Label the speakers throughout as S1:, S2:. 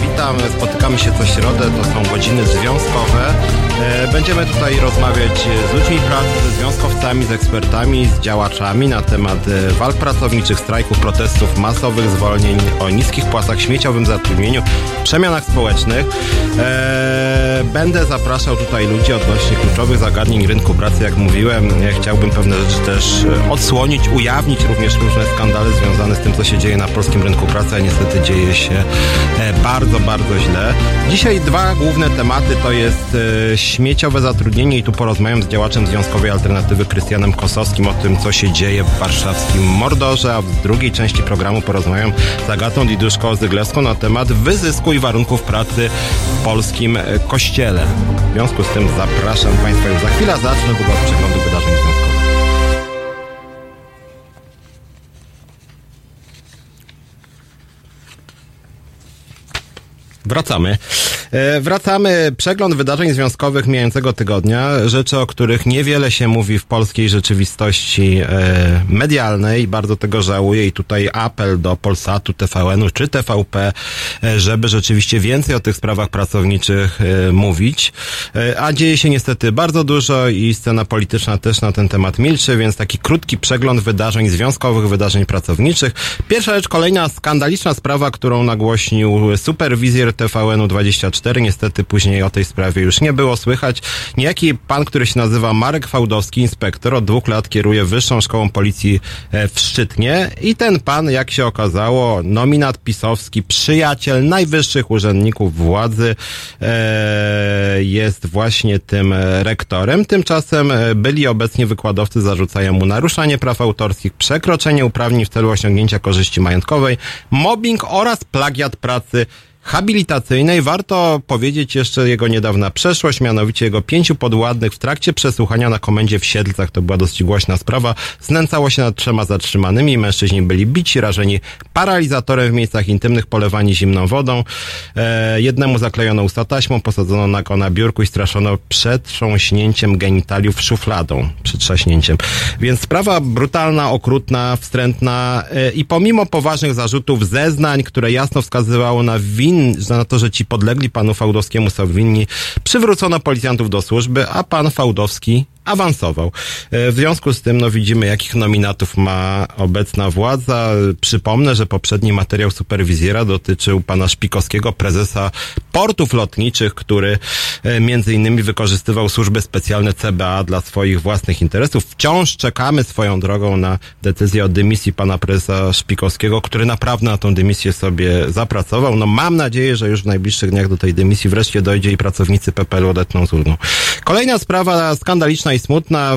S1: Witam. Spotykamy się co środę, to są godziny związkowe. E, będziemy tutaj rozmawiać z ludźmi pracy, ze związkowcami, z ekspertami, z działaczami na temat e, walk pracowniczych, strajków, protestów, masowych zwolnień, o niskich płacach, śmieciowym zatrudnieniu, przemianach społecznych. Będę zapraszał tutaj ludzi odnośnie kluczowych zagadnień rynku pracy, jak mówiłem. Chciałbym pewne rzeczy też odsłonić, ujawnić również różne skandale związane z tym, co się dzieje na polskim rynku pracy, a niestety dzieje się e, bardzo, bardzo źle. Dzisiaj dwa główne tematy to jest e, śmieciowe zatrudnienie i tu porozmawiam z działaczem Związkowej Alternatywy Krystianem Kosowskim o tym, co się dzieje w warszawskim Mordorze, a w drugiej części programu porozmawiam z Agatą Diduszko-Zyglewską na temat wyzysku i warunków pracy w polskim e, kościele. W związku z tym zapraszam Państwa już za chwilę, zacznę w od przeglądu wydarzeń związkowych. Wracamy. E, wracamy. Przegląd wydarzeń związkowych mijającego tygodnia. Rzeczy, o których niewiele się mówi w polskiej rzeczywistości e, medialnej. Bardzo tego żałuję i tutaj apel do Polsatu, TVN-u czy TVP, e, żeby rzeczywiście więcej o tych sprawach pracowniczych mówić. A dzieje się niestety bardzo dużo i scena polityczna też na ten temat milczy, więc taki krótki przegląd wydarzeń związkowych, wydarzeń pracowniczych. Pierwsza rzecz, kolejna skandaliczna sprawa, którą nagłośnił superwizjer TVN-u 24. Niestety później o tej sprawie już nie było słychać. Niejaki pan, który się nazywa Marek Fałdowski, inspektor, od dwóch lat kieruje Wyższą Szkołą Policji e, w Szczytnie i ten pan, jak się okazało, nominat pisowski, przyjaciel najwyższych urzędników władzy, e, jest właśnie tym rektorem. Tymczasem e, byli obecni wykładowcy zarzucają mu naruszanie praw autorskich, przekroczenie uprawnień w celu osiągnięcia korzyści majątkowej, mobbing oraz plagiat pracy habilitacyjnej. Warto powiedzieć jeszcze jego niedawna przeszłość, mianowicie jego pięciu podładnych w trakcie przesłuchania na komendzie w Siedlcach, to była dosyć głośna sprawa, znęcało się nad trzema zatrzymanymi. Mężczyźni byli bici, rażeni paralizatorem w miejscach intymnych, polewani zimną wodą. E, jednemu zaklejono usta taśmą, posadzono na go na biurku i straszono przetrząśnięciem genitaliów szufladą, przytrzaśnięciem. Więc sprawa brutalna, okrutna, wstrętna e, i pomimo poważnych zarzutów, zeznań, które jasno wskazywało na winę win, na to, że ci podlegli panu Fałdowskiemu są winni, przywrócono policjantów do służby, a pan Fałdowski awansował. E, w związku z tym, no widzimy, jakich nominatów ma obecna władza. Przypomnę, że poprzedni materiał superwizjera dotyczył pana Szpikowskiego, prezesa portów lotniczych, który e, między innymi wykorzystywał służby specjalne CBA dla swoich własnych interesów. Wciąż czekamy swoją drogą na decyzję o dymisji pana prezesa Szpikowskiego, który naprawdę na tą dymisję sobie zapracował. No mam nadzieję, że już w najbliższych dniach do tej dymisji wreszcie dojdzie i pracownicy PPL odetną z urną. Kolejna sprawa skandaliczna i smutna.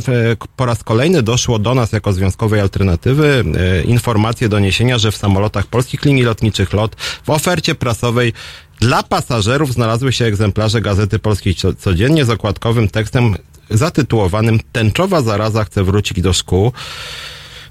S1: Po raz kolejny doszło do nas jako związkowej alternatywy e, informacje, doniesienia, że w samolotach polskich linii lotniczych LOT w ofercie prasowej dla pasażerów znalazły się egzemplarze Gazety Polskiej Codziennie z okładkowym tekstem zatytułowanym Tęczowa zaraza chce wrócić do szkół.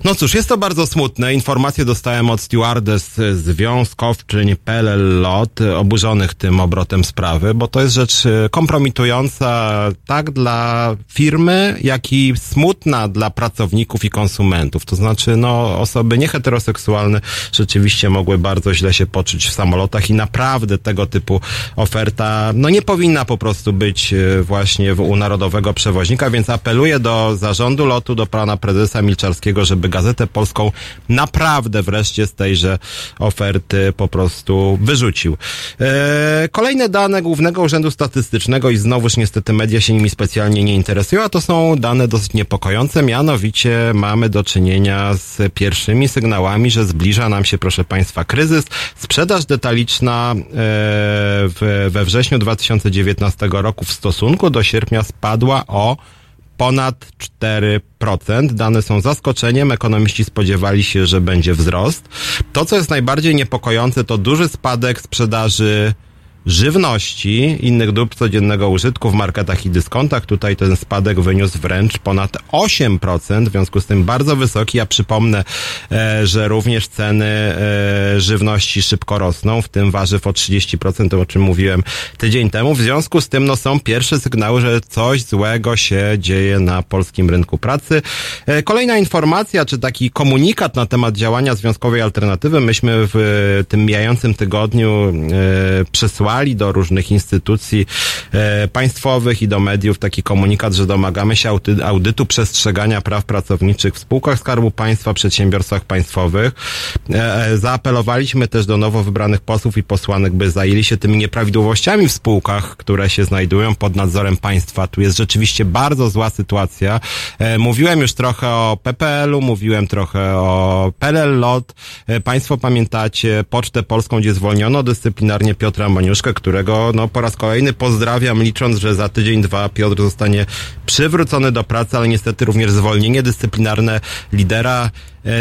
S1: No cóż, jest to bardzo smutne. Informacje dostałem od stewardess związkowczyń PLL LOT, oburzonych tym obrotem sprawy, bo to jest rzecz e, kompromitująca tak dla firmy, jak i smutna dla pracowników i konsumentów. To znaczy, no, osoby nieheteroseksualne rzeczywiście mogły bardzo źle się poczuć w samolotach i naprawdę tego typu oferta, no nie powinna po prostu być e, właśnie u narodowego przewoźnika, więc apeluję do zarządu lotu, do pana prezesa Milczarskiego, żeby Gazetę Polską naprawdę wreszcie z tejże oferty po prostu wyrzucił. E, kolejne dane Głównego Urzędu Statystycznego i znowuż niestety media się nimi specjalnie nie interesują, a to są dane dosyć niepokojące, mianowicie mamy do czynienia z pierwszymi sygnałami, że zbliża nam się, proszę Państwa, kryzys. Sprzedaż detaliczna e, we wrześniu 2019 roku w stosunku do sierpnia spadła o ponad 4%. Dane są zaskoczeniem. Ekonomiści spodziewali się, że będzie wzrost. To, co jest najbardziej niepokojące, to duży spadek sprzedaży żywności, innych dóbr codziennego użytku w marketach i dyskontach. Tutaj ten spadek wyniósł wręcz ponad 8%, w związku z tym bardzo wysoki. Ja przypomnę, e, że również ceny e, żywności szybko rosną, w tym warzyw o 30%, o czym mówiłem tydzień temu. W związku z tym no, są pierwsze sygnały, że coś złego się dzieje na polskim rynku pracy. E, kolejna informacja, czy taki komunikat na temat działania Związkowej Alternatywy. Myśmy w tym mijającym tygodniu przesłali wysłali do różnych instytucji e, państwowych i do mediów taki komunikat, że domagamy się audy, audytu przestrzegania praw pracowniczych w spółkach Skarbu Państwa, przedsiębiorstwach państwowych. E, e, zaapelowaliśmy też do nowo wybranych posłów i posłanek, by zajęli się tymi nieprawidłowościami w spółkach, które się znajdują pod nadzorem państwa. Tu jest rzeczywiście bardzo zła sytuacja. E, mówiłem już trochę o PPL-u, mówiłem trochę o PLL Lot. E, państwo pamiętacie Pocztę Polską, gdzie zwolniono dyscyplinarnie Piotra Moniuszka, którego no, po raz kolejny pozdrawiam, licząc, że za tydzień, dwa Piotr zostanie przywrócony do pracy, ale niestety również zwolnienie dyscyplinarne lidera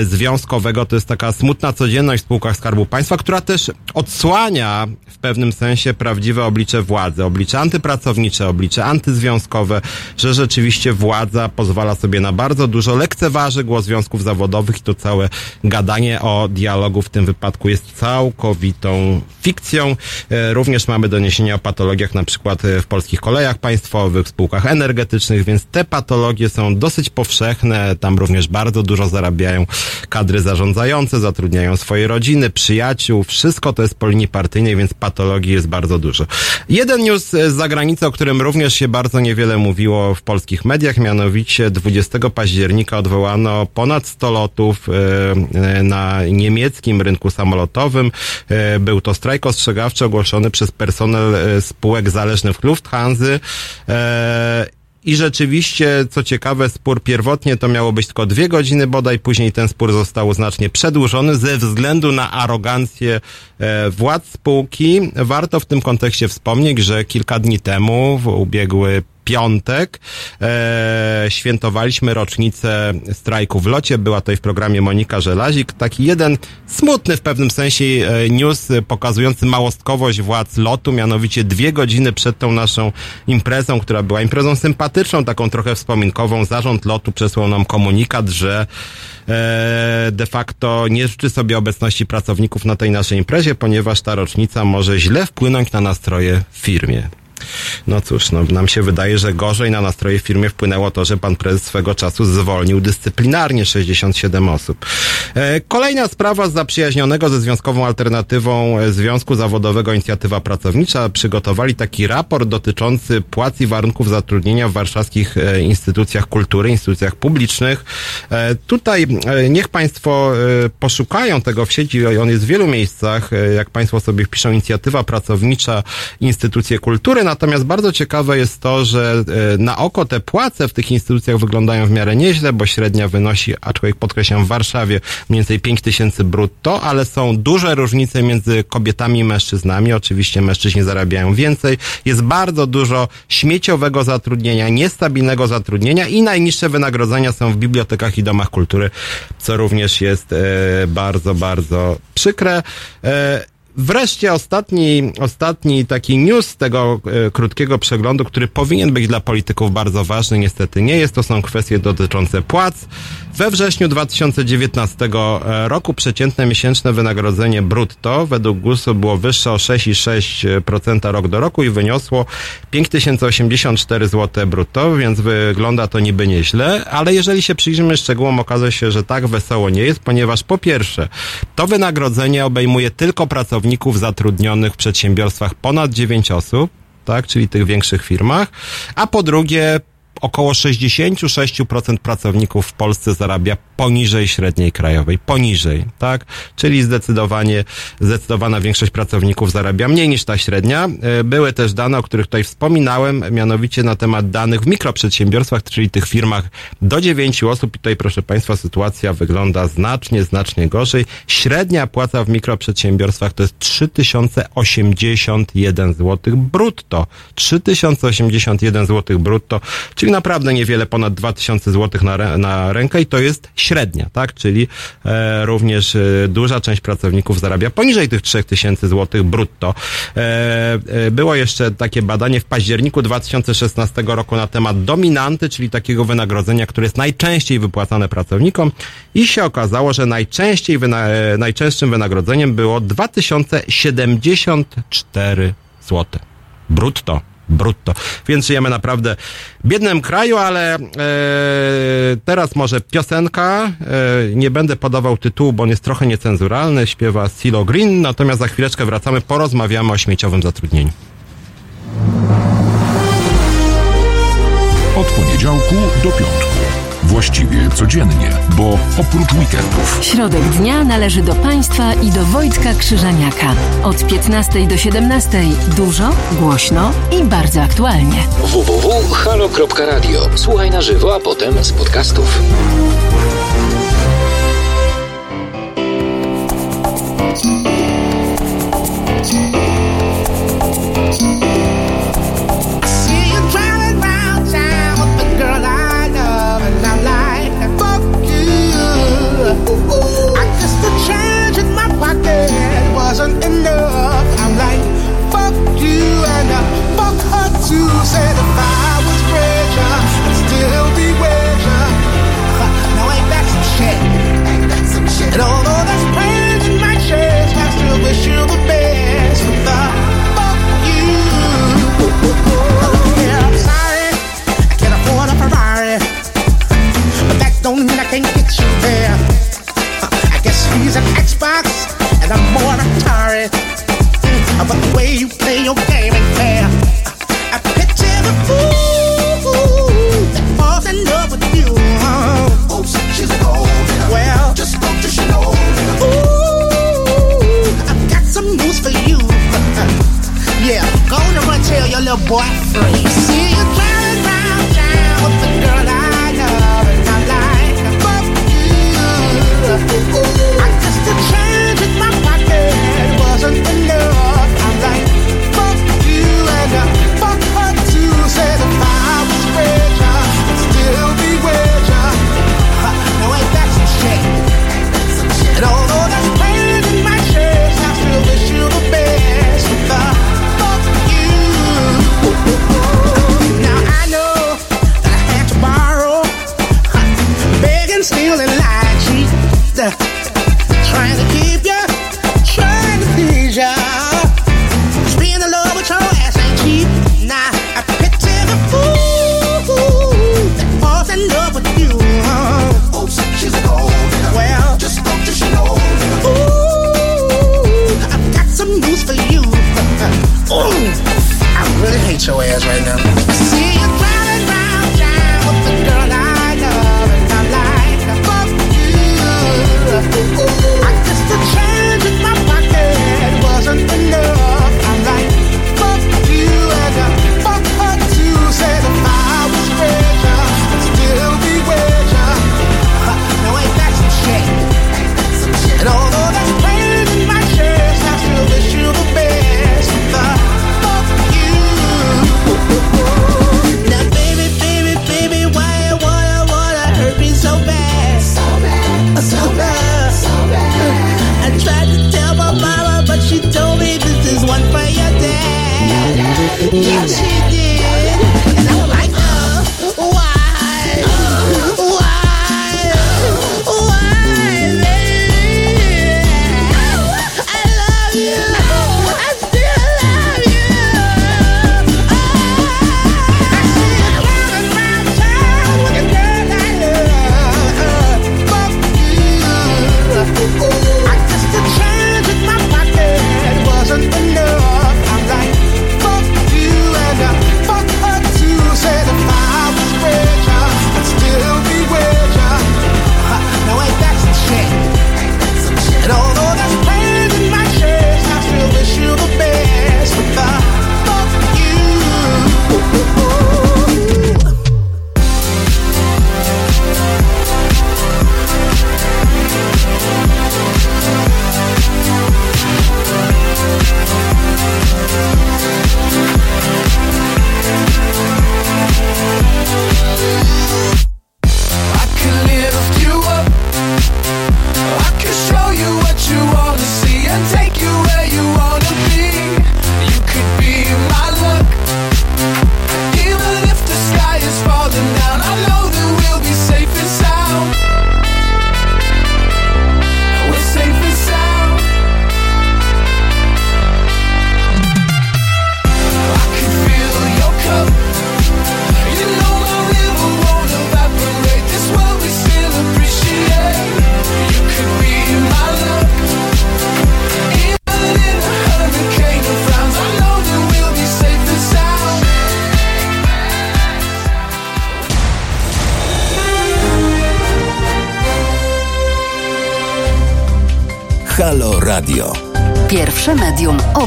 S1: związkowego. To jest taka smutna codzienność w spółkach Skarbu Państwa, która też odsłania w pewnym sensie prawdziwe oblicze władzy, oblicze antypracownicze, oblicze antyzwiązkowe, że rzeczywiście władza pozwala sobie na bardzo dużo, lekceważy głos związków zawodowych i to całe gadanie o dialogu w tym wypadku jest całkowitą fikcją. E, również mamy doniesienia o patologiach na przykład e, w polskich kolejach państwowych, w spółkach energetycznych, więc te patologie są dosyć powszechne, tam również bardzo dużo zarabiają kadry zarządzające, zatrudniają swoje rodziny, przyjaciół, wszystko to jest po linii partyjnej, więc patologii jest bardzo dużo. Jeden news z zagranicy, o którym również się bardzo niewiele mówiło w polskich mediach, mianowicie 20 października odwołano ponad 100 lotów e, e, na niemieckim rynku samolotowym. E, był to strajk ostrzegawczy ogłoszony przez personel spółek zależnych Lufthansa i rzeczywiście, co ciekawe, spór pierwotnie to miało być tylko dwie godziny bodaj, później ten spór został znacznie przedłużony ze względu na arogancję e, władz spółki. Warto w tym kontekście wspomnieć, że kilka dni temu, w ubiegły piątek e, świętowaliśmy rocznicę strajku w locie. Była tutaj w programie Monika Żelazik. Taki jeden smutny w pewnym sensie e, news pokazujący małostkowość władz lotu, mianowicie dwie godziny przed tą naszą imprezą, która była imprezą sympatyczną, taką trochę wspominkową. Zarząd lotu przesłał nam komunikat, że e, de facto nie życzy sobie obecności pracowników na tej naszej imprezie, ponieważ ta rocznica może źle wpłynąć na nastroje w firmie. No cóż, no, nam się wydaje, że gorzej na nastroje w firmie wpłynęło to, że pan prezes swego czasu zwolnił dyscyplinarnie 67 osób. E, kolejna sprawa z zaprzyjaźnionego ze Związkową Alternatywą e, Związku Zawodowego Inicjatywa Pracownicza przygotowali taki raport dotyczący płac i warunków zatrudnienia w warszawskich e, instytucjach kultury, instytucjach publicznych. Tutaj niech państwo poszukają tego w sieci, on jest w wielu miejscach, jak państwo sobie wpiszą inicjatywa pracownicza, instytucje kultury, natomiast bardzo ciekawe jest to, że e, na oko te płace w tych instytucjach wyglądają w miarę nieźle, bo średnia wynosi, aczkolwiek podkreślam, w Warszawie mniej więcej 5 tysięcy brutto, ale są duże różnice między kobietami i mężczyznami. Oczywiście mężczyźni zarabiają więcej. Jest bardzo dużo śmieciowego zatrudnienia, niestabilnego zatrudnienia i najniższe wynagrodzenia są w bibliotekach i domach kultury, co również jest e, bardzo, bardzo przykre. Wreszcie ostatni, ostatni taki news tego e, krótkiego przeglądu, który powinien być dla polityków bardzo ważny, niestety nie jest. To są kwestie dotyczące płac. We wrześniu 2019 e, roku przeciętne miesięczne wynagrodzenie brutto według GUS-u było wyższe o 6,6% rok do roku i wyniosło 5084 zł brutto, więc wygląda to niby nieźle, ale jeżeli się przyjrzymy szczegółom, okaże się, że tak wesoło nie jest, ponieważ po pierwsze, to wynagrodzenie obejmuje tylko pracowników zatrudnionych w przedsiębiorstwach ponad 9 osób, tak, czyli tych większych firmach, a po drugie około 66% pracowników w Polsce zarabia poniżej średniej krajowej, poniżej, tak? Czyli zdecydowanie, zdecydowana większość pracowników zarabia mniej niż ta średnia. E, były też dane, o których tutaj wspominałem, mianowicie na temat danych w mikroprzedsiębiorstwach, czyli tych firmach do 9 osób. I tutaj, proszę Państwa, sytuacja wygląda znacznie, znacznie gorzej. Średnia płaca w mikroprzedsiębiorstwach to jest 3081 zł brutto. 3081 zł brutto, czyli naprawdę niewiele ponad 2000 zł na, na rękę i to jest średnia średnia, tak? Czyli e, również e, duża część pracowników zarabia poniżej tych 3000 zł brutto. E, e, było jeszcze takie badanie w październiku 2016 roku na temat dominanty, czyli takiego wynagrodzenia, które jest najczęściej wypłacane pracownikom i się okazało, że najczęściej, wyna, e, najczęstszym wynagrodzeniem było 2074 zł brutto brutto. Więc żyjemy naprawdę w biednym kraju, ale e, teraz może piosenka. E, nie będę podawał tytułu, bo on jest trochę niecenzuralny. Śpiewa Silo Green, natomiast za chwileczkę wracamy, porozmawiamy o śmieciowym zatrudnieniu.
S2: Od poniedziałku do piątku właściwie codziennie, bo oprócz weekendów.
S3: Środek dnia należy do Państwa i do Wojtka Krzyżaniaka. Od 15 do 17 dużo, głośno i bardzo aktualnie.
S4: www.halo.radio. Słuchaj na żywo, a potem z podcastów.
S5: free.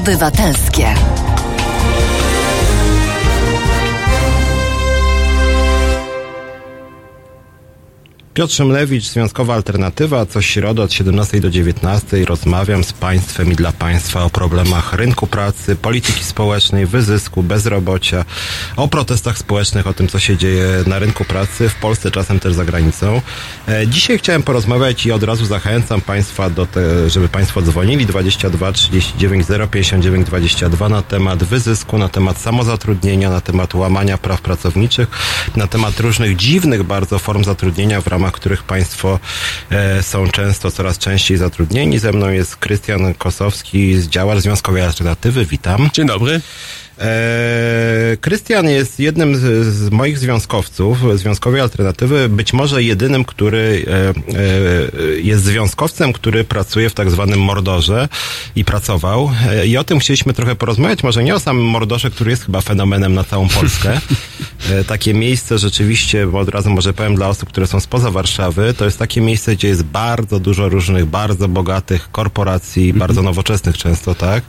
S3: Medium
S1: Piotr Szymlewicz, Związkowa Alternatywa. Co środę od 17 do 19 rozmawiam z Państwem i dla Państwa o problemach rynku pracy, polityki społecznej, wyzysku, bezrobocia, o protestach społecznych, o tym, co się dzieje na rynku pracy w Polsce, czasem też za granicą. E, Dzisiaj chciałem porozmawiać i od razu zachęcam Państwa do te, żeby Państwo dzwonili 22 39 059 22 na temat wyzysku, na temat samozatrudnienia, na temat łamania praw pracowniczych, na temat różnych dziwnych bardzo form zatrudnienia, w ramach których Państwo e, są często, coraz częściej zatrudnieni. Ze mną jest Krystian Kosowski działacz Związkowej Alternatywy. Witam.
S6: Dzień dobry.
S1: E, Krystian jest jednym z, z moich związkowców, Związkowej Alternatywy, być może jedynym, który e, e, jest związkowcem, który pracuje w tak zwanym Mordorze i pracował. E, I o tym chcieliśmy trochę porozmawiać, może nie o samym Mordorze, który jest chyba fenomenem na całą Polskę. E, takie miejsce rzeczywiście, bo od razu może powiem dla osób, które są spoza Warszawy, to jest takie miejsce, gdzie jest bardzo dużo różnych, bardzo bogatych korporacji, bardzo nowoczesnych często, tak?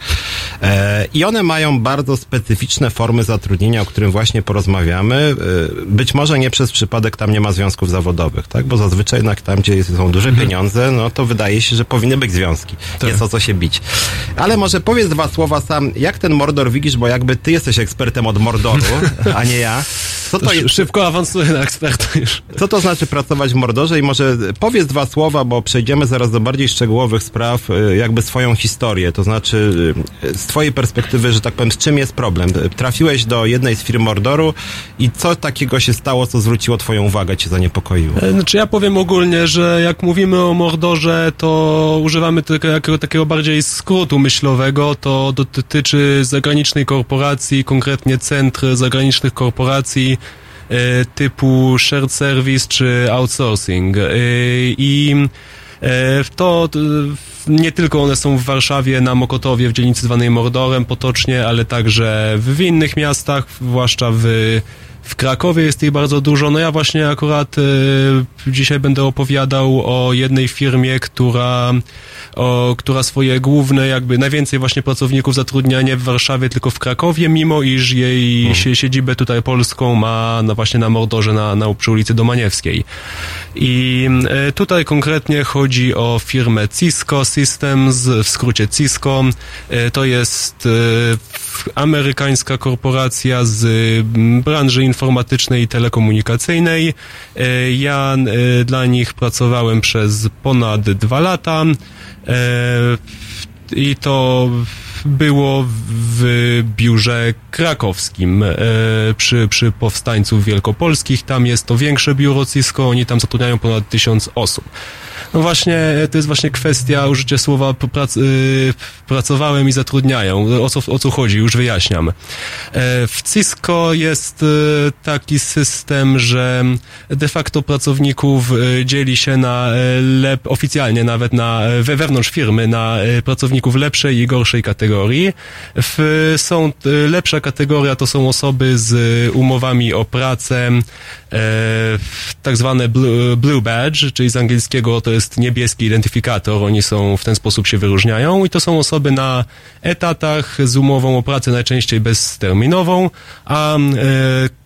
S1: E, I one mają bardzo specyficzne formy zatrudnienia, o którym właśnie porozmawiamy. E, Być może nie przez przypadek tam nie ma związków zawodowych, tak? Bo zazwyczaj jednak tam, gdzie są duże pieniądze, no to wydaje się, że powinny być związki. Jest o co się bić. Ale może powiedz dwa słowa sam, jak ten Mordor widzisz, bo jakby ty jesteś ekspertem od Mordoru, a nie ja. Co to jest?
S6: Szybko awansuję na eksperta już.
S1: Co to znaczy pracować w Mordorze i może powiedz dwa słowa, bo przejdziemy zaraz do bardziej szczegółowych spraw, y, jakby swoją historię, to znaczy y, z twojej perspektywy, że tak powiem, z czym jest problem? Trafiłeś do jednej z firm Mordoru i co takiego się stało, co zwróciło twoją uwagę, cię zaniepokoiło?
S6: E, Znaczy ja powiem ogólnie, że jak mówimy o Mordorze, to używamy tego, jako, takiego bardziej skrótu myślowego. To dotyczy zagranicznej korporacji, konkretnie centr zagranicznych korporacji e, typu shared service czy outsourcing. E, I to t- nie tylko one są w Warszawie, na Mokotowie, w dzielnicy zwanej Mordorem potocznie, ale także w innych miastach, zwłaszcza w w Krakowie jest ich bardzo dużo. No ja właśnie akurat e, dzisiaj będę opowiadał o jednej firmie, która, o, która swoje główne, jakby najwięcej właśnie pracowników zatrudnia nie w Warszawie, tylko w Krakowie, mimo iż jej sie, siedzibę tutaj polską ma no właśnie na Mordorze, na, na przy ulicy Domaniewskiej. I e, tutaj konkretnie chodzi o firmę Cisco Systems, w skrócie Cisco. E, To jest e, amerykańska korporacja z m, branży informatycznej i telekomunikacyjnej. E, Ja e, dla nich pracowałem przez ponad dwa lata. E, i to było w biurze krakowskim e, przy, przy powstańców wielkopolskich. Tam jest to większe biuro Cisco, oni tam zatrudniają ponad tysiąc osób. No właśnie, e, to jest właśnie kwestia użycia słowa prac, y, pracowałem i zatrudniają. O co, o co chodzi? Już wyjaśniam. E, w Cisco jest e, taki system, że de facto pracowników e, dzieli się na e, lep, oficjalnie nawet na, e, we, wewnątrz firmy na e, pracowników lepszej i gorszej kategorii. W, są e, lepsza kategoria to są osoby z umowami o pracę, e, tak zwane blue, blue badge, czyli z angielskiego to jest niebieski identyfikator, oni są w ten sposób się wyróżniają i to są osoby na etatach z umową o pracę najczęściej bezterminową, a e,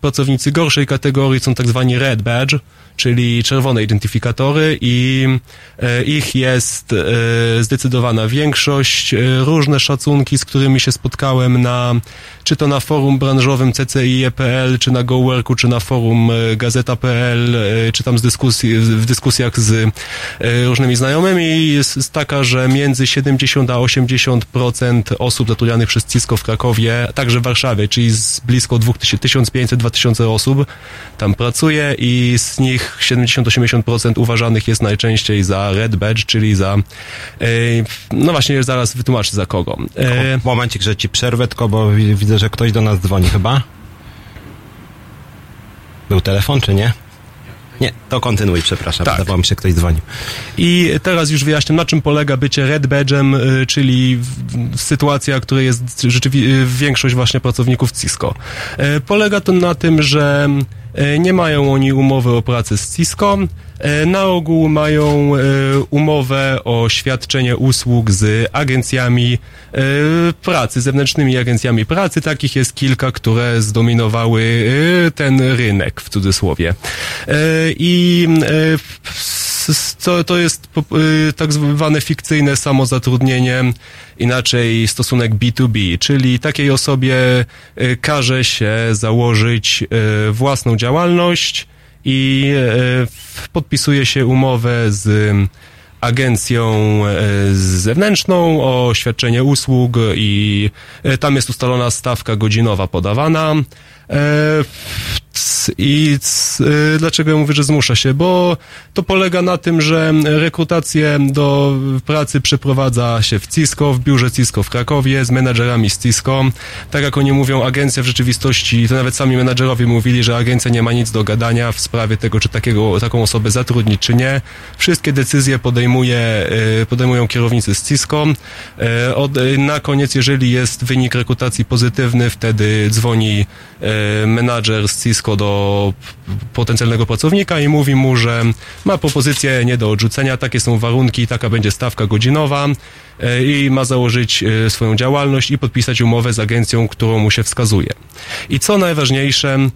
S6: pracownicy gorszej kategorii są tak zwani red badge, czyli czerwone identyfikatory i e, ich jest e, zdecydowana większość. E, różne szacunki, z którymi się spotkałem na, czy to na forum branżowym CCIE.pl, czy na GoWorku, czy na forum e, Gazeta.pl, e, czy tam z dyskusji, w dyskusjach z e, różnymi znajomymi jest, taka, że między 70 a 80% osób zatrudnianych przez Cisco w Krakowie, także w Warszawie, czyli z blisko 1500-2000 osób tam pracuje i z nich 70-80% uważanych jest najczęściej za red badge, czyli za no właśnie zaraz wytłumaczę za kogo. E,
S1: Momencik, że ci przerwę, tylko bo wi- widzę, że ktoś do nas dzwoni chyba. Był telefon, czy nie? Nie, to kontynuuj, przepraszam.
S6: Tak.
S1: Wydawało mi się, ktoś dzwonił.
S6: I teraz już wyjaśniam, na czym polega bycie red badge'em, y, czyli sytuacja, która jest rzeczywiście większość właśnie pracowników Cisco. E, Polega to na tym, że e, nie mają oni umowy o pracę z Cisco, e, na ogół mają e, umowę o świadczenie usług z agencjami e, pracy, zewnętrznymi agencjami pracy. Takich jest kilka, które zdominowały e, ten rynek w cudzysłowie. E, I e, s- to, jest tak zwane fikcyjne samozatrudnienie, inaczej stosunek B2B, czyli takiej osobie każe się założyć własną działalność i y, podpisuje się umowę z agencją e, zewnętrzną o świadczenie usług i e, tam jest ustalona stawka godzinowa podawana. I e, dlaczego ja mówię, że zmusza się? Bo to polega na tym, że rekrutację do pracy przeprowadza się w Cisco, w biurze Cisco w Krakowie z menadżerami z Cisco. Tak jak oni mówią, agencja w rzeczywistości, to nawet sami menadżerowie mówili, że agencja nie ma nic do gadania w sprawie tego, czy takiego, taką osobę zatrudnić, czy nie. Wszystkie decyzje podejmuje, e, podejmują kierownicy z Cisco. E, na koniec, jeżeli jest wynik rekrutacji pozytywny, wtedy dzwoni menadżer z Cisco do potencjalnego pracownika i mówi mu, że ma propozycję nie do odrzucenia, takie są warunki, taka będzie stawka godzinowa e, i ma założyć e, swoją działalność i podpisać umowę z agencją, którą mu się wskazuje. I co najważniejsze, em,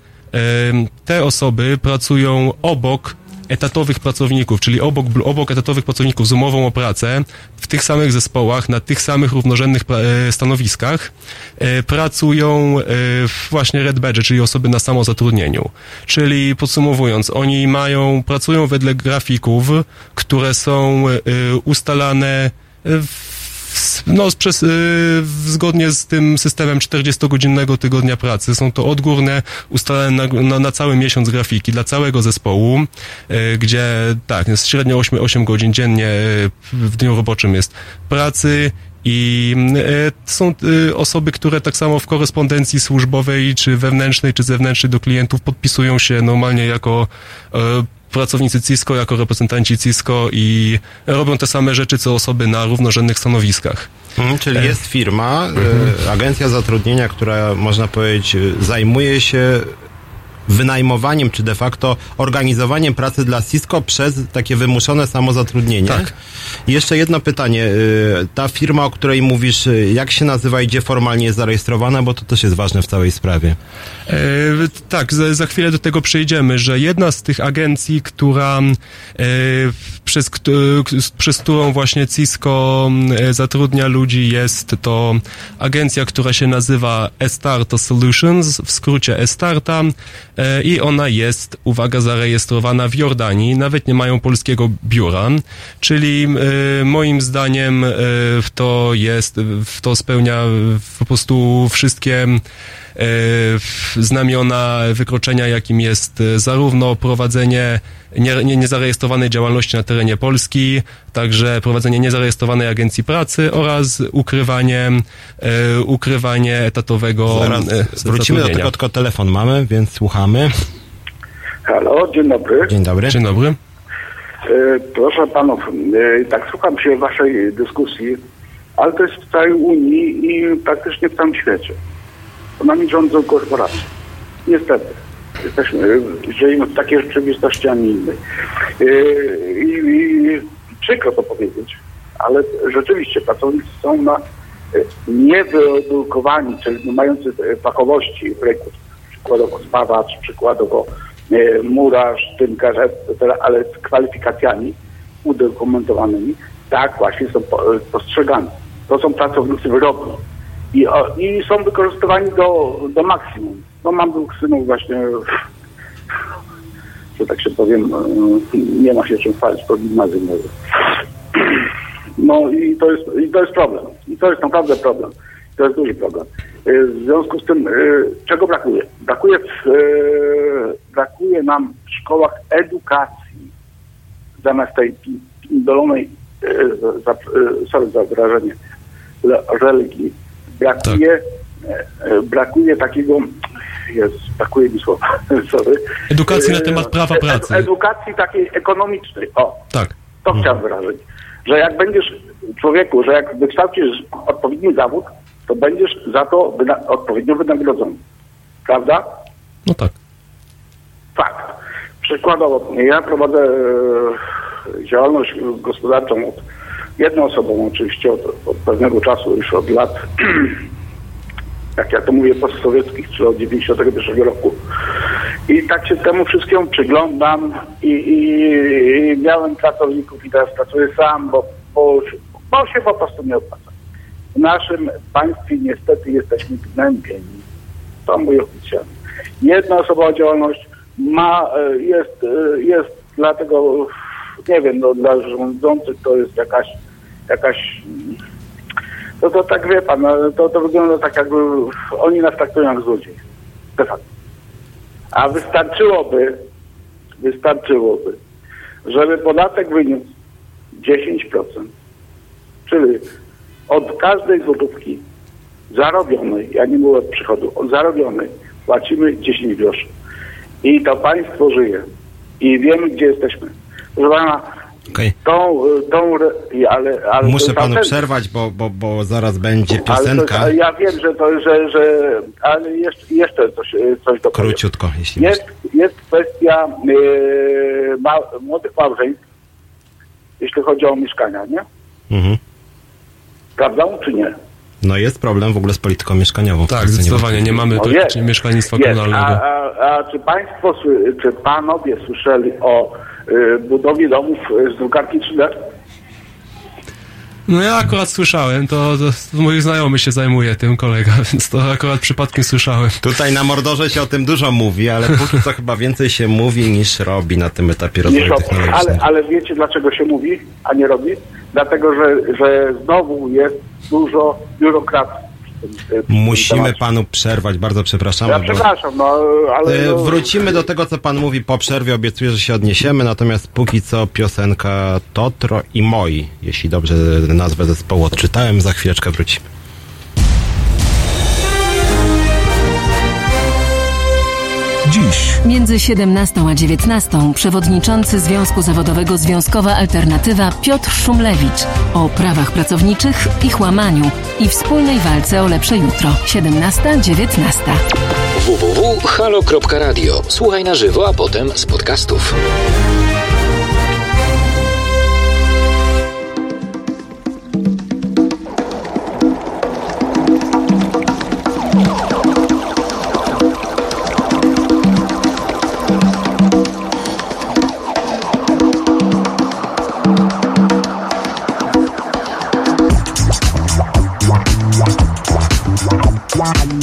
S6: te osoby pracują obok etatowych pracowników, czyli obok, obok etatowych pracowników z umową o pracę, w tych samych zespołach, na tych samych równorzędnych e, stanowiskach, e, pracują e, właśnie red badge, czyli osoby na samozatrudnieniu. Czyli podsumowując, oni mają, pracują wedle grafików, które są ustalane w no, przez, y, zgodnie z tym systemem 40-godzinnego tygodnia pracy. Są to odgórne, ustalane na, na, na cały miesiąc grafiki dla całego zespołu, y, gdzie tak, jest średnio 8, 8 godzin dziennie y, w dniu roboczym jest pracy i y, są y, osoby, które tak samo w korespondencji służbowej, czy wewnętrznej, czy zewnętrznej do klientów podpisują się normalnie jako y, pracownicy Cisco jako reprezentanci Cisco i robią te same rzeczy, co osoby na równorzędnych stanowiskach.
S1: Mhm, czyli jest firma, e, agencja zatrudnienia, która można powiedzieć zajmuje się wynajmowaniem, czy de facto organizowaniem pracy dla Cisco przez takie wymuszone samozatrudnienie.
S6: Tak.
S1: Jeszcze jedno pytanie. e, Ta firma, o której mówisz, e, jak się nazywa i gdzie formalnie jest zarejestrowana, bo to też jest ważne w całej sprawie.
S6: E, tak, za, za chwilę do tego przejdziemy, że jedna z tych agencji, która e, przez, k- przez którą właśnie Cisco e, zatrudnia ludzi jest to agencja, która się nazywa Estarta Solutions, w skrócie Estarta i ona jest, uwaga, zarejestrowana w Jordanii, nawet nie mają polskiego biura, czyli e, moim zdaniem e, to jest, to spełnia e, po prostu wszystkie e, znamiona wykroczenia, jakim jest e, zarówno prowadzenie nie, nie, niezarejestrowanej działalności na terenie Polski, także prowadzenie niezarejestrowanej agencji pracy oraz ukrywanie, e, ukrywanie etatowego
S1: Zaraz
S6: e,
S1: wrócimy do tego, tylko telefon mamy, więc słuchamy.
S7: Halo, dzień dobry.
S1: Dzień dobry.
S6: Dzień dobry.
S7: E, Proszę panów, e, tak słucham się waszej dyskusji, ale to jest w całej Unii i praktycznie w całym świecie. Nami rządzą korporacje. Niestety. Jesteśmy, żyjemy w takiej rzeczywistości, a nie innej. E, I, i przykro to powiedzieć, ale rzeczywiście pracownicy są na e, niewyedukowani, czyli mający fachowości ręku, przykładowo spawacz, przykładowo e, murarz, tynkarz, ale z kwalifikacjami udokumentowanymi, tak właśnie są po- postrzegani. To są pracownicy wyrobni i, i są wykorzystywani do, do maksimum. No mam dwóch synów właśnie, że tak się powiem, e, nie ma się czym chwalić po gimnazjum. No i to jest, i to jest problem. I to jest naprawdę problem. To jest duży problem. Y, W związku z tym, y, czego brakuje? Brakuje, w, brakuje nam w szkołach edukacji zamiast tej y, sorry za wyrażenie, le- religii. Brakuje, y, y, brakuje takiego, jest, brakuje mi słowa, sorry.
S6: Edukacji na
S7: Y,
S6: temat prawa
S7: e-
S6: pracy.
S7: Edukacji takiej ekonomicznej. O,
S6: Tak.
S7: to chciałem wyrazić. Że jak będziesz człowieku, że jak wykształcisz odpowiedni zawód, to będziesz za to wyna- odpowiednio wynagrodzony. Prawda?
S6: No tak.
S7: Fakt. Przykładowo, ja prowadzę e, działalność gospodarczą od jedną osobą oczywiście od, od pewnego czasu, już od lat, jak ja to mówię, postsowieckich, czyli od 91 roku. I tak się temu wszystkiemu przyglądam i, i, i miałem pracowników i teraz pracuję sam, bo, bo, bo się po prostu nie opłaca. W naszym państwie niestety jesteśmy gnębieni. To mój oficjalny. Jednoosobowa działalność ma, e, jest, e, jest dlatego, nie wiem, no, dla rządzących to jest jakaś, jakaś to, to tak wie pan, no, to, to wygląda tak jakby oni nas traktują jak złodziei. De facto. A wystarczyłoby, wystarczyłoby, żeby podatek wyniósł 10%, czyli od każdej złotówki zarobionej, ja nie mówię od przychodu, od zarobionej płacimy 10 groszy. I to państwo żyje. I wiemy, gdzie jesteśmy. Proszę pana,
S1: Okej.
S7: tą, tą, re- ale, ale to
S1: Muszę panu
S7: autentyk.
S1: przerwać, bo, bo, bo zaraz będzie
S7: Ale to,
S1: piosenka.
S7: ale ja wiem, że to, że, że ale jeszcze, jeszcze coś, coś do
S1: Króciutko, jeśli
S7: Jest, jest kwestia yy, ma, młodych małżeństw, jeśli chodzi o mieszkania, nie?
S1: Mhm.
S7: Prawdą czy nie?
S1: No jest problem w ogóle z polityką mieszkaniową.
S6: Tak, zdecydowanie. Nie mamy
S7: No
S6: praktycznie mieszkalnictwa
S7: jest. A,
S6: komunalnego.
S7: a, a czy państwo, czy panowie słyszeli o y, budowie domów y, z drukarki 3D?
S6: No ja akurat słyszałem, to, to mój znajomy się zajmuje tym, kolega, więc to akurat przypadkiem słyszałem.
S1: Tutaj na Mordorze się o tym dużo mówi, ale póki co chyba więcej się mówi niż robi na tym etapie rozwoju technologicznego.
S7: ale, ale wiecie dlaczego się mówi, a nie robi? Dlatego, że, że znowu jest dużo biurokracji.
S1: Musimy
S7: temacie.
S1: panu przerwać, bardzo przepraszamy.
S7: Ja przepraszam, no ale...
S1: E,
S7: No,
S1: Wrócimy do tego, co pan mówi po przerwie. Obiecuję, że się odniesiemy. Natomiast póki co piosenka Totro i Moi, jeśli dobrze nazwę zespołu odczytałem. Za chwileczkę wrócimy.
S2: Dziś
S3: Między 17 a 19 przewodniczący Związku Zawodowego Związkowa Alternatywa Piotr Szumlewicz o prawach pracowniczych, ich łamaniu i wspólnej walce o lepsze jutro. 17-19.
S8: www.halo.radio. Słuchaj na żywo, a potem z podcastów.
S9: Wow.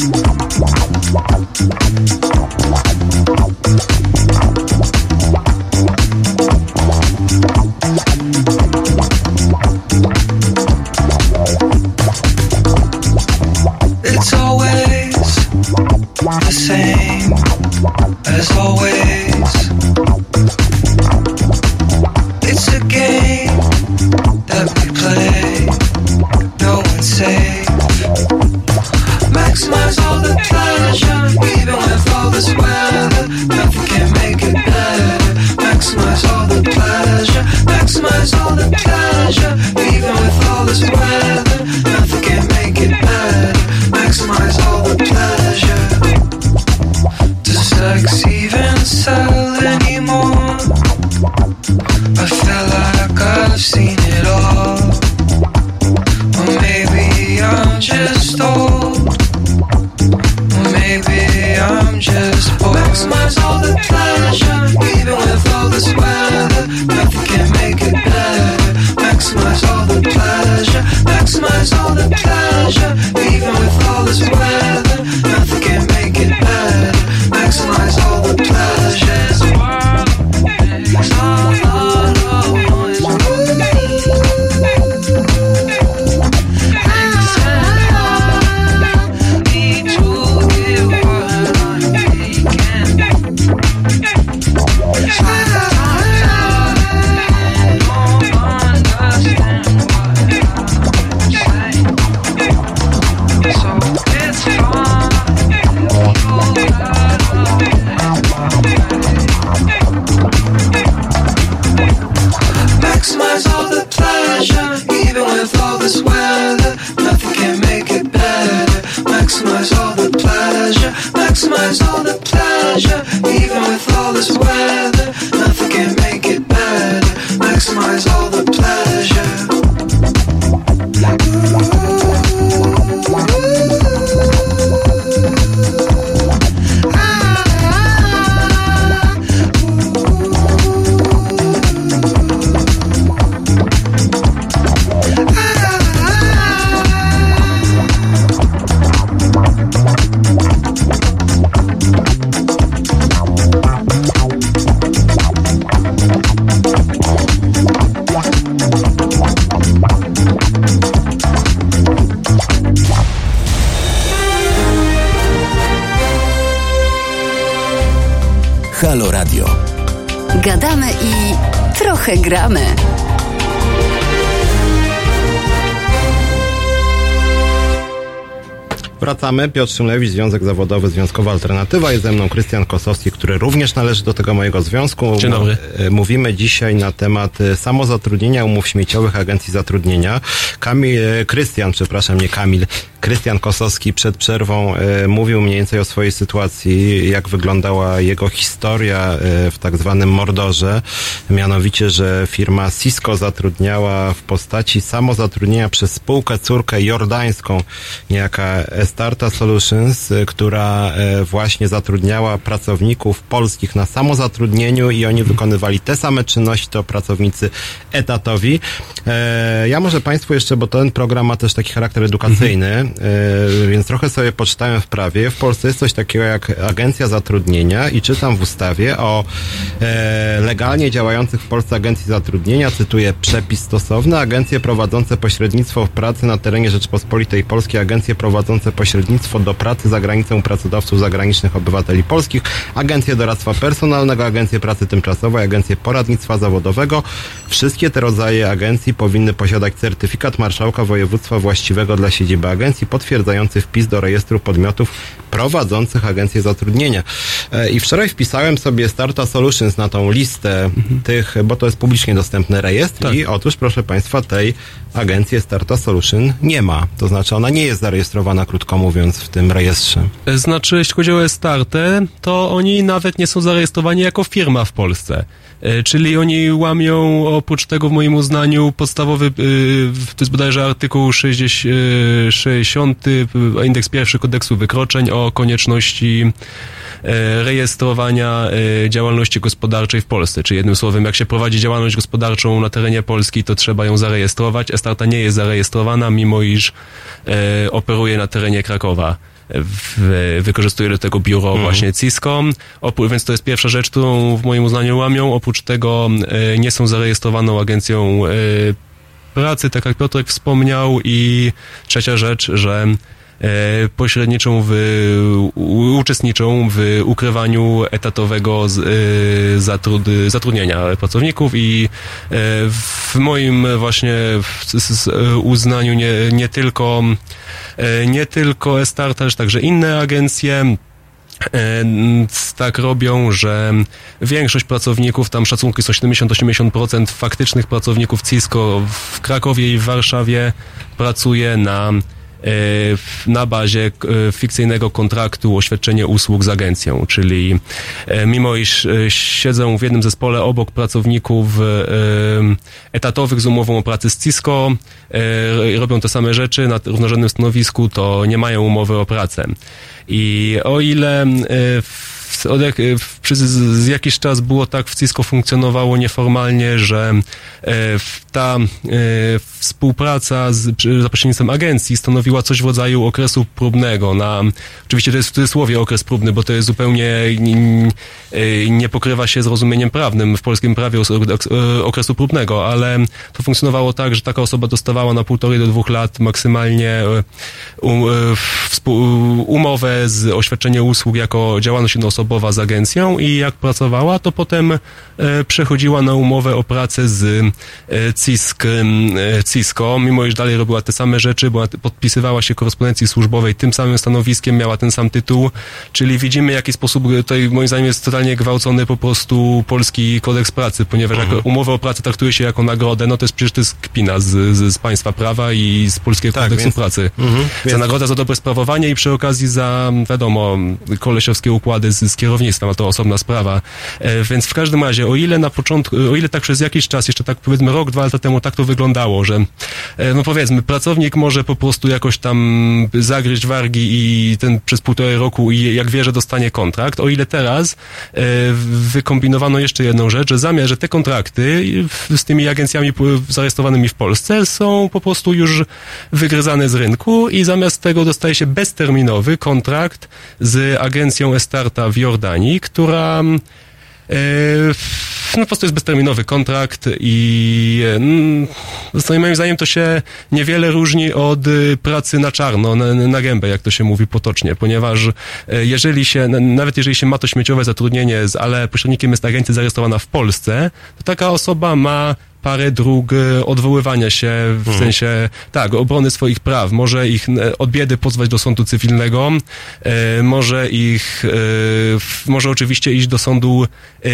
S1: Wracamy. Piotr Szymlewicz, Związek Zawodowy Związkowa Alternatywa. Jest ze mną Krystian Kosowski, który również należy do tego mojego związku.
S6: Dzień dobry.
S1: E, Mówimy dzisiaj na temat e, samozatrudnienia, umów śmieciowych, agencji zatrudnienia. Kamil, e, Krystian, przepraszam, nie Kamil, Krystian Kosowski przed przerwą e, mówił mniej więcej o swojej sytuacji, jak wyglądała jego historia e, w tak zwanym Mordorze. Mianowicie, że firma Cisco zatrudniała w postaci samozatrudnienia przez spółkę córkę jordańską, niejaka Starta Solutions, e, która e, właśnie zatrudniała pracowników polskich na samozatrudnieniu i oni wykonywali te same czynności, to pracownicy etatowi. E, Ja może Państwu jeszcze, bo ten program ma też taki charakter edukacyjny, e, więc trochę sobie poczytałem w prawie. W Polsce jest coś takiego jak agencja zatrudnienia i czytam w ustawie o e, legalnie działających w Polsce agencji zatrudnienia, cytuję przepis stosowny, agencje prowadzące pośrednictwo w pracy na terenie Rzeczpospolitej Polskiej, agencje prowadzące pośrednictwo do pracy za granicą pracodawców zagranicznych obywateli polskich, agencje doradztwa personalnego, agencje pracy tymczasowej, agencje poradnictwa zawodowego. Wszystkie te rodzaje agencji powinny posiadać certyfikat marszałka województwa właściwego dla siedziby agencji potwierdzający wpis do rejestru podmiotów prowadzących agencje zatrudnienia. E, I wczoraj wpisałem sobie Starta Solutions na tą listę tych, bo to jest publicznie dostępny rejestr i otóż, proszę Państwa, tej agencji Starta Solution nie ma. To znaczy ona nie jest zarejestrowana, krótko mówiąc, w tym rejestrze.
S6: Znaczy, jeśli chodzi o Startę, to oni nawet nie są zarejestrowani jako firma w Polsce. E, Czyli oni łamią oprócz tego w moim uznaniu podstawowy, e, to jest bodajże artykuł 60, e, 60 e, indeks pierwszy kodeksu wykroczeń o konieczności rejestrowania działalności gospodarczej w Polsce. Czy jednym słowem, jak się prowadzi działalność gospodarczą na terenie Polski, to trzeba ją zarejestrować. Estarta nie jest zarejestrowana, mimo iż operuje na terenie Krakowa. W, wykorzystuje do tego biuro właśnie Cisco, Opó- więc to jest pierwsza rzecz, którą w moim uznaniu łamią. Oprócz tego e, nie są zarejestrowaną agencją e, pracy, tak jak Piotrek wspomniał. I trzecia rzecz, że pośredniczą w, uczestniczą w ukrywaniu etatowego z, e, zatrud, zatrudnienia pracowników i e, w moim właśnie uznaniu nie, nie tylko e, nie tylko Estart, też także inne agencje E, tak robią, że większość pracowników, tam szacunki są 70-80% faktycznych pracowników Cisco w Krakowie i w Warszawie pracuje na e, na bazie e, fikcyjnego kontraktu o świadczenie usług z agencją, czyli e, mimo iż e, siedzą w jednym zespole obok pracowników etatowych z umową o pracy z Cisco, robią te same rzeczy na równorzędnym stanowisku, to nie mają umowy o pracę. I o ile e, od w, przez z jakiś czas było tak w Cisco funkcjonowało nieformalnie, że e, ta e, współpraca z, za pośrednictwem agencji stanowiła coś w rodzaju okresu próbnego. Na, oczywiście to jest w cudzysłowie okres próbny, bo to jest zupełnie e, nie pokrywa się z rozumieniem prawnym w polskim prawie e, okresu próbnego, ale to funkcjonowało tak, że taka osoba dostawała na półtorej do dwóch lat maksymalnie e, um, e, umowę z oświadczenie usług jako działalność jednoosobowa z agencją i jak pracowała, to potem e, przechodziła na umowę o pracę z e, CISK, e, Cisco, mimo iż dalej robiła te same rzeczy, była, podpisywała się korespondencji służbowej tym samym stanowiskiem, miała ten sam tytuł, czyli widzimy w jaki sposób tutaj moim zdaniem jest totalnie gwałcony po prostu polski kodeks pracy, ponieważ jak umowę o pracę traktuje się jako nagrodę, no to jest przecież to jest kpina z, z, z państwa prawa i z polskiego
S1: Tak,
S6: kodeksu
S1: więc-
S6: pracy.
S1: Mhm,
S6: Za
S1: więc-
S6: nagrodę za dobre sprawowanie i przy okazji za, wiadomo, kolesiowskie układy z, z kierownictwem, a to osobna sprawa. E, więc w każdym razie, o ile na początku, o ile tak przez jakiś czas, jeszcze tak powiedzmy rok, dwa lata temu tak to wyglądało, że e, no powiedzmy, pracownik może po prostu jakoś tam zagryźć wargi i ten przez półtorej roku i jak wie, że dostanie kontrakt, o ile teraz e, wykombinowano jeszcze jedną rzecz, że zamiast, że te kontrakty z tymi agencjami zarejestrowanymi w Polsce są po prostu już wygryzane z rynku i zamiast tego dostaje się bezterminowy kontrakt z agencją Estarta w Jordanii, która E, no po prostu jest bezterminowy kontrakt i e, mm, zresztą moim zdaniem to się niewiele różni od y, pracy na czarno, na, na gębę, jak to się mówi potocznie, ponieważ e, jeżeli się, nawet jeżeli się ma to śmieciowe zatrudnienie, ale pośrednikiem jest agencja zarejestrowana w Polsce, to taka osoba ma parę dróg e, odwoływania się, w sensie, tak, obrony swoich praw. Może ich e, od biedy pozwać do sądu cywilnego, e, może ich, e, w- może oczywiście iść do sądu e,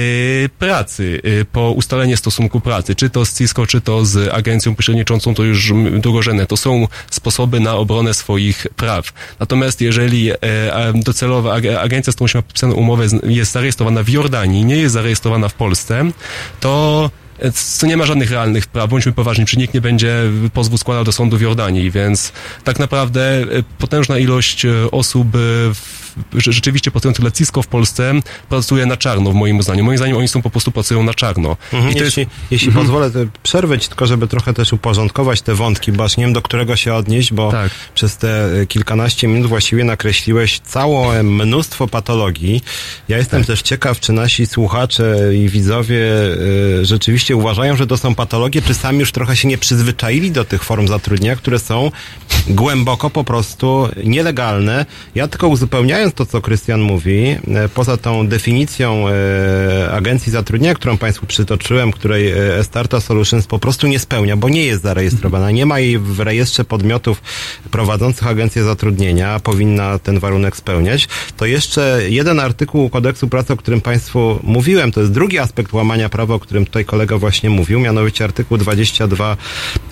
S6: pracy e, po ustalenie stosunku pracy, czy to z CISCO, czy to z agencją pośredniczącą, to już drugorzędne. To są sposoby na obronę swoich praw. Natomiast jeżeli docelowa ag- agencja, z którą się ma podpisaną umowę, jest zarejestrowana w Jordanii, nie jest zarejestrowana w Polsce, to co nie ma żadnych realnych praw, bądźmy poważni, czy nikt nie będzie pozwu składał do sądu w Jordanii, więc tak naprawdę e, potężna ilość e, osób e, w, rzeczywiście pracujących dla CISCO w Polsce pracuje na czarno, w moim zdaniem. Moim zdaniem oni są po prostu pracują na czarno.
S1: Mhm,
S6: I
S1: jeśli
S6: jest,
S1: jeśli pozwolę to przerwać, tylko żeby trochę też uporządkować te wątki, bo aż nie wiem do którego się odnieść, bo
S6: Tak.
S1: przez te e, kilkanaście minut właściwie nakreśliłeś całe mnóstwo patologii. Ja jestem też ciekaw, czy nasi słuchacze i widzowie e, rzeczywiście uważają, że to są patologie, czy sami już trochę się nie przyzwyczaili do tych form zatrudnienia, które są głęboko po prostu nielegalne. Ja tylko uzupełniając to, co Krystian mówi, e, poza tą definicją e, agencji zatrudnienia, którą Państwu przytoczyłem, której e, Estarta Solutions po prostu nie spełnia, bo nie jest zarejestrowana. Nie ma jej w rejestrze podmiotów prowadzących agencję zatrudnienia, powinna ten warunek spełniać. To jeszcze jeden artykuł kodeksu pracy, o którym Państwu mówiłem, to jest drugi aspekt łamania prawa, o którym tutaj kolega właśnie mówił, mianowicie artykuł 22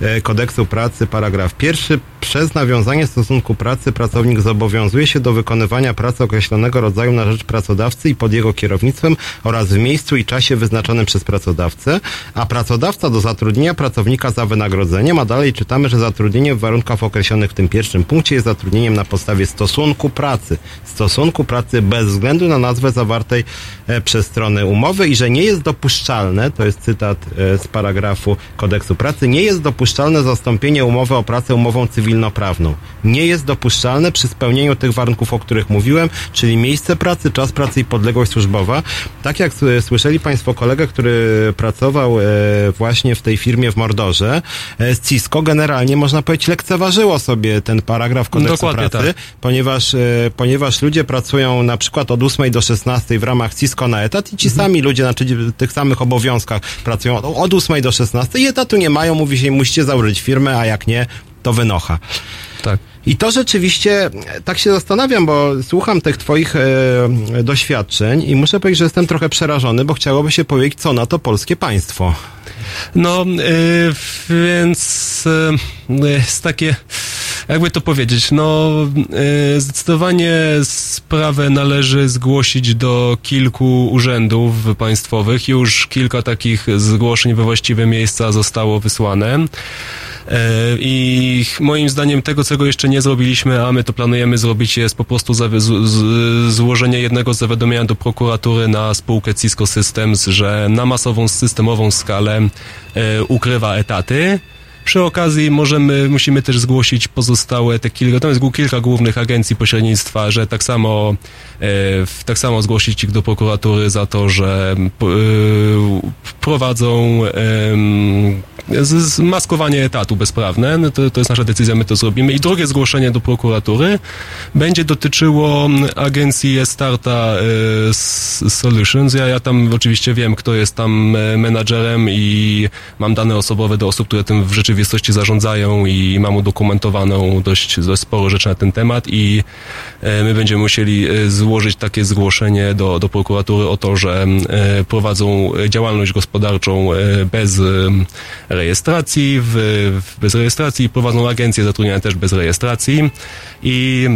S1: e, kodeksu pracy, paragraf pierwszy. Przez nawiązanie stosunku pracy pracownik zobowiązuje się do wykonywania pracy określonego rodzaju na rzecz pracodawcy i pod jego kierownictwem oraz w miejscu i czasie wyznaczonym przez pracodawcę, a pracodawca do zatrudnienia pracownika za wynagrodzeniem, a dalej czytamy, że zatrudnienie w warunkach określonych w tym pierwszym punkcie jest zatrudnieniem na podstawie stosunku pracy. Stosunku pracy bez względu na nazwę zawartej e, przez stronę umowy i że nie jest dopuszczalne, to jest cytat e, z paragrafu kodeksu pracy, nie jest dopuszczalne zastąpienie umowy o pracę umową cywilnoprawną. Nie jest dopuszczalne przy spełnieniu tych warunków, o których mówiłem, czyli miejsce pracy, czas pracy i podległość służbowa. Tak jak słyszeli Państwo kolegę, który pracował e, właśnie w tej firmie w Mordorze, e, Cisco generalnie można powiedzieć lekceważyło sobie ten paragraf kodeksu
S6: Dokładnie
S1: pracy,
S6: tak.
S1: ponieważ, e, ponieważ ludzie pracują na przykład od 8 do 16 w ramach Cisco na etat i ci
S6: Mhm.
S1: sami ludzie na tych samych obowiązkach pracują od, od 8 do 16 i etatu nie mają, mówi się, musicie założyć firmę, a jak nie, to wynocha.
S6: tak.
S1: I to rzeczywiście, e, tak się zastanawiam, bo słucham tych twoich e, doświadczeń i muszę powiedzieć, że jestem trochę przerażony, bo chciałoby się powiedzieć, co na to polskie państwo.
S6: No, y, więc y, jest takie, jakby to powiedzieć, no y, zdecydowanie sprawę należy zgłosić do kilku urzędów państwowych. Już kilka takich zgłoszeń we właściwe miejsca zostało wysłane. E, I moim zdaniem tego, czego jeszcze nie zrobiliśmy, a my to planujemy zrobić, jest po prostu złożenie jednego zawiadomienia do prokuratury na spółkę Cisco Systems, że na masową, systemową skalę e, ukrywa etaty. Przy okazji możemy, musimy też zgłosić pozostałe te kilka, tam jest kilka głównych agencji pośrednictwa, że tak samo, e, tak samo zgłosić ich do prokuratury za to, że e, prowadzą maskowanie etatu bezprawne. No to, to jest nasza decyzja, my to zrobimy. I drugie zgłoszenie do prokuratury będzie dotyczyło agencji Starta e, Solutions. Ja, ja tam oczywiście wiem, kto jest tam menadżerem i mam dane osobowe do osób, które tym w rzeczywistości zarządzają i mam udokumentowaną dość, dość sporo rzeczy na ten temat i e, my będziemy musieli e, złożyć takie zgłoszenie do, do prokuratury o to, że e, prowadzą działalność gospodarczą bez rejestracji, w, bez rejestracji. Prowadzą agencję zatrudniania też bez rejestracji. I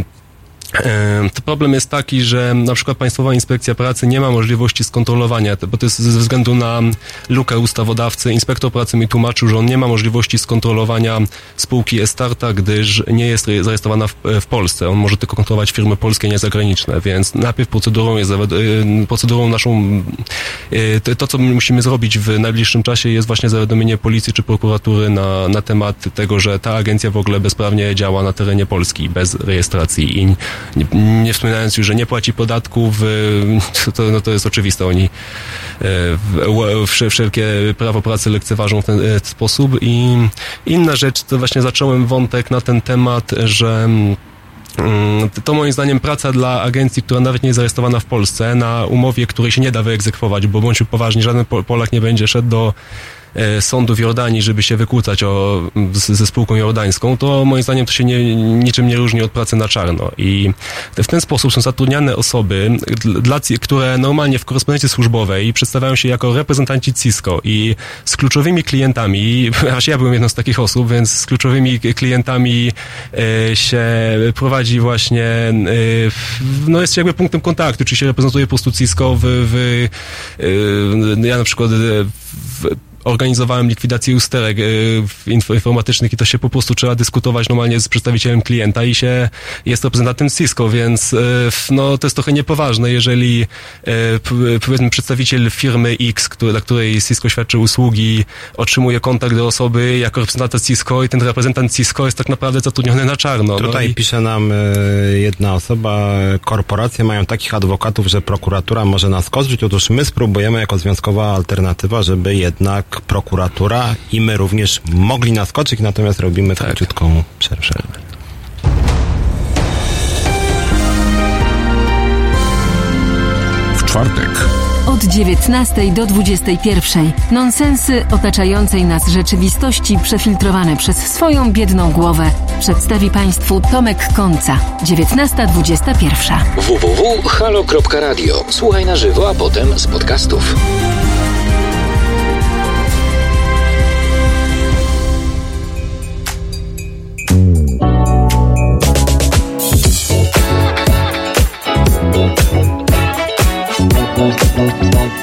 S6: To problem jest taki, że na przykład Państwowa Inspekcja Pracy nie ma możliwości skontrolowania, bo to jest ze względu na lukę ustawodawcy. Inspektor pracy mi tłumaczył, że on nie ma możliwości skontrolowania spółki Estarta, gdyż nie jest re- zarejestrowana w, w Polsce. On może tylko kontrolować firmy polskie, nie zagraniczne, więc najpierw procedurą jest, procedurą naszą, to, co my musimy zrobić w najbliższym czasie jest właśnie zawiadomienie policji czy prokuratury na, na temat tego, że ta agencja w ogóle bezprawnie działa na terenie Polski bez rejestracji i nie, nie wspominając już, że nie płaci podatków, y, to, no to jest oczywiste. Oni w- wszelkie prawo pracy lekceważą w ten e, sposób i inna rzecz, to właśnie zacząłem wątek na ten temat, że mm, to moim zdaniem praca dla agencji, która nawet nie jest zarejestrowana w Polsce, na umowie, której się nie da wyegzekwować, bo bądźmy poważni, żaden Pol- Polak nie będzie szedł do e, sądu w Jordanii, żeby się wykłócać o, z, ze spółką jordańską, to moim zdaniem to się nie, niczym nie różni od pracy na czarno. I w ten sposób są zatrudniane osoby, dl- dla, które normalnie w korespondencji służbowej przedstawiają się jako reprezentanci Cisco i z kluczowymi klientami, aż ja byłem jedną z takich osób, więc z kluczowymi klientami e, się prowadzi właśnie, e, no jest się jakby punktem kontaktu, czy się reprezentuje po prostu Cisco w, w ja na przykład w, organizowałem likwidację usterek inf- informatycznych i to się po prostu trzeba dyskutować normalnie z przedstawicielem klienta i się jest reprezentantem Cisco, więc f- no to jest trochę niepoważne, jeżeli p- powiedzmy przedstawiciel firmy X, który, dla której Cisco świadczy usługi, otrzymuje kontakt do osoby jako reprezentant Cisco i ten reprezentant Cisco jest tak naprawdę zatrudniony na czarno.
S1: Tutaj
S6: no i,
S1: pisze nam jedna osoba, korporacje mają takich adwokatów, że prokuratura może nas kozrzyć. Otóż my spróbujemy jako związkowa alternatywa, żeby jednak prokuratura i my również mogli naskoczyć, natomiast robimy
S6: Tak.
S1: króciutką przerwę.
S2: W czwartek
S3: Od 19 do 21. Nonsensy otaczającej nas rzeczywistości przefiltrowane przez swoją biedną głowę przedstawi Państwu Tomek Końca. 19.21.
S10: www.halo.radio. Słuchaj na żywo, a potem z podcastów.
S11: The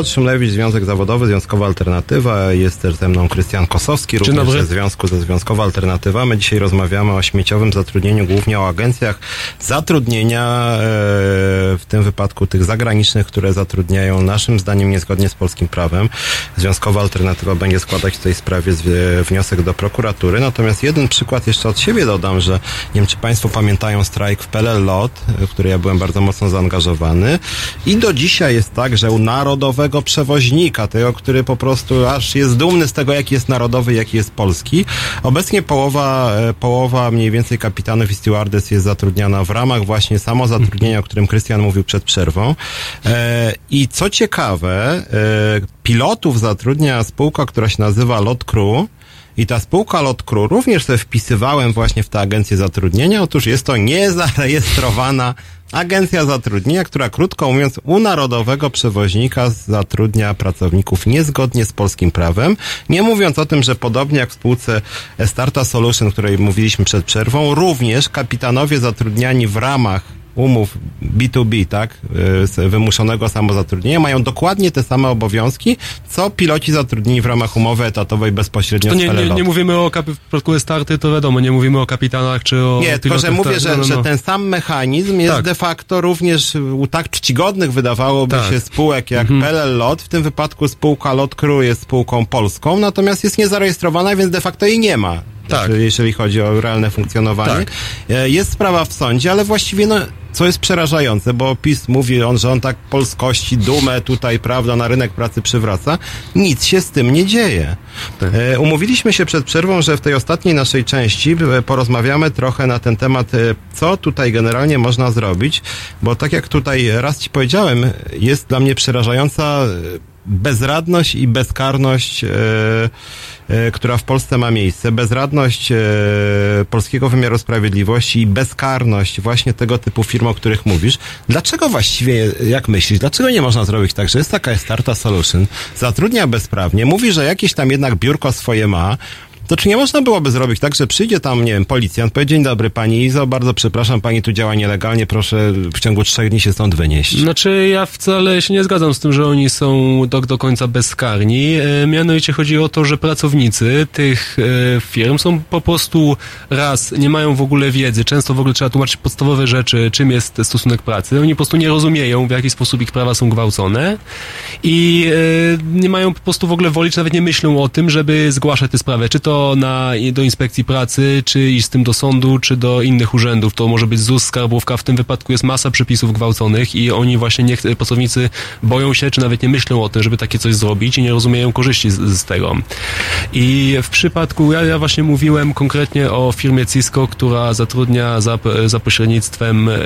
S1: Piotr Szumlewicz, Związek Zawodowy, Związkowa Alternatywa. Jest też ze mną Krystian Kosowski, również
S6: dobry.
S1: ze Związku ze Związkowa Alternatywa. My dzisiaj rozmawiamy o śmieciowym zatrudnieniu, głównie o agencjach zatrudnienia, e, tym wypadku tych zagranicznych, które zatrudniają naszym zdaniem niezgodnie z polskim prawem. Związkowa Alternatywa będzie składać w tej sprawie wniosek do prokuratury. Natomiast jeden przykład jeszcze od siebie dodam, że nie wiem, czy Państwo pamiętają strajk w PLL LOT, w który ja byłem bardzo mocno zaangażowany. I do dzisiaj jest tak, że u narodowego przewoźnika, tego, który po prostu aż jest dumny z tego, jaki jest narodowy, jaki jest polski. Obecnie połowa, e, połowa mniej więcej kapitanów i stewardess jest zatrudniana w ramach właśnie samozatrudnienia, o którym Krystian mówił przed przerwą. E, I co ciekawe, e, pilotów zatrudnia spółka, która się nazywa Lot Crew. I ta spółka Lot Crew również sobie wpisywałem właśnie w tę agencję zatrudnienia. Otóż jest to niezarejestrowana agencja zatrudnienia, która krótko mówiąc u narodowego przewoźnika zatrudnia pracowników niezgodnie z polskim prawem. Nie mówiąc o tym, że podobnie jak w spółce Starta Solution, której mówiliśmy przed przerwą, również kapitanowie zatrudniani w ramach umów B2B, tak, y, z wymuszonego samozatrudnienia, mają dokładnie te same obowiązki, co piloci zatrudnieni w ramach umowy etatowej bezpośrednio
S6: To nie, nie, nie mówimy o kap- w przypadku starty, to wiadomo, nie mówimy o kapitanach czy o
S1: Nie, tylko że mówię,
S6: tak,
S1: że,
S6: no, no,
S1: że
S6: no.
S1: ten sam mechanizm jest
S6: Tak.
S1: de facto również u tak czcigodnych wydawałoby
S6: Tak.
S1: się spółek jak
S6: Mhm.
S1: PLL Lot. W tym wypadku spółka Lot Crew jest spółką polską, natomiast jest niezarejestrowana, więc de facto jej nie ma.
S6: Tak.
S1: Jeżeli chodzi o realne funkcjonowanie.
S6: Tak.
S1: E, Jest sprawa w sądzie, ale właściwie no, co jest przerażające, bo PiS mówi on, że on tak polskości, dumę tutaj, prawda, na rynek pracy przywraca. Nic się z tym nie dzieje.
S6: Tak.
S1: E, umówiliśmy się przed przerwą, że w tej ostatniej naszej części e, porozmawiamy trochę na ten temat, e, co tutaj generalnie można zrobić, bo tak jak tutaj raz ci powiedziałem, jest dla mnie przerażająca bezradność i bezkarność, która w Polsce ma miejsce, bezradność e, polskiego wymiaru sprawiedliwości i bezkarność właśnie tego typu firm, o których mówisz. Dlaczego właściwie, jak myślisz, dlaczego nie można zrobić tak, że jest taka Starta Solution, zatrudnia bezprawnie, mówi, że jakieś tam jednak biurko swoje ma, to czy nie można byłoby zrobić tak, że przyjdzie tam, nie wiem, policjant, powie, dzień dobry pani Izo, bardzo przepraszam, pani tu działa nielegalnie, proszę w ciągu trzech dni się stąd wynieść.
S6: Znaczy, ja wcale się nie zgadzam z tym, że oni są do, do końca bezkarni. E, mianowicie chodzi o to, że pracownicy tych e, firm są po prostu raz, nie mają w ogóle wiedzy. Często w ogóle trzeba tłumaczyć podstawowe rzeczy, czym jest stosunek pracy. Oni po prostu nie rozumieją, w jaki sposób ich prawa są gwałcone i e, nie mają po prostu w ogóle woli, czy nawet nie myślą o tym, żeby zgłaszać te sprawy. Czy to na, do inspekcji pracy, czy iść z tym do sądu, czy do innych urzędów. To może być ZUS, skarbówka. W tym wypadku jest masa przepisów gwałconych i oni właśnie nie, ch- pracownicy boją się, czy nawet nie myślą o tym, żeby takie coś zrobić i nie rozumieją korzyści z, z tego. I w przypadku, ja, ja właśnie mówiłem konkretnie o firmie Cisco, która zatrudnia za, za pośrednictwem em,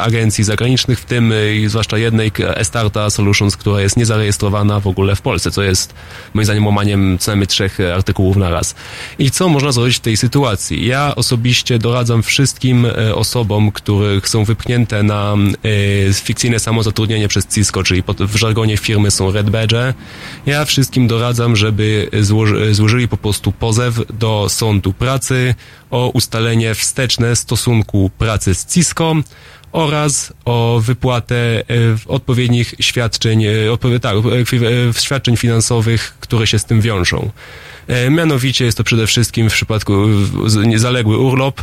S6: agencji zagranicznych, w tym y, zwłaszcza jednej Estarta Solutions, która jest niezarejestrowana w ogóle w Polsce, co jest moim zdaniem łamaniem co najmniej trzech e, artykułów na raz. I co można zrobić w tej sytuacji? Ja osobiście doradzam wszystkim e, osobom, których są wypchnięte na e, fikcyjne samozatrudnienie przez Cisco, czyli w żargonie firmy są red badge. Ja wszystkim doradzam, żeby złoży, złożyli po prostu pozew do sądu pracy o ustalenie wsteczne stosunku pracy z Cisco oraz o wypłatę e, odpowiednich świadczeń, e, tak, e, e, świadczeń finansowych, które się z tym wiążą. E, Mianowicie jest to przede wszystkim w przypadku w- z- niezaległy urlop,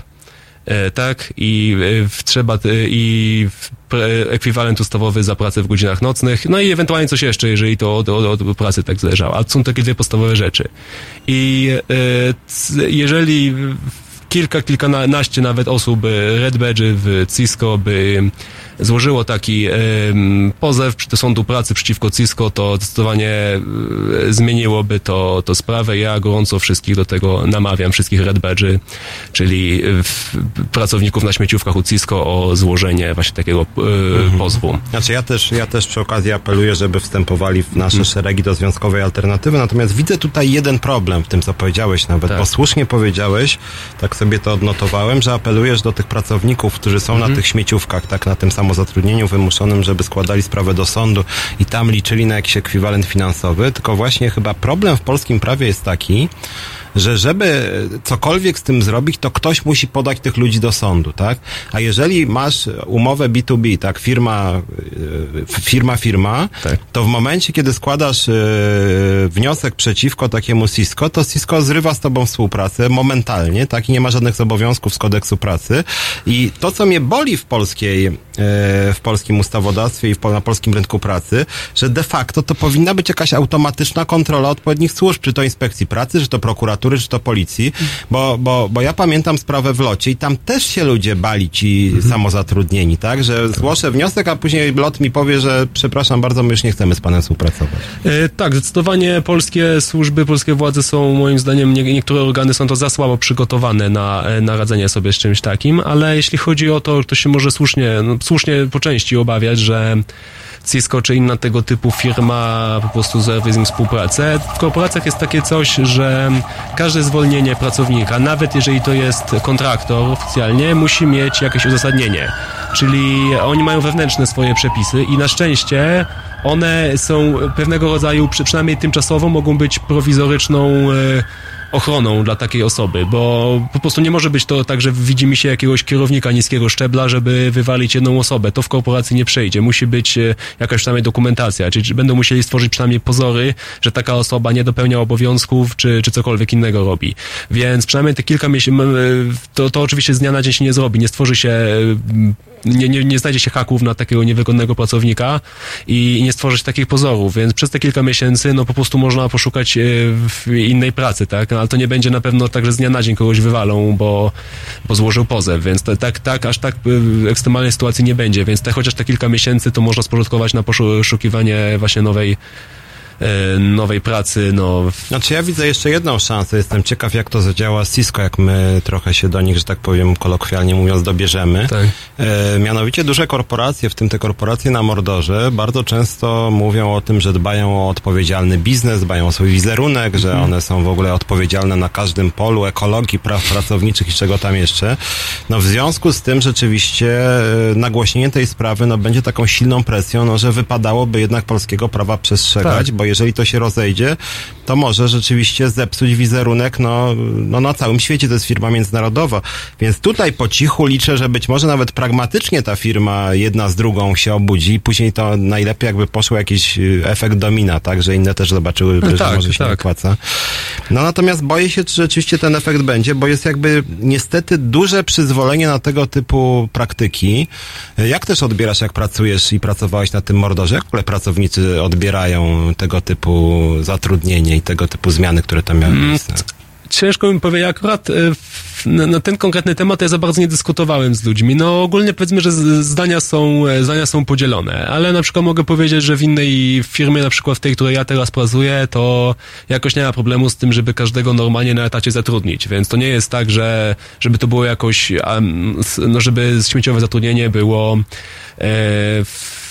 S6: e, tak, i e, trzeba, i ekwiwalent ustawowy za pracę w godzinach nocnych, no i ewentualnie coś jeszcze, jeżeli to od, od, od pracy tak zależało. A są takie dwie podstawowe rzeczy. I jeżeli kilka, kilkanaście nawet osób e, Red Badge w Cisco by złożyło taki pozew do sądu pracy przeciwko Cisco, to zdecydowanie e, zmieniłoby to, to sprawę. Ja gorąco wszystkich do tego namawiam, wszystkich Red Badge, czyli pracowników na śmieciówkach u Cisco o złożenie właśnie takiego e, pozwu.
S1: Znaczy ja też, ja też przy okazji apeluję, żeby wstępowali w nasze szeregi do związkowej alternatywy, natomiast widzę tutaj jeden problem w tym, co powiedziałeś nawet,
S6: Tak.
S1: bo słusznie powiedziałeś, tak sobie to odnotowałem, że apelujesz do tych pracowników, którzy są na tych śmieciówkach, tak, na tym samozatrudnieniu wymuszonym, żeby składali sprawę do sądu i tam liczyli na jakiś ekwiwalent finansowy, tylko właśnie chyba problem w polskim prawie jest taki, że żeby cokolwiek z tym zrobić, to ktoś musi podać tych ludzi do sądu, tak? A jeżeli masz umowę B2B, tak, firma, y, firma, firma,
S6: Tak.
S1: to w momencie, kiedy składasz y, wniosek przeciwko takiemu Cisco, to Cisco zrywa z tobą współpracę momentalnie, tak, i nie ma żadnych zobowiązków z kodeksu pracy. I to, co mnie boli w polskiej, y, w polskim ustawodawstwie i na polskim rynku pracy, że de facto to powinna być jakaś automatyczna kontrola odpowiednich służb, czy to inspekcji pracy, czy to prokuratury, czy to policji, bo, bo, bo ja pamiętam sprawę w locie i tam też się ludzie bali ci samozatrudnieni, tak, że zgłoszę wniosek, a później lot mi powie, że przepraszam bardzo, my już nie chcemy z panem współpracować.
S6: E, Tak, zdecydowanie polskie służby, polskie władze są, moim zdaniem, nie, niektóre organy są to za słabo przygotowane na, e, na radzenie sobie z czymś takim, ale jeśli chodzi o to, to się może słusznie, no, słusznie po części obawiać, że Cisco czy inna tego typu firma po prostu zerwie z nim współpracę. W korporacjach jest takie coś, że każde zwolnienie pracownika, nawet jeżeli to jest kontraktor oficjalnie, musi mieć jakieś uzasadnienie. Czyli oni mają wewnętrzne swoje przepisy i na szczęście one są pewnego rodzaju, przy, przynajmniej tymczasowo, mogą być prowizoryczną e, ochroną dla takiej osoby, bo po prostu nie może być to tak, że widzi mi się jakiegoś kierownika niskiego szczebla, żeby wywalić jedną osobę. To w korporacji nie przejdzie. Musi być e, jakaś przynajmniej dokumentacja, czyli czy będą musieli stworzyć przynajmniej pozory, że taka osoba nie dopełnia obowiązków, czy, czy cokolwiek innego robi. Więc przynajmniej te kilka miesięcy, to, to oczywiście z dnia na dzień się nie zrobi, nie stworzy się e, nie, nie, nie znajdzie się haków na takiego niewygodnego pracownika i nie stworzyć takich pozorów, więc przez te kilka miesięcy no po prostu można poszukać e, innej pracy, tak? Ale to nie będzie na pewno tak, że z dnia na dzień kogoś wywalą, bo, bo złożył pozew, więc to, tak, tak, aż tak e, ekstremalnej sytuacji nie będzie, więc te, chociaż te kilka miesięcy to można spożytkować na poszukiwanie właśnie nowej nowej pracy, no
S1: Znaczy ja widzę jeszcze jedną szansę, jestem ciekaw jak to zadziała Cisco, jak my trochę się do nich, że tak powiem kolokwialnie mówiąc, dobierzemy.
S6: Tak.
S1: E, mianowicie duże korporacje, w tym te korporacje na Mordorze, bardzo często mówią o tym, że dbają o odpowiedzialny biznes, dbają o swój wizerunek, że one są w ogóle odpowiedzialne na każdym polu ekologii, praw pracowniczych i czego tam jeszcze. No w związku z tym rzeczywiście e, nagłośnienie tej sprawy no, będzie taką silną presją, no, że wypadałoby jednak polskiego prawa przestrzegać,
S6: Tak.
S1: bo jeżeli to się rozejdzie, to może rzeczywiście zepsuć wizerunek no, no na całym świecie, to jest firma międzynarodowa. Więc tutaj po cichu liczę, że być może nawet pragmatycznie ta firma jedna z drugą się obudzi i później to najlepiej jakby poszło jakiś y, efekt domina, tak, że inne też zobaczyły, że
S6: tak,
S1: może się
S6: tak.
S1: opłaca. No natomiast boję się, czy rzeczywiście ten efekt będzie, bo jest jakby niestety duże przyzwolenie na tego typu praktyki. Jak też odbierasz, jak pracujesz i pracowałeś na tym mordorze? Jak w ogóle pracownicy odbierają tego typu zatrudnienie i tego typu zmiany, które tam miały miejsce?
S6: ciężko mi powiedzieć, akurat e, na, na ten konkretny temat ja za bardzo nie dyskutowałem z ludźmi. No ogólnie powiedzmy, że zdania są, e, zdania są podzielone, ale na przykład mogę powiedzieć, że w innej firmie, na przykład w tej, której ja teraz pracuję, to jakoś nie ma problemu z tym, żeby każdego normalnie na etacie zatrudnić, więc to nie jest tak, że żeby to było jakoś, no żeby śmieciowe zatrudnienie było e, w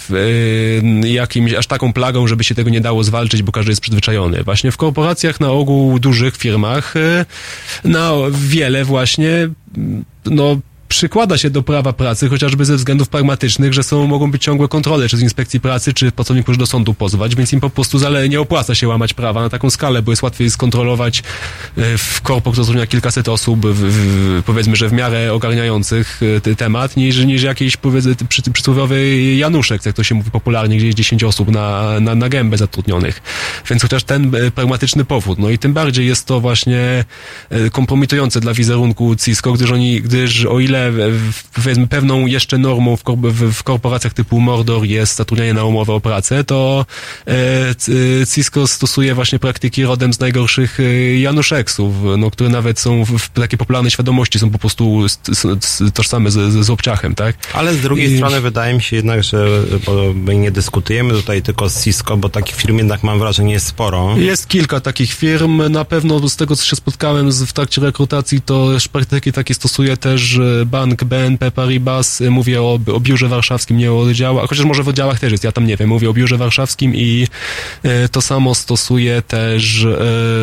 S6: jakimś aż taką plagą, żeby się tego nie dało zwalczyć, bo każdy jest przyzwyczajony. Właśnie w korporacjach, na ogół dużych firmach, e, na wiele właśnie, no przykłada się do prawa pracy, chociażby ze względów pragmatycznych, że są, mogą być ciągłe kontrole, czy z inspekcji pracy, czy pracownik może do sądu pozwać, więc im po prostu zale, nie opłaca się łamać prawa na taką skalę, bo jest łatwiej skontrolować e, w korpo, które zatrudnia kilkaset osób, w, w, powiedzmy, że w miarę ogarniających e, temat, niż, niż powiedzmy, przy, przysłowiowy Januszek, jak to się mówi popularnie, gdzie jest 10 osób na, na, na gębę zatrudnionych. Więc chociaż ten e, pragmatyczny powód, no i tym bardziej jest to właśnie kompromitujące dla wizerunku Cisco, gdyż oni, gdyż o ile powiedzmy pewną jeszcze normą w, w, korporacjach typu Mordor jest zatrudnianie na umowę o pracę, to e, Cisco stosuje właśnie praktyki rodem z najgorszych e, Januszeksów, no, które nawet są w, takiej popularnej świadomości, są po prostu tożsame z, z, z obciachem, tak?
S1: Ale z drugiej
S6: I-
S1: strony wydaje mi się jednak, że bo my nie dyskutujemy tutaj tylko z Cisco, bo takich firm jednak mam wrażenie jest sporo.
S6: Jest kilka takich firm. Na pewno z tego, co się spotkałem z, w trakcie rekrutacji, to praktyki takie stosuje też Bank, BNP Paribas, y, mówię o, o biurze warszawskim, nie o oddziałach, chociaż może w oddziałach też jest, ja tam nie wiem, mówię o biurze warszawskim i y, to samo stosuje też y,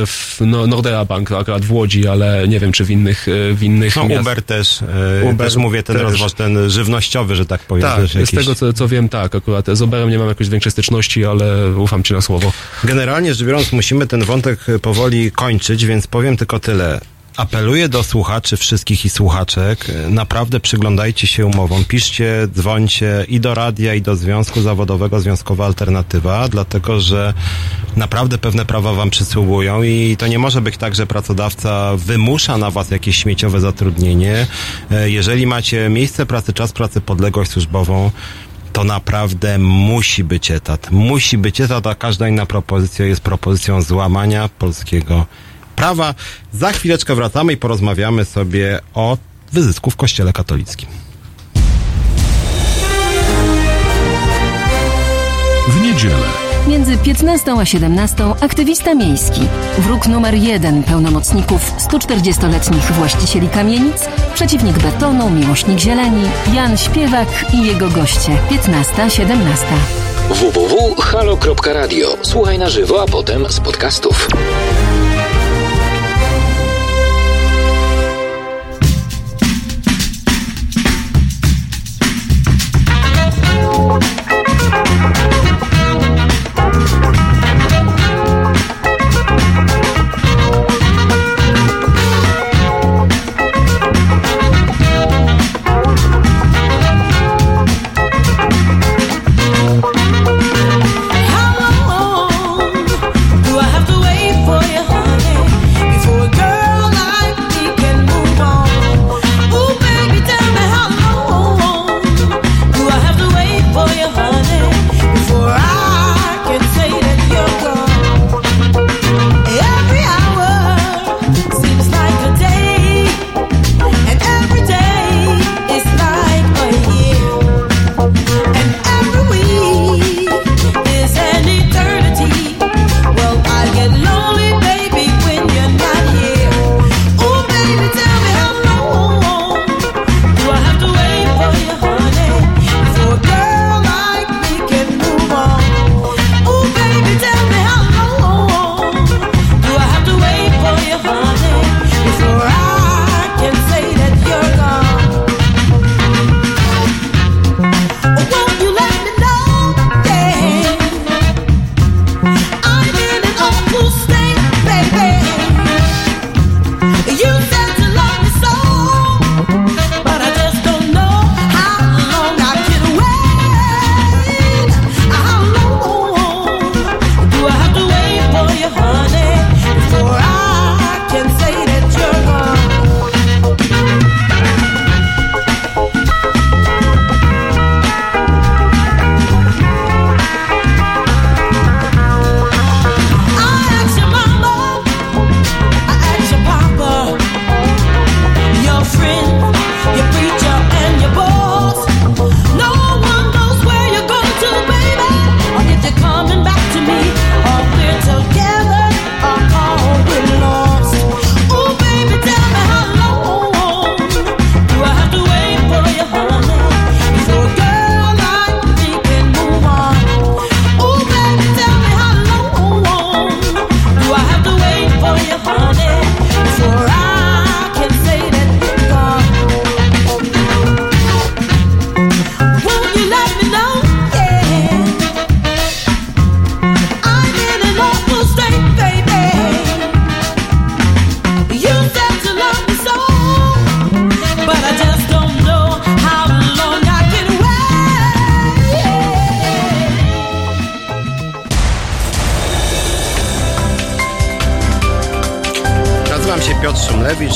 S6: w no, Nordea Bank, akurat w Łodzi, ale nie wiem, czy w innych, w innych
S1: No. Uber też,
S6: Uber
S1: też mówię ten
S6: też.
S1: rozwoż, ten żywnościowy, że tak powiem.
S6: Tak, z tego co, co wiem, tak, akurat z Uberem nie mam jakiejś większej styczności, ale ufam ci na słowo.
S1: Generalnie rzecz biorąc, musimy ten wątek powoli kończyć, więc powiem tylko tyle. Apeluję do słuchaczy wszystkich i słuchaczek, e, naprawdę przyglądajcie się umowom, piszcie, dzwońcie i do radia, i do Związku Zawodowego, Związkowa Alternatywa, dlatego że naprawdę pewne prawa wam przysługują i to nie może być tak, że pracodawca wymusza na was jakieś śmieciowe zatrudnienie. E, Jeżeli macie miejsce pracy, czas pracy, podległość służbową, to naprawdę musi być etat. Musi być etat, a każda inna propozycja jest propozycją złamania polskiego prawa. Za chwileczkę wracamy i porozmawiamy sobie o wyzysku w Kościele katolickim.
S2: W niedzielę
S3: Między 15 a 17 aktywista miejski, wróg numer jeden pełnomocników 140-letnich właścicieli kamienic, przeciwnik betonu, miłośnik zieleni, Jan Śpiewak i jego goście 15-17.
S4: www.halo.radio. Słuchaj na żywo, a potem z podcastów.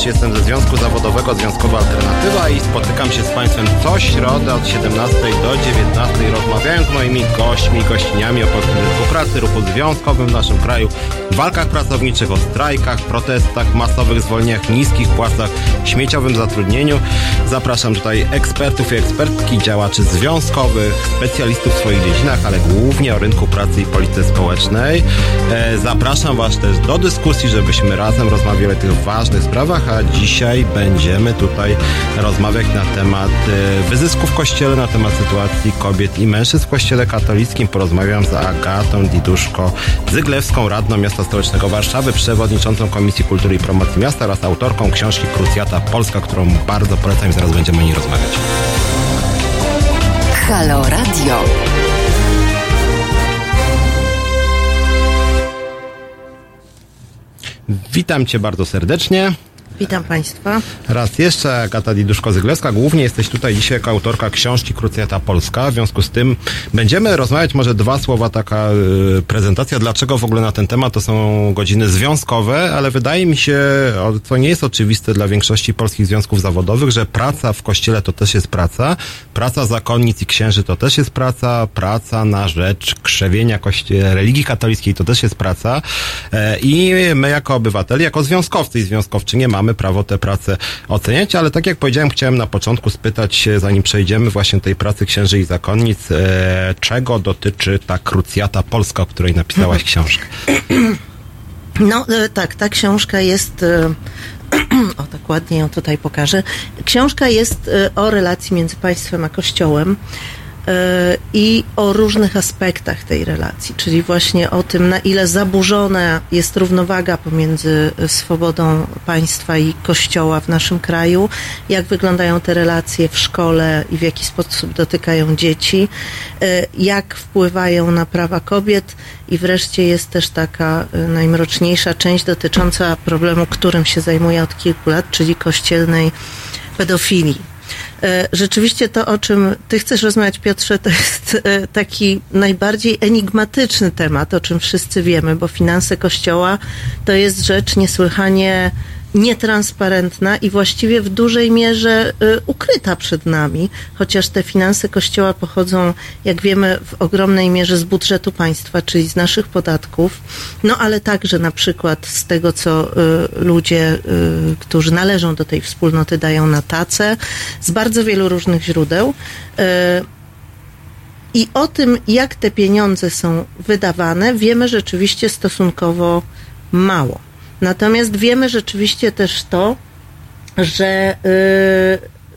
S1: Jestem ze Związku Zawodowego Związkowa Alternatywa i spotykam się z Państwem co środę od 17 do 19, rozmawiając z moimi gośćmi i gościniami o polskim rynku pracy, ruchu związkowym w naszym kraju, walkach pracowniczych, o strajkach, protestach, masowych zwolnieniach, niskich płacach, śmieciowym zatrudnieniu. Zapraszam tutaj ekspertów i ekspertki, działaczy związkowych, specjalistów w swoich dziedzinach, ale głównie o rynku pracy i polityce społecznej. E, Zapraszam Was też do dyskusji, żebyśmy razem rozmawiali o tych ważnych sprawach, a dzisiaj będziemy tutaj rozmawiać na temat e, wyzysku w kościele, na temat sytuacji kobiet i mężczyzn w kościele katolickim. Porozmawiam z Agatą Diduszko-Zyglewską, radną miasta stołecznego Warszawy, przewodniczącą Komisji Kultury i Promocji Miasta oraz autorką książki Krucjata Polska, którą bardzo polecam i zaraz będziemy o niej rozmawiać.
S9: Halo Radio.
S1: Witam Cię bardzo serdecznie.
S12: Witam Państwa.
S1: Raz jeszcze Agata Diduszko-Zyglewska. Głównie jesteś tutaj dzisiaj jako autorka książki Krucjata Polska. W związku z tym będziemy rozmawiać może dwa słowa, taka y, prezentacja, dlaczego w ogóle na ten temat to są godziny związkowe, ale wydaje mi się, co nie jest oczywiste dla większości polskich związków zawodowych, że praca w kościele to też jest praca, praca zakonnic i księży to też jest praca, praca na rzecz krzewienia koście- religii katolickiej to też jest praca e, i my jako obywatele, jako związkowcy i związkowczynie mamy prawo tę pracę oceniać, ale tak jak powiedziałem, chciałem na początku spytać zanim przejdziemy właśnie tej pracy księży i zakonnic, e, czego dotyczy ta krucjata polska, o której napisałaś książkę?
S12: No e, tak, ta książka jest. e, O, tak ładnie ją tutaj pokażę. Książka jest o relacji między państwem a kościołem i o różnych aspektach tej relacji, czyli właśnie o tym, na ile zaburzona jest równowaga pomiędzy swobodą państwa i kościoła w naszym kraju, jak wyglądają te relacje w szkole i w jaki sposób dotykają dzieci, e, jak wpływają na prawa kobiet i wreszcie jest też taka e, najmroczniejsza część dotycząca problemu, którym się zajmuję od kilku lat, czyli kościelnej pedofilii. E, Rzeczywiście to, o czym ty chcesz rozmawiać, Piotrze, to jest e, taki najbardziej enigmatyczny temat, o czym wszyscy wiemy, bo finanse Kościoła to jest rzecz niesłychanie nietransparentna i właściwie w dużej mierze y, ukryta przed nami, chociaż te finanse Kościoła pochodzą, jak wiemy, w ogromnej mierze z budżetu państwa, czyli z naszych podatków, no ale także na przykład z tego, co y, ludzie, y, którzy należą do tej wspólnoty, dają na tacę, z bardzo wielu różnych źródeł. I o tym, jak te pieniądze są wydawane, wiemy rzeczywiście stosunkowo mało. Natomiast wiemy rzeczywiście też to, że,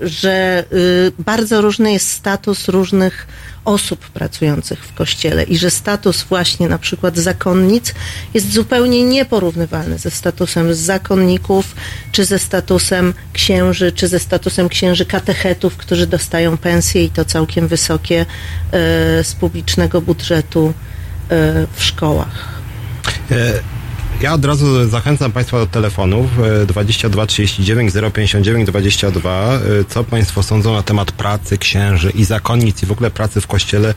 S12: y, że y, bardzo różny jest status różnych osób pracujących w kościele i że status właśnie na przykład zakonnic jest zupełnie nieporównywalny ze statusem zakonników, czy ze statusem księży, czy ze statusem księży katechetów, którzy dostają pensje i to całkiem wysokie y, z publicznego budżetu y, w szkołach.
S1: Ja od razu zachęcam Państwa do telefonów e, 22 39 059 22. E, Co Państwo sądzą na temat pracy księży i zakonnic i w ogóle pracy w kościele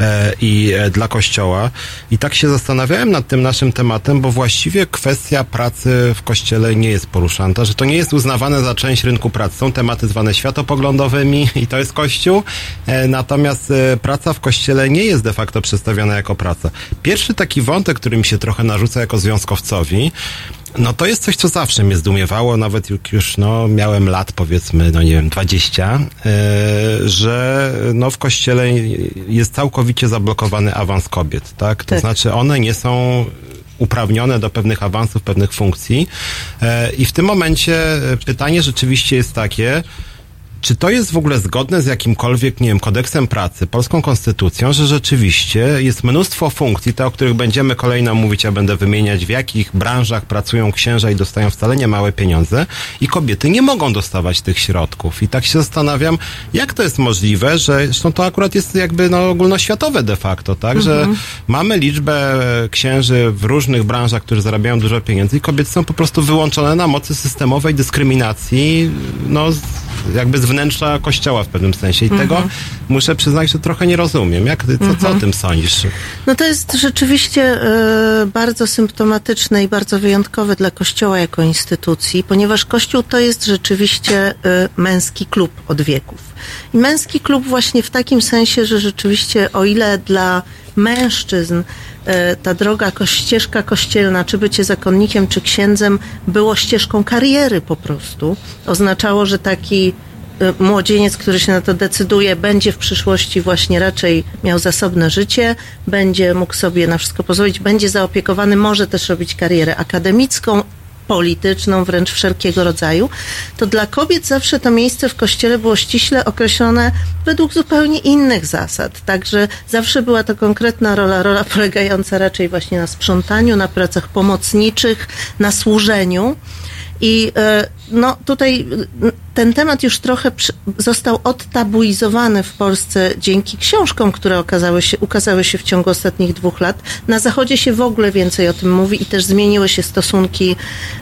S1: e, i e, dla kościoła. I tak się zastanawiałem nad tym naszym tematem, bo właściwie kwestia pracy w kościele nie jest poruszana, że to nie jest uznawane za część rynku pracy. Są tematy zwane światopoglądowymi i to jest kościół, e, natomiast praca w kościele nie jest de facto przedstawiana jako praca. Pierwszy taki wątek, który mi się trochę narzuca jako no to jest coś, co zawsze mnie zdumiewało, nawet jak już no, miałem lat powiedzmy, no nie wiem, 20, e, że no, w kościele jest całkowicie zablokowany awans kobiet, tak? To
S12: Tak.
S1: znaczy one nie są uprawnione do pewnych awansów, pewnych funkcji e, i w tym momencie e, pytanie rzeczywiście jest takie, czy to jest w ogóle zgodne z jakimkolwiek, nie wiem, kodeksem pracy, polską konstytucją, że rzeczywiście jest mnóstwo funkcji, te, o których będziemy kolejno mówić, a będę wymieniać, w jakich branżach pracują księża i dostają wcale nie małe pieniądze i kobiety nie mogą dostawać tych środków. I tak się zastanawiam, jak to jest możliwe, że zresztą to akurat jest jakby no, ogólnoświatowe de facto, tak, że mamy liczbę księży w różnych branżach, którzy zarabiają dużo pieniędzy i kobiety są po prostu wyłączone na mocy systemowej dyskryminacji, no, jakby z wnętrza kościoła w pewnym sensie. I tego muszę przyznać, że trochę nie rozumiem. Jak, ty- co, co o tym sądzisz?
S12: No to jest rzeczywiście e, bardzo symptomatyczne i bardzo wyjątkowe dla Kościoła jako instytucji, ponieważ Kościół to jest rzeczywiście e, męski klub od wieków. I męski klub właśnie w takim sensie, że rzeczywiście o ile dla mężczyzn e, ta droga, ścieżka kościelna, czy bycie zakonnikiem, czy księdzem, było ścieżką kariery po prostu. Oznaczało, że taki y, młodzieniec, który się na to decyduje, będzie w przyszłości właśnie raczej miał zasobne życie, będzie mógł sobie na wszystko pozwolić, będzie zaopiekowany, może też robić karierę akademicką polityczną, wręcz wszelkiego rodzaju, to dla kobiet zawsze to miejsce w kościele było ściśle określone według zupełnie innych zasad. Także zawsze była to konkretna rola, rola polegająca raczej właśnie na sprzątaniu, na pracach pomocniczych, na służeniu. I e, no tutaj ten temat już trochę został odtabuizowany w Polsce dzięki książkom, które okazały się, ukazały się w ciągu ostatnich dwóch lat. Na Zachodzie się w ogóle więcej o tym mówi i też zmieniły się stosunki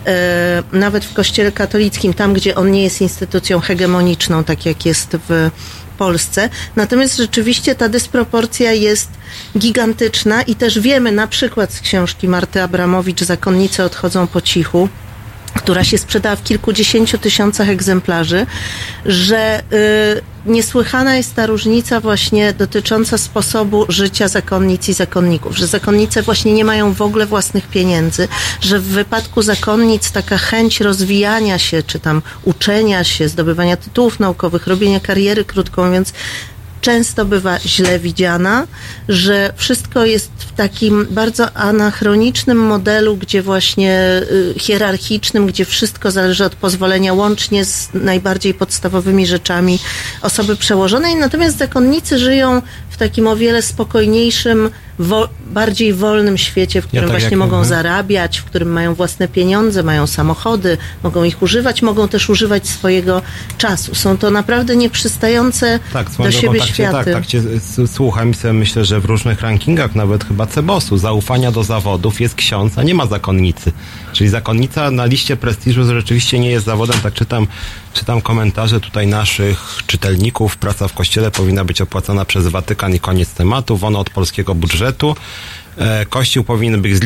S12: e, nawet w Kościele katolickim, tam gdzie on nie jest instytucją hegemoniczną, tak jak jest w Polsce. Natomiast rzeczywiście ta dysproporcja jest gigantyczna i też wiemy na przykład z książki Marty Abramowicz Zakonnice odchodzą po cichu, która się sprzedała w kilkudziesięciu tysiącach egzemplarzy, że y, niesłychana jest ta różnica właśnie dotycząca sposobu życia zakonnic i zakonników, że zakonnice właśnie nie mają w ogóle własnych pieniędzy, że w wypadku zakonnic taka chęć rozwijania się, czy tam uczenia się, zdobywania tytułów naukowych, robienia kariery, krótko mówiąc, często bywa źle widziana, że wszystko jest w takim bardzo anachronicznym modelu, gdzie właśnie y, hierarchicznym, gdzie wszystko zależy od pozwolenia łącznie z najbardziej podstawowymi rzeczami osoby przełożonej. Natomiast zakonnicy żyją w takim o wiele spokojniejszym, wo, bardziej wolnym świecie, w którym
S1: tak
S12: właśnie mogą zarabiać, w którym mają własne pieniądze, mają samochody, mogą ich używać, mogą też używać swojego czasu. Są to naprawdę nieprzystające
S1: Tak,
S12: do siebie
S1: tak, cię,
S12: światy.
S1: tak, tak cię słucham i sobie myślę, że w różnych rankingach, nawet chyba Cebosu, zaufania do zawodów jest ksiądz, a nie ma zakonnicy. Czyli zakonnica na liście prestiżu rzeczywiście nie jest zawodem, tak czytam, czytam komentarze tutaj naszych czytelników, praca w kościele powinna być opłacana przez Watykan i koniec tematu, wolno od polskiego budżetu. E, Kościół powinien być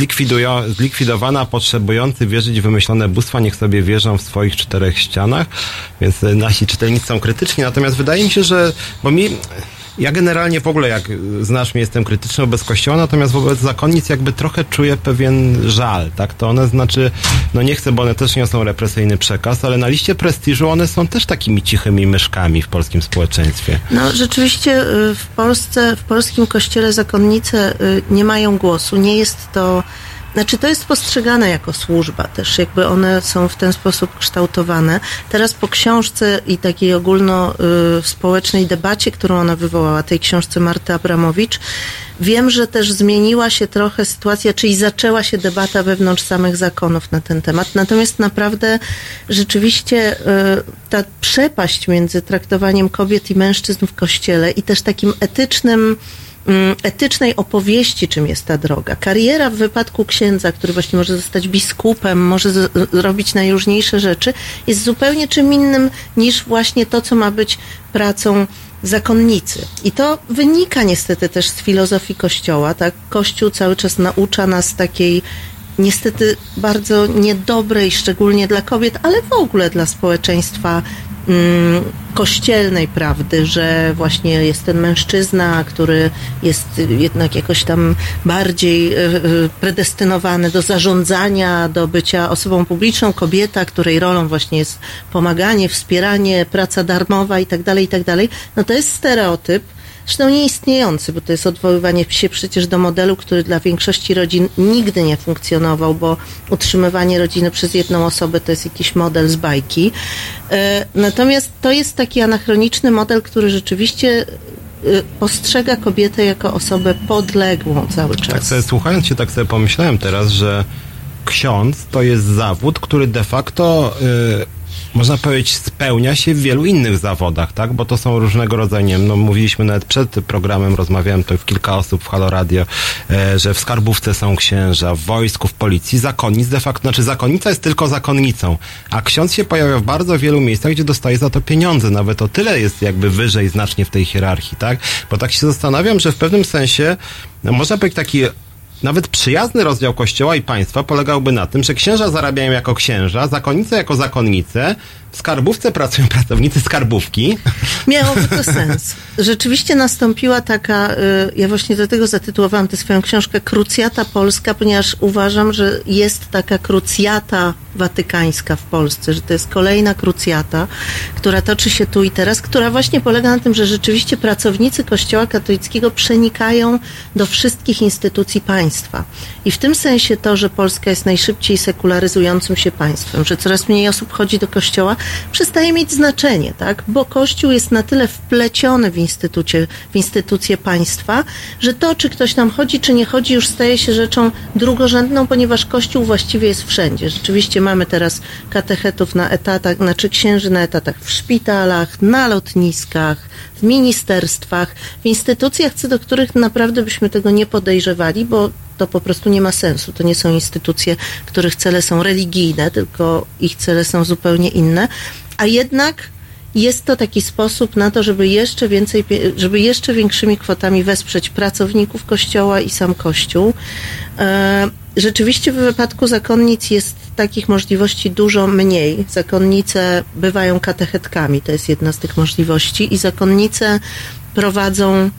S1: zlikwidowany, a potrzebujący wierzyć w wymyślone bóstwa niech sobie wierzą w swoich czterech ścianach, więc e, nasi czytelnicy są krytyczni, natomiast wydaje mi się, że, bo mi, ja generalnie w ogóle, jak znasz mnie, jestem krytyczny wobec Kościoła, natomiast wobec zakonnic jakby trochę czuję pewien żal, tak? To one znaczy, no nie chcę, bo one też niosą represyjny przekaz, ale na liście prestiżu one są też takimi cichymi myszkami w polskim społeczeństwie.
S12: No rzeczywiście y, w Polsce, w polskim kościele zakonnice y, nie mają głosu. Nie jest to, znaczy to jest postrzegane jako służba też, jakby one są w ten sposób kształtowane. Teraz po książce i takiej ogólno y, debacie, którą ona wywołała, tej książce Marty Abramowicz, Wiem, że też zmieniła się trochę sytuacja, czyli zaczęła się debata wewnątrz samych zakonów na ten temat. Natomiast naprawdę rzeczywiście y, ta przepaść między traktowaniem kobiet i mężczyzn w kościele i też takim etycznym etycznej opowieści, czym jest ta droga. Kariera w wypadku księdza, który właśnie może zostać biskupem, może z, robić najróżniejsze rzeczy, jest zupełnie czym innym niż właśnie to, co ma być pracą zakonnicy. I to wynika niestety też z filozofii Kościoła. Tak? Kościół cały czas naucza nas takiej niestety bardzo niedobrej, szczególnie dla kobiet, ale w ogóle dla społeczeństwa mm, kościelnej prawdy, że właśnie jest ten mężczyzna, który jest jednak jakoś tam bardziej e, e, predestynowany do zarządzania, do bycia osobą publiczną, kobieta, której rolą właśnie jest pomaganie, wspieranie, praca darmowa i tak dalej, i tak. No to jest stereotyp, Zresztą nieistniejący, bo to jest odwoływanie się przecież do modelu, który dla większości rodzin nigdy nie funkcjonował, bo utrzymywanie rodziny przez jedną osobę to jest jakiś model z bajki. E, Natomiast to jest taki anachroniczny model, który rzeczywiście e, postrzega kobietę jako osobę podległą cały czas.
S1: Tak sobie słuchając się, tak sobie pomyślałem teraz, że ksiądz to jest zawód, który de facto y, można powiedzieć spełnia się w wielu innych zawodach, tak? Bo to są różnego rodzaju, nie wiem, no mówiliśmy nawet przed programem, rozmawiałem to w kilka osób w Halo Radio, e, że w skarbówce są księża, w wojsku, w policji, zakonnic de facto, znaczy zakonnica jest tylko zakonnicą, a ksiądz się pojawia w bardzo wielu miejscach, gdzie dostaje za to pieniądze, nawet o tyle jest jakby wyżej znacznie w tej hierarchii, tak? Bo tak się zastanawiam, że w pewnym sensie, no można powiedzieć taki nawet przyjazny rozdział kościoła i państwa polegałby na tym, że księża zarabiają jako księża, zakonnice jako zakonnice, w skarbówce pracują pracownicy skarbówki.
S12: Miałoby to sens. Rzeczywiście nastąpiła taka, y, ja właśnie dlatego zatytułowałam tę swoją książkę Krucjata Polska, ponieważ uważam, że jest taka krucjata watykańska w Polsce, że to jest kolejna krucjata, która toczy się tu i teraz, która właśnie polega na tym, że rzeczywiście pracownicy Kościoła katolickiego przenikają do wszystkich instytucji państwa. I w tym sensie to, że Polska jest najszybciej sekularyzującym się państwem, że coraz mniej osób chodzi do kościoła, przestaje mieć znaczenie, tak? Bo Kościół jest na tyle wpleciony w, instytucie, w instytucje państwa, że to, czy ktoś tam chodzi, czy nie chodzi, już staje się rzeczą drugorzędną, ponieważ Kościół właściwie jest wszędzie. Rzeczywiście mamy teraz katechetów na etatach, znaczy księży na etatach w szpitalach, na lotniskach, w ministerstwach, w instytucjach, co do których naprawdę byśmy tego nie podejrzewali, bo to po prostu nie ma sensu. To nie są instytucje, których cele są religijne, tylko ich cele są zupełnie inne. A jednak jest to taki sposób na to, żeby jeszcze więcej, żeby jeszcze większymi kwotami wesprzeć pracowników kościoła i sam kościół. E, Rzeczywiście w wypadku zakonnic jest takich możliwości dużo mniej. Zakonnice bywają katechetkami, to jest jedna z tych możliwości i zakonnice prowadzą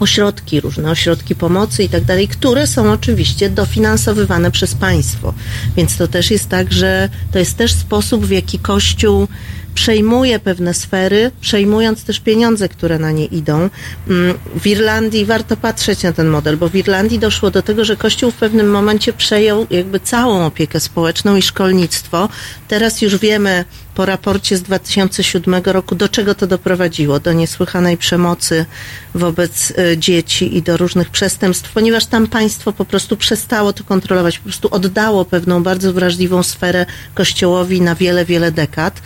S12: ośrodki, różne ośrodki pomocy i tak dalej, które są oczywiście dofinansowywane przez państwo. Więc to też jest tak, że to jest też sposób, w jaki Kościół przejmuje pewne sfery, przejmując też pieniądze, które na nie idą. Mm, W Irlandii warto patrzeć na ten model, bo w Irlandii doszło do tego, że Kościół w pewnym momencie przejął jakby całą opiekę społeczną i szkolnictwo. Teraz już wiemy po raporcie z 2007 roku, do czego to doprowadziło. Do niesłychanej przemocy wobec e, dzieci i do różnych przestępstw, ponieważ tam państwo po prostu przestało to kontrolować, po prostu oddało pewną bardzo wrażliwą sferę Kościołowi na wiele, wiele dekad.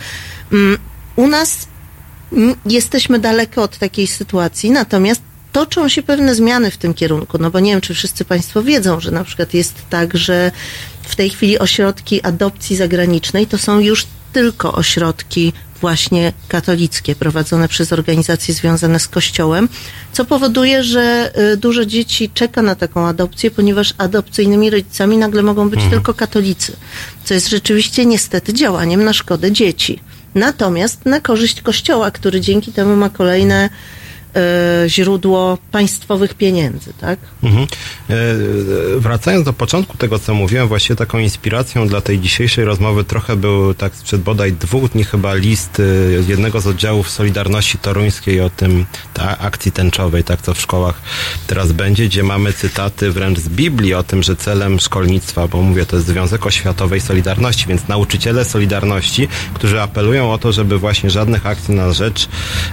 S12: Mm, U nas jesteśmy daleko od takiej sytuacji, natomiast toczą się pewne zmiany w tym kierunku, no bo nie wiem, czy wszyscy Państwo wiedzą, że na przykład jest tak, że w tej chwili ośrodki adopcji zagranicznej to są już tylko ośrodki właśnie katolickie, prowadzone przez organizacje związane z Kościołem, co powoduje, że y, dużo dzieci czeka na taką adopcję, ponieważ adopcyjnymi rodzicami nagle mogą być tylko katolicy, co jest rzeczywiście niestety działaniem na szkodę dzieci. Natomiast na korzyść Kościoła, który dzięki temu ma kolejne źródło państwowych pieniędzy, tak?
S1: Mhm. E, Wracając do początku tego, co mówiłem, właściwie taką inspiracją dla tej dzisiejszej rozmowy trochę był tak sprzed bodaj dwóch dni chyba list e, jednego z oddziałów Solidarności Toruńskiej o tym, ta akcji tęczowej, tak co w szkołach teraz będzie, gdzie mamy cytaty wręcz z Biblii o tym, że celem szkolnictwa, bo mówię, to jest Związek Oświatowej Solidarności, więc nauczyciele Solidarności, którzy apelują o to, żeby właśnie żadnych akcji na rzecz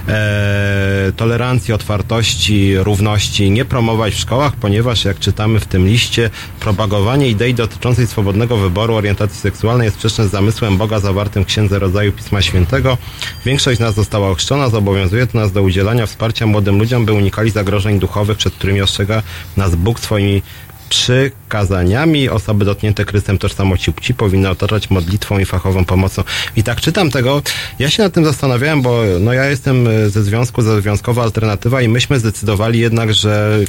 S1: e, tolerancji, otwartości, równości nie promować w szkołach, ponieważ jak czytamy w tym liście, propagowanie idei dotyczącej swobodnego wyboru orientacji seksualnej jest sprzeczne z zamysłem Boga zawartym w Księdze Rodzaju Pisma Świętego. Większość z nas została ochrzczona, zobowiązuje to nas do udzielania wsparcia młodym ludziom, by unikali zagrożeń duchowych, przed którymi ostrzega nas Bóg swoimi przykazaniami. Osoby dotknięte kryzysem tożsamości płci powinny otaczać modlitwą i fachową pomocą. I tak czytam tego. Ja się nad tym zastanawiałem, bo no ja jestem e, ze związku, ze Związkowa Alternatywa i myśmy zdecydowali jednak, że e,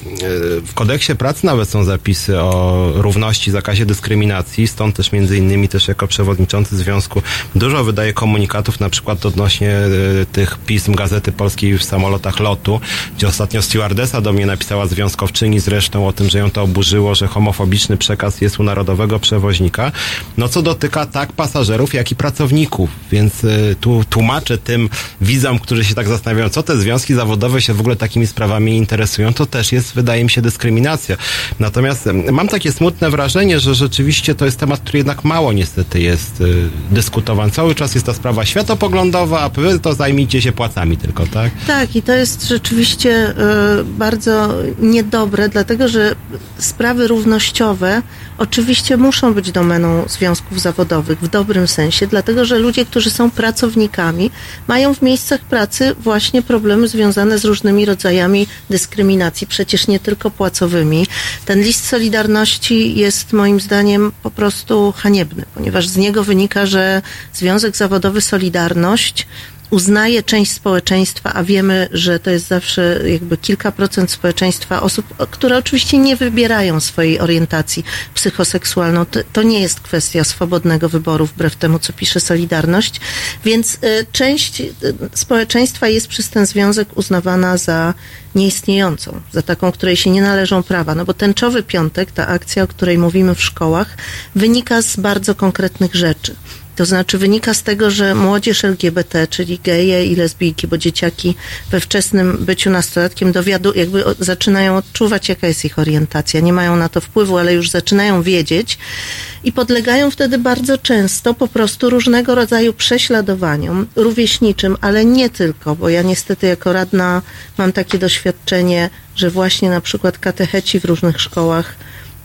S1: w kodeksie pracy nawet są zapisy o równości, zakazie dyskryminacji, stąd też między innymi też jako przewodniczący związku dużo wydaje komunikatów na przykład odnośnie e, tych pism Gazety Polskiej w samolotach lotu, gdzie ostatnio stewardesa do mnie napisała związkowczyni zresztą o tym, że ją to oburzyło, że homofobiczny przekaz jest u narodowego przewoźnika. No co dotyka tak pasażerów, jak i pracowników, więc y, tu tłumaczę tym widzom, którzy się tak zastanawiają, co te związki zawodowe się w ogóle takimi sprawami interesują, to też jest, wydaje mi się, dyskryminacja. Natomiast y, mam takie smutne wrażenie, że rzeczywiście to jest temat, który jednak mało niestety jest y, dyskutowany. Cały czas jest ta sprawa światopoglądowa, a wy to zajmijcie się płacami tylko, tak?
S12: Tak, i to jest rzeczywiście e, bardzo niedobre, dlatego że sprawy równościowe oczywiście muszą być domeną związków zawodowych w dobrym sensie, dlatego że ludzie, którzy są pracownikami, mają w miejscach pracy właśnie problemy związane z różnymi rodzajami dyskryminacji, przecież nie tylko płacowymi. Ten list Solidarności jest moim zdaniem po prostu haniebny, ponieważ z niego wynika, że Związek Zawodowy Solidarność uznaje część społeczeństwa, a wiemy, że to jest zawsze jakby kilka procent społeczeństwa osób, które oczywiście nie wybierają swojej orientacji psychoseksualną. To, to nie jest kwestia swobodnego wyboru, wbrew temu, co pisze Solidarność. Więc y, część y, społeczeństwa jest przez ten związek uznawana za nieistniejącą, za taką, której się nie należą prawa. No bo tęczowy piątek, ta akcja, o której mówimy w szkołach, wynika z bardzo konkretnych rzeczy. To znaczy wynika z tego, że młodzież LGBT, czyli geje i lesbijki, bo dzieciaki we wczesnym byciu nastolatkiem dowiadu, jakby zaczynają odczuwać, jaka jest ich orientacja. Nie mają na to wpływu, ale już zaczynają wiedzieć i podlegają wtedy bardzo często po prostu różnego rodzaju prześladowaniom, rówieśniczym, ale nie tylko, bo ja niestety jako radna mam takie doświadczenie, że właśnie na przykład katecheci w różnych szkołach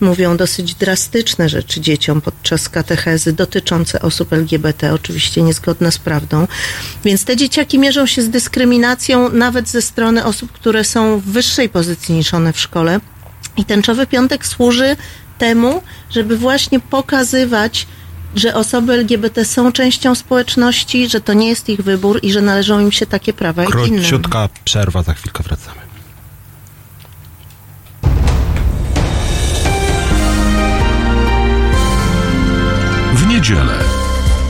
S12: mówią dosyć drastyczne rzeczy dzieciom podczas katechezy dotyczące osób LGBT, oczywiście niezgodne z prawdą. Więc te dzieciaki mierzą się z dyskryminacją nawet ze strony osób, które są w wyższej pozycji niż one w szkole. I tęczowy piątek służy temu, żeby właśnie pokazywać, że osoby LGBT są częścią społeczności, że to nie jest ich wybór i że należą im się takie prawa.
S1: Króciutka przerwa, za chwilkę wracamy.
S2: Niedzielę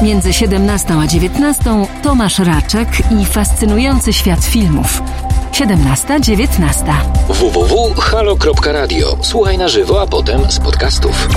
S3: Między 17 a 19 Tomasz Raczek i fascynujący świat filmów. 17-19.
S13: www.halo.radio. Słuchaj na żywo, a potem z podcastów.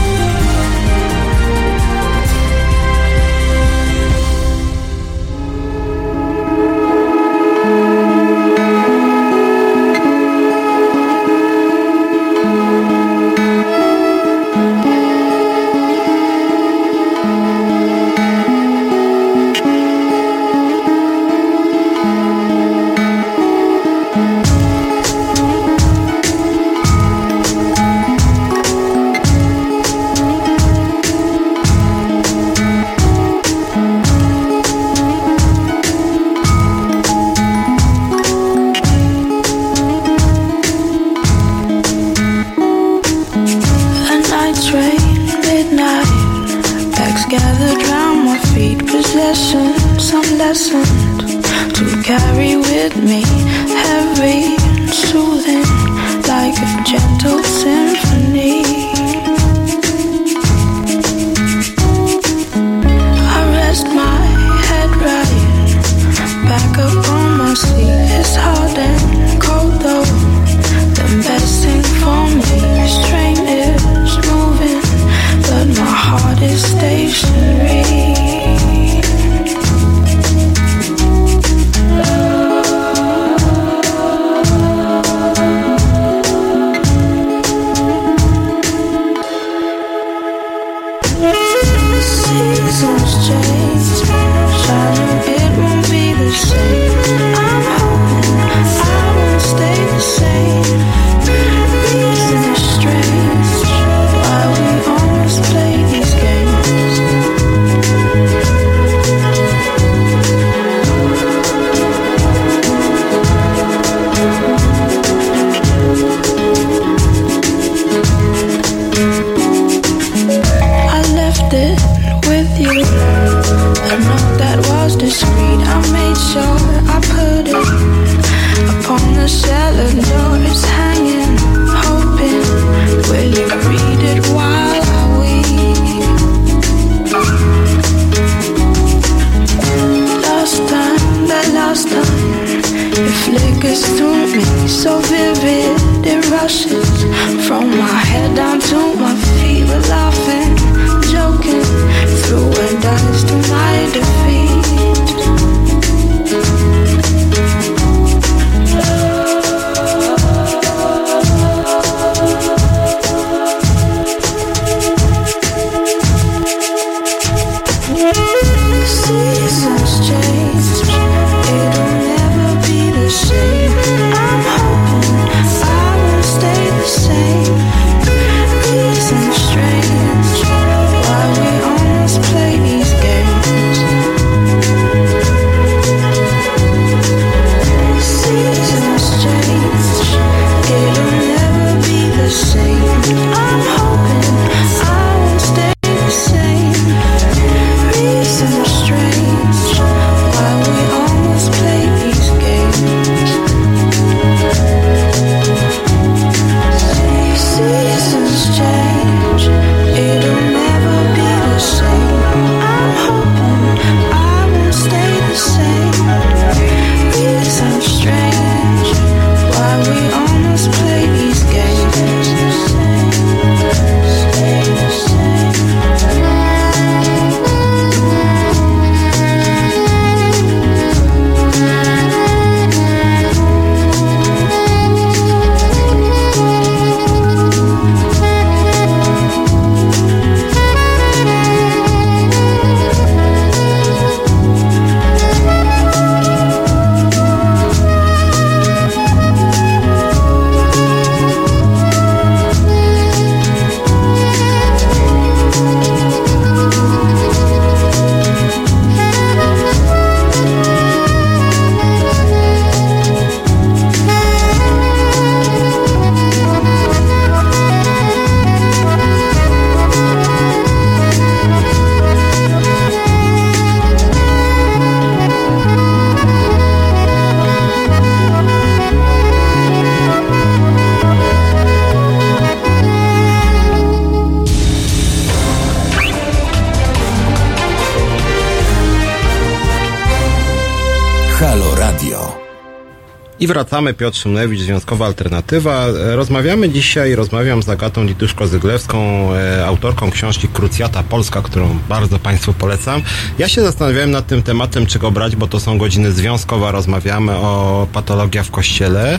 S1: Wracamy, Piotr Szymlewicz, Związkowa Alternatywa. Rozmawiamy dzisiaj, rozmawiam z Agatą Liduszko-Zyglewską, e, autorką książki Krucjata Polska, którą bardzo Państwu polecam. Ja się zastanawiałem nad tym tematem, czy go brać, bo to są godziny związkowe, rozmawiamy o patologiach w kościele.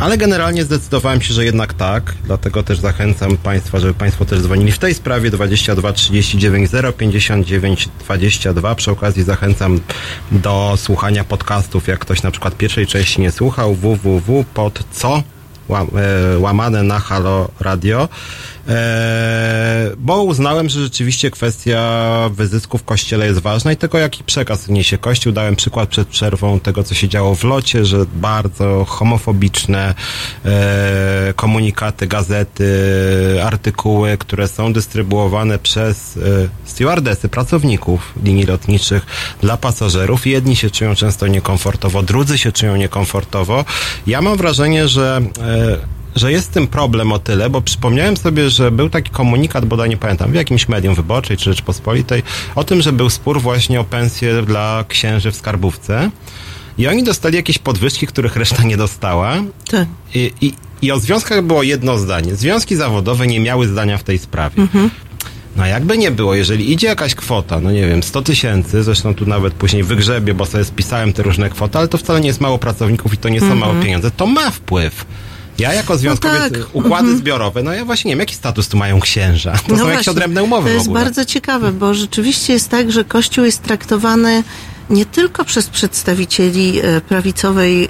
S1: Ale generalnie zdecydowałem się, że jednak tak, dlatego też zachęcam Państwa, żeby Państwo też dzwonili w tej sprawie. 22 39 059 22. Przy okazji zachęcam do słuchania podcastów, jak ktoś na przykład pierwszej części nie słuchał, www pod co e, łamane na Halo Radio, bo uznałem, że rzeczywiście kwestia wyzysku w kościele jest ważna i tego, jaki przekaz niesie Kościół. Dałem przykład przed przerwą tego, co się działo w locie, że bardzo homofobiczne e, komunikaty, gazety, artykuły, które są dystrybuowane przez e, stewardesy, pracowników linii lotniczych dla pasażerów. Jedni się czują często niekomfortowo, drudzy się czują niekomfortowo. Ja mam wrażenie, że e, że jest z tym problem o tyle, bo przypomniałem sobie, że był taki komunikat, bodaj nie pamiętam, w jakimś medium wyborczej czy Rzeczpospolitej, o tym, że był spór właśnie o pensję dla księży w skarbówce. I oni dostali jakieś podwyżki, których reszta nie dostała.
S12: Tak.
S1: I, i, I o związkach było jedno zdanie. Związki zawodowe nie miały zdania w tej sprawie.
S12: Mhm.
S1: No jakby nie było, jeżeli idzie jakaś kwota, no nie wiem, 100 tysięcy, zresztą tu nawet później wygrzebię, bo sobie spisałem te różne kwoty, ale to wcale nie jest mało pracowników i to nie są
S12: Mhm.
S1: małe pieniądze, to ma wpływ. Ja jako związkowiec,
S12: tak.
S1: układy
S12: Mhm.
S1: zbiorowe, no ja właśnie nie wiem, jaki status tu mają księża. To są jakieś
S12: właśnie,
S1: odrębne umowy
S12: To jest bardzo ciekawe, bo rzeczywiście jest tak, że Kościół jest traktowany nie tylko przez przedstawicieli e, prawicowej e,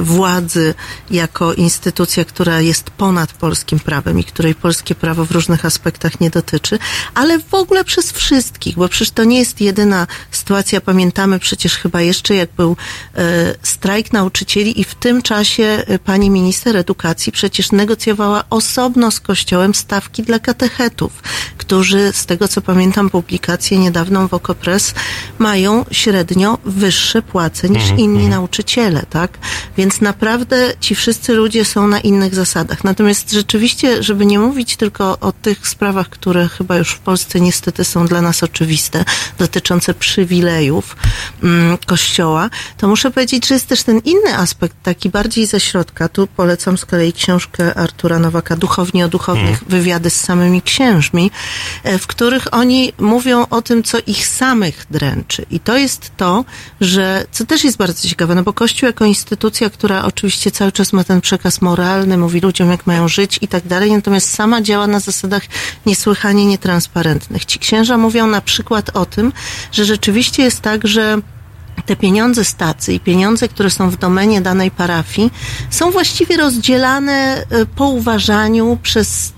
S12: władzy jako instytucja, która jest ponad polskim prawem i której polskie prawo w różnych aspektach nie dotyczy, ale w ogóle przez wszystkich, bo przecież to nie jest jedyna sytuacja. Pamiętamy przecież chyba jeszcze, jak był e, strajk nauczycieli i w tym czasie pani minister edukacji przecież negocjowała osobno z Kościołem stawki dla katechetów, którzy, z tego co pamiętam publikację niedawną w Okopres, mają średnio wyższe płace niż
S14: Mhm,
S12: inni
S14: mhm.
S12: nauczyciele, tak? Więc naprawdę ci wszyscy ludzie są na innych zasadach. Natomiast rzeczywiście, żeby nie mówić tylko o tych sprawach, które chyba już w Polsce niestety są dla nas oczywiste, dotyczące przywilejów mm, Kościoła, to muszę powiedzieć, że jest też ten inny aspekt, taki bardziej ze środka. Tu polecam z kolei książkę Artura Nowaka, Duchowni o duchownych,
S14: Mhm.
S12: wywiady z samymi księżmi, e, w których oni mówią o tym, co ich samych dręczy. I to jest to, że, co też jest bardzo ciekawe, no bo Kościół jako instytucja, która oczywiście cały czas ma ten przekaz moralny, mówi ludziom, jak mają żyć i tak dalej, natomiast sama działa na zasadach niesłychanie nietransparentnych. Ci księża mówią na przykład o tym, że rzeczywiście jest tak, że te pieniądze stacy i pieniądze, które są w domenie danej parafii, są właściwie rozdzielane e, po uważaniu przez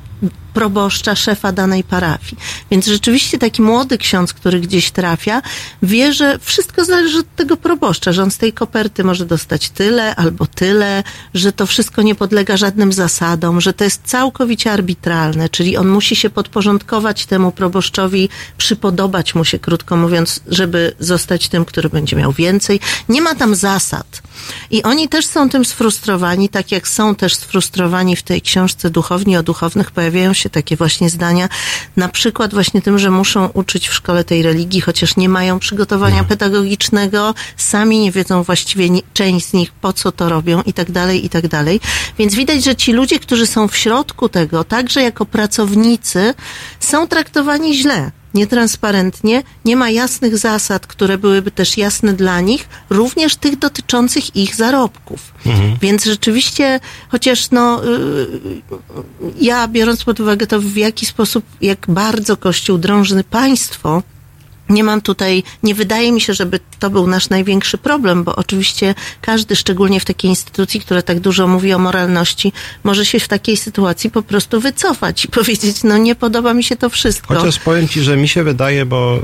S12: proboszcza, szefa danej parafii. Więc rzeczywiście taki młody ksiądz, który gdzieś trafia, wie, że wszystko zależy od tego proboszcza, że on z tej koperty może dostać tyle albo tyle, że to wszystko nie podlega żadnym zasadom, że to jest całkowicie arbitralne, czyli on musi się podporządkować temu proboszczowi, przypodobać mu się, krótko mówiąc, żeby zostać tym, który będzie miał więcej. Nie ma tam zasad. I oni też są tym sfrustrowani, tak jak są też sfrustrowani w tej książce Duchowni o duchownych, pojawiają się takie właśnie zdania, na przykład właśnie tym, że muszą uczyć w szkole tej religii, chociaż nie mają przygotowania pedagogicznego, sami nie wiedzą właściwie ni- część z nich po co to robią i tak dalej, i tak dalej. Więc widać, że ci ludzie, którzy są w środku tego, także jako pracownicy, są traktowani źle nietransparentnie, nie ma jasnych zasad, które byłyby też jasne dla nich, również tych dotyczących ich zarobków. Więc rzeczywiście, chociaż no, y, ja biorąc pod uwagę to, w jaki sposób, jak bardzo Kościół drąży państwo, nie mam tutaj, nie wydaje mi się, żeby to był nasz największy problem, bo oczywiście każdy, szczególnie w takiej instytucji, która tak dużo mówi o moralności, może się w takiej sytuacji po prostu wycofać i powiedzieć, no nie podoba mi się to wszystko.
S1: Chociaż powiem Ci, że mi się wydaje, bo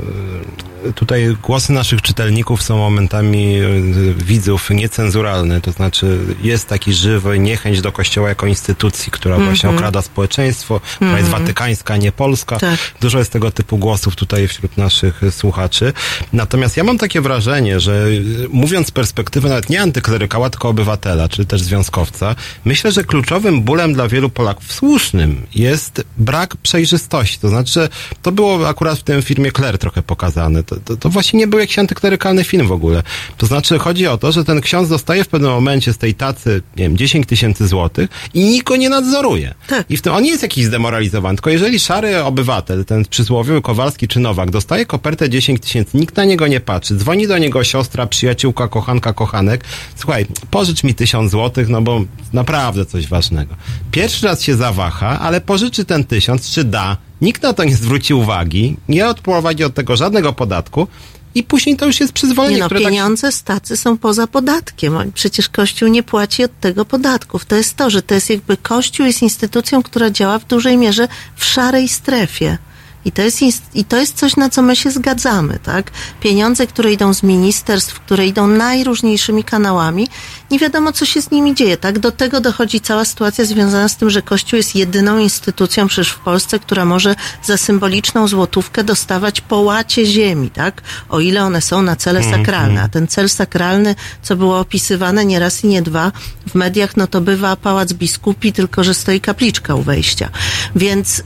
S1: e, tutaj głosy naszych czytelników są momentami e, widzów niecenzuralne, to znaczy jest taki żywy niechęć do Kościoła jako instytucji, która właśnie
S14: Mhm.
S1: okrada społeczeństwo, która jest
S14: Mhm.
S1: watykańska, nie polska.
S14: Tak.
S1: Dużo jest tego typu głosów tutaj wśród naszych słuchaczy. Natomiast ja mam takie wrażenie, że y, mówiąc z perspektywy nawet nie antyklerykała, tylko obywatela, czy też związkowca, myślę, że kluczowym bólem dla wielu Polaków, słusznym, jest brak przejrzystości. To znaczy, że to było akurat w tym filmie Claire trochę pokazane. To, to, to właśnie nie był jakiś antyklerykalny film w ogóle. To znaczy, chodzi o to, że ten ksiądz dostaje w pewnym momencie z tej tacy, nie wiem, 10 tysięcy złotych i nikt go nie nadzoruje. I w tym on nie jest jakiś zdemoralizowany, tylko jeżeli szary obywatel, ten przysłowiowy Kowalski czy Nowak, dostaje kopertę 10 tysięcy, nikt na niego nie patrzy, dzwoni do niego siostra, przyjaciółka, kochanka, kochanek, słuchaj, pożycz mi tysiąc złotych, no bo naprawdę coś ważnego. Pierwszy raz się zawaha, ale pożyczy ten tysiąc, czy da, nikt na to nie zwróci uwagi, nie odprowadzi od tego żadnego podatku, i później to już jest przyzwolenie,
S12: Nie no,
S1: tak
S12: pieniądze z tacy są poza podatkiem. Przecież Kościół nie płaci od tego podatków. To jest to, że to jest jakby Kościół jest instytucją, która działa w dużej mierze w szarej strefie. I to, jest, I to jest coś, na co my się zgadzamy, tak? Pieniądze, które idą z ministerstw, które idą najróżniejszymi kanałami, nie wiadomo, co się z nimi dzieje, tak? Do tego dochodzi cała sytuacja związana z tym, że Kościół jest jedyną instytucją przecież w Polsce, która może za symboliczną złotówkę dostawać połacie ziemi, tak? O ile one są na cele
S11: Mhm.
S12: sakralne. A ten cel sakralny, co było opisywane nie raz i nie dwa w mediach, no to bywa pałac biskupi, tylko że stoi kapliczka u wejścia. Więc... Y,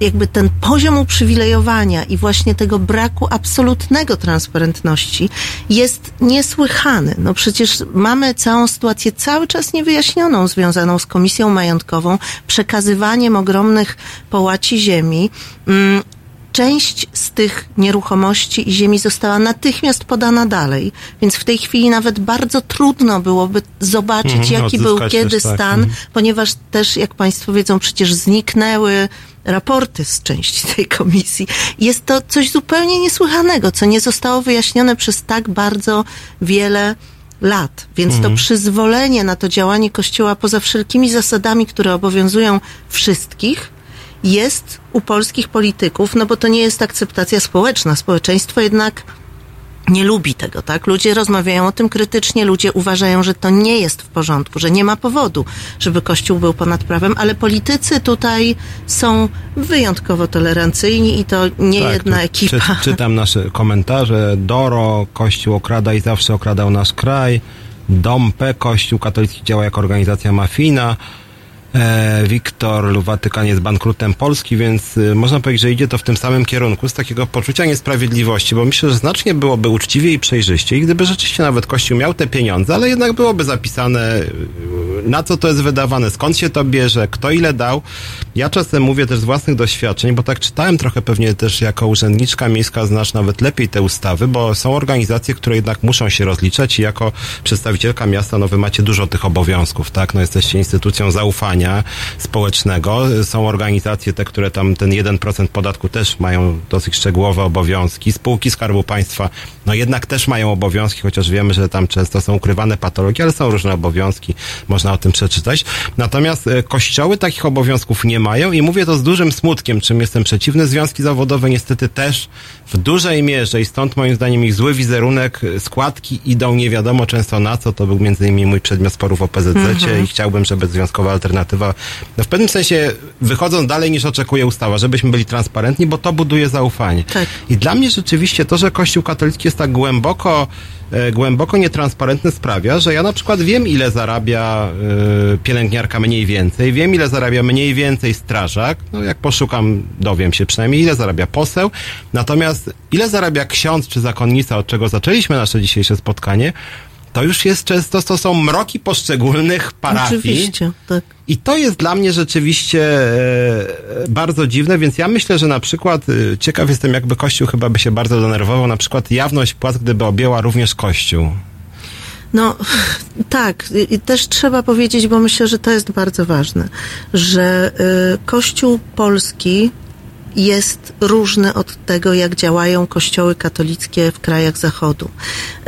S12: jakby ten poziom uprzywilejowania i właśnie tego braku absolutnego transparentności jest niesłychany. No przecież mamy całą sytuację cały czas niewyjaśnioną, związaną z komisją majątkową, przekazywaniem ogromnych połaci ziemi. Mm, Część z tych nieruchomości i ziemi została natychmiast podana dalej, więc w tej chwili nawet bardzo trudno byłoby zobaczyć,
S11: Mhm,
S12: jaki był kiedy
S11: tak.
S12: stan,
S11: Mhm.
S12: ponieważ też, jak Państwo wiedzą, przecież zniknęły raporty z części tej komisji. Jest to coś zupełnie niesłychanego, co nie zostało wyjaśnione przez tak bardzo wiele lat. Więc
S11: Mhm.
S12: to przyzwolenie na to działanie Kościoła poza wszelkimi zasadami, które obowiązują wszystkich, jest u polskich polityków, no bo to nie jest akceptacja społeczna. Społeczeństwo jednak nie lubi tego, tak? Ludzie rozmawiają o tym krytycznie, ludzie uważają, że to nie jest w porządku, że nie ma powodu, żeby Kościół był ponad prawem, ale politycy tutaj są wyjątkowo tolerancyjni i to nie
S1: Tak,
S12: jedna ekipa.
S1: Czy, czytam nasze komentarze. Doro, Kościół okrada i zawsze okradał nasz kraj. Dom P, Kościół katolicki działa jako organizacja mafijna. E, Wiktor, Watykan jest bankrutem Polski, więc y, można powiedzieć, że idzie to w tym samym kierunku z takiego poczucia niesprawiedliwości, bo myślę, że znacznie byłoby uczciwiej i przejrzyściej, gdyby rzeczywiście nawet Kościół miał te pieniądze, ale jednak byłoby zapisane, y, na co to jest wydawane, skąd się to bierze, kto ile dał. Ja czasem mówię też z własnych doświadczeń, bo tak czytałem trochę pewnie też jako urzędniczka miejska znasz nawet lepiej te ustawy, bo są organizacje, które jednak muszą się rozliczać i jako przedstawicielka miasta, no wy macie dużo tych obowiązków, tak? No jesteście instytucją zaufania społecznego. Są organizacje te, które tam ten 1% podatku też mają dosyć szczegółowe obowiązki. Spółki Skarbu Państwa, no jednak też mają obowiązki, chociaż wiemy, że tam często są ukrywane patologie, ale są różne obowiązki. Można o tym przeczytać. Natomiast e, kościoły takich obowiązków nie mają i mówię to z dużym smutkiem, czym jestem przeciwny. Związki zawodowe niestety też w dużej mierze i stąd moim zdaniem ich zły wizerunek, e, składki idą nie wiadomo często na co. To był między innymi mój przedmiot sporów o PZZ
S11: Mhm.
S1: i chciałbym, żeby związkowa alternatywa no w pewnym sensie wychodząc dalej niż oczekuje ustawa, żebyśmy byli transparentni, bo to buduje zaufanie. I dla mnie rzeczywiście to, że Kościół katolicki jest tak głęboko e, głęboko nietransparentny sprawia, że ja na przykład wiem, ile zarabia e, pielęgniarka mniej więcej, wiem, ile zarabia mniej więcej strażak, no jak poszukam, dowiem się przynajmniej, ile zarabia poseł, natomiast ile zarabia ksiądz czy zakonnica, od czego zaczęliśmy nasze dzisiejsze spotkanie, to już jest często, to są mroki poszczególnych parafii.
S12: Oczywiście, tak.
S1: I to jest dla mnie rzeczywiście e, bardzo dziwne, więc ja myślę, że na przykład e, ciekaw jestem, jakby Kościół chyba by się bardzo denerwował, na przykład jawność płac, gdyby objęła również Kościół.
S12: No tak, i i też trzeba powiedzieć, bo myślę, że to jest bardzo ważne, że y, Kościół polski jest różny od tego, jak działają kościoły katolickie w krajach Zachodu.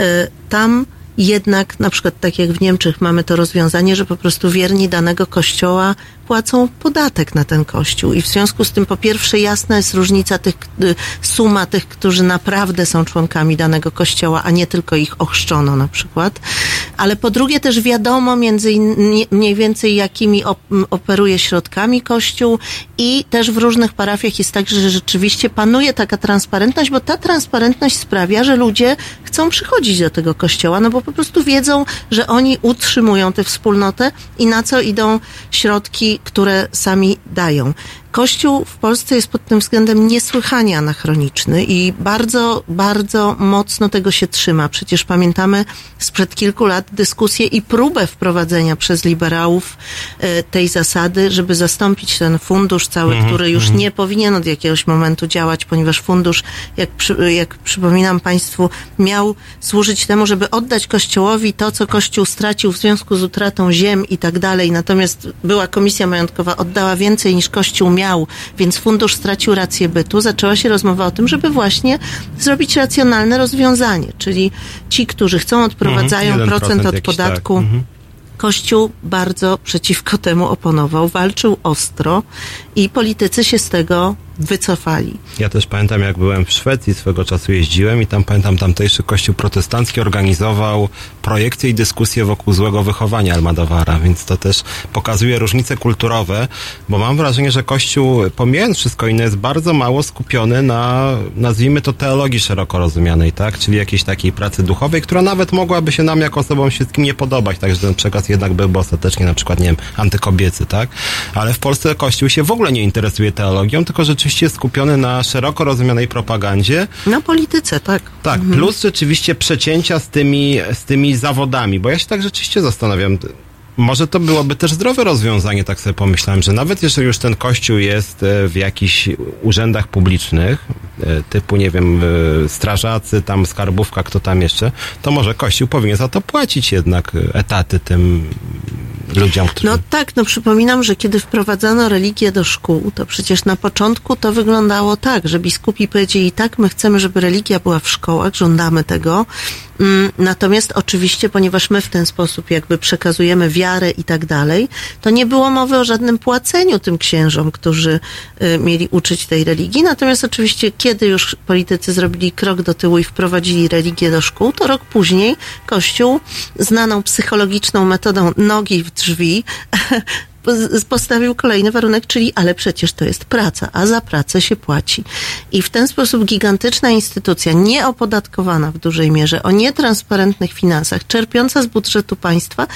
S12: Y, tam jednak na przykład tak jak w Niemczech mamy to rozwiązanie, że po prostu wierni danego kościoła płacą podatek na ten kościół. I w związku z tym po pierwsze jasna jest różnica tych, y, suma tych, którzy naprawdę są członkami danego kościoła, a nie tylko ich ochrzczono na przykład, ale po drugie też wiadomo między mniej więcej jakimi operuje środkami kościół. I też w różnych parafiach jest tak, że rzeczywiście panuje taka transparentność, bo ta transparentność sprawia, że ludzie chcą przychodzić do tego kościoła, no bo po prostu wiedzą, że oni utrzymują tę wspólnotę i na co idą środki, które sami dają. Kościół w Polsce jest pod tym względem niesłychanie anachroniczny i bardzo, bardzo mocno tego się trzyma. Przecież pamiętamy sprzed kilku lat dyskusję i próbę wprowadzenia przez liberałów e, tej zasady, żeby zastąpić ten fundusz cały,
S11: Mhm,
S12: który już
S11: mhm.
S12: nie powinien od jakiegoś momentu działać, ponieważ fundusz, jak, przy, jak przypominam Państwu, miał służyć temu, żeby oddać Kościołowi to, co Kościół stracił w związku z utratą ziem i tak dalej. Natomiast była komisja majątkowa, oddała więcej niż Kościół miał, więc fundusz stracił rację bytu. Zaczęła się rozmowa o tym, żeby właśnie zrobić racjonalne rozwiązanie, czyli ci, którzy chcą, odprowadzają
S1: Mhm,
S12: procent
S1: 1%
S12: od podatku.
S1: tak. Mhm.
S12: Kościół bardzo przeciwko temu oponował, walczył ostro i politycy się z tego wycofali.
S1: Ja też pamiętam, jak byłem w Szwecji, swego czasu jeździłem i tam pamiętam, tamtejszy kościół protestancki organizował projekcje i dyskusje wokół złego wychowania Almadowara, więc to też pokazuje różnice kulturowe, bo mam wrażenie, że kościół, pomijając wszystko inne, jest bardzo mało skupiony na, nazwijmy to, teologii szeroko rozumianej, tak? Czyli jakiejś takiej pracy duchowej, która nawet mogłaby się nam jako osobom wszystkim nie podobać, tak, że ten przekaz jednak byłby ostatecznie na przykład, nie wiem, antykobiecy, tak? Ale w Polsce kościół się w ogóle nie interesuje teologią, tylko rzeczywiście jest skupiony na szeroko rozumianej propagandzie.
S12: Na polityce, tak.
S1: Tak, plus rzeczywiście przecięcia z tymi, z tymi zawodami, bo ja się tak rzeczywiście zastanawiam. Może to byłoby też zdrowe rozwiązanie, tak sobie pomyślałem, że nawet jeżeli już ten kościół jest e, w jakichś urzędach publicznych, e, typu, nie wiem, e, strażacy, tam skarbówka, kto tam jeszcze, to może kościół powinien za to płacić jednak etaty tym ludziom, którzy...
S12: No tak, no przypominam, że kiedy wprowadzano religię do szkół, to przecież na początku to wyglądało tak, że biskupi powiedzieli tak, my chcemy, żeby religia była w szkołach, żądamy tego. Mm, Natomiast oczywiście, ponieważ my w ten sposób jakby przekazujemy wiarę i tak dalej, to nie było mowy o żadnym płaceniu tym księżom, którzy y, mieli uczyć tej religii. Natomiast oczywiście, kiedy już politycy zrobili krok do tyłu i wprowadzili religię do szkół, to rok później Kościół znaną psychologiczną metodą nogi w drzwi postawił kolejny warunek, czyli ale przecież to jest praca, a za pracę się płaci. I w ten sposób gigantyczna instytucja, nieopodatkowana w dużej mierze, o nietransparentnych finansach, czerpiąca z budżetu państwa,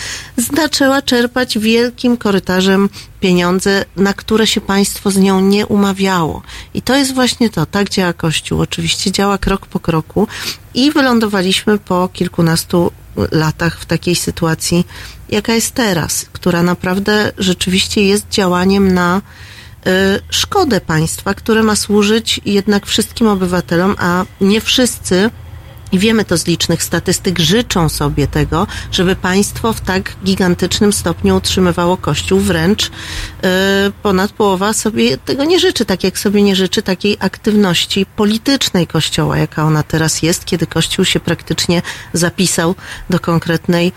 S12: zaczęła czerpać wielkim korytarzem pieniądze, na które się państwo z nią nie umawiało. I to jest właśnie to, tak działa Kościół. Oczywiście działa krok po kroku i wylądowaliśmy po kilkunastu latach w takiej sytuacji, jaka jest teraz, która naprawdę rzeczywiście jest działaniem na y, szkodę państwa, które ma służyć jednak wszystkim obywatelom, a nie wszyscy i wiemy to z licznych statystyk, życzą sobie tego, żeby państwo w tak gigantycznym stopniu utrzymywało Kościół, wręcz y, ponad połowa sobie tego nie życzy, tak jak sobie nie życzy takiej aktywności politycznej Kościoła, jaka ona teraz jest, kiedy Kościół się praktycznie zapisał do konkretnej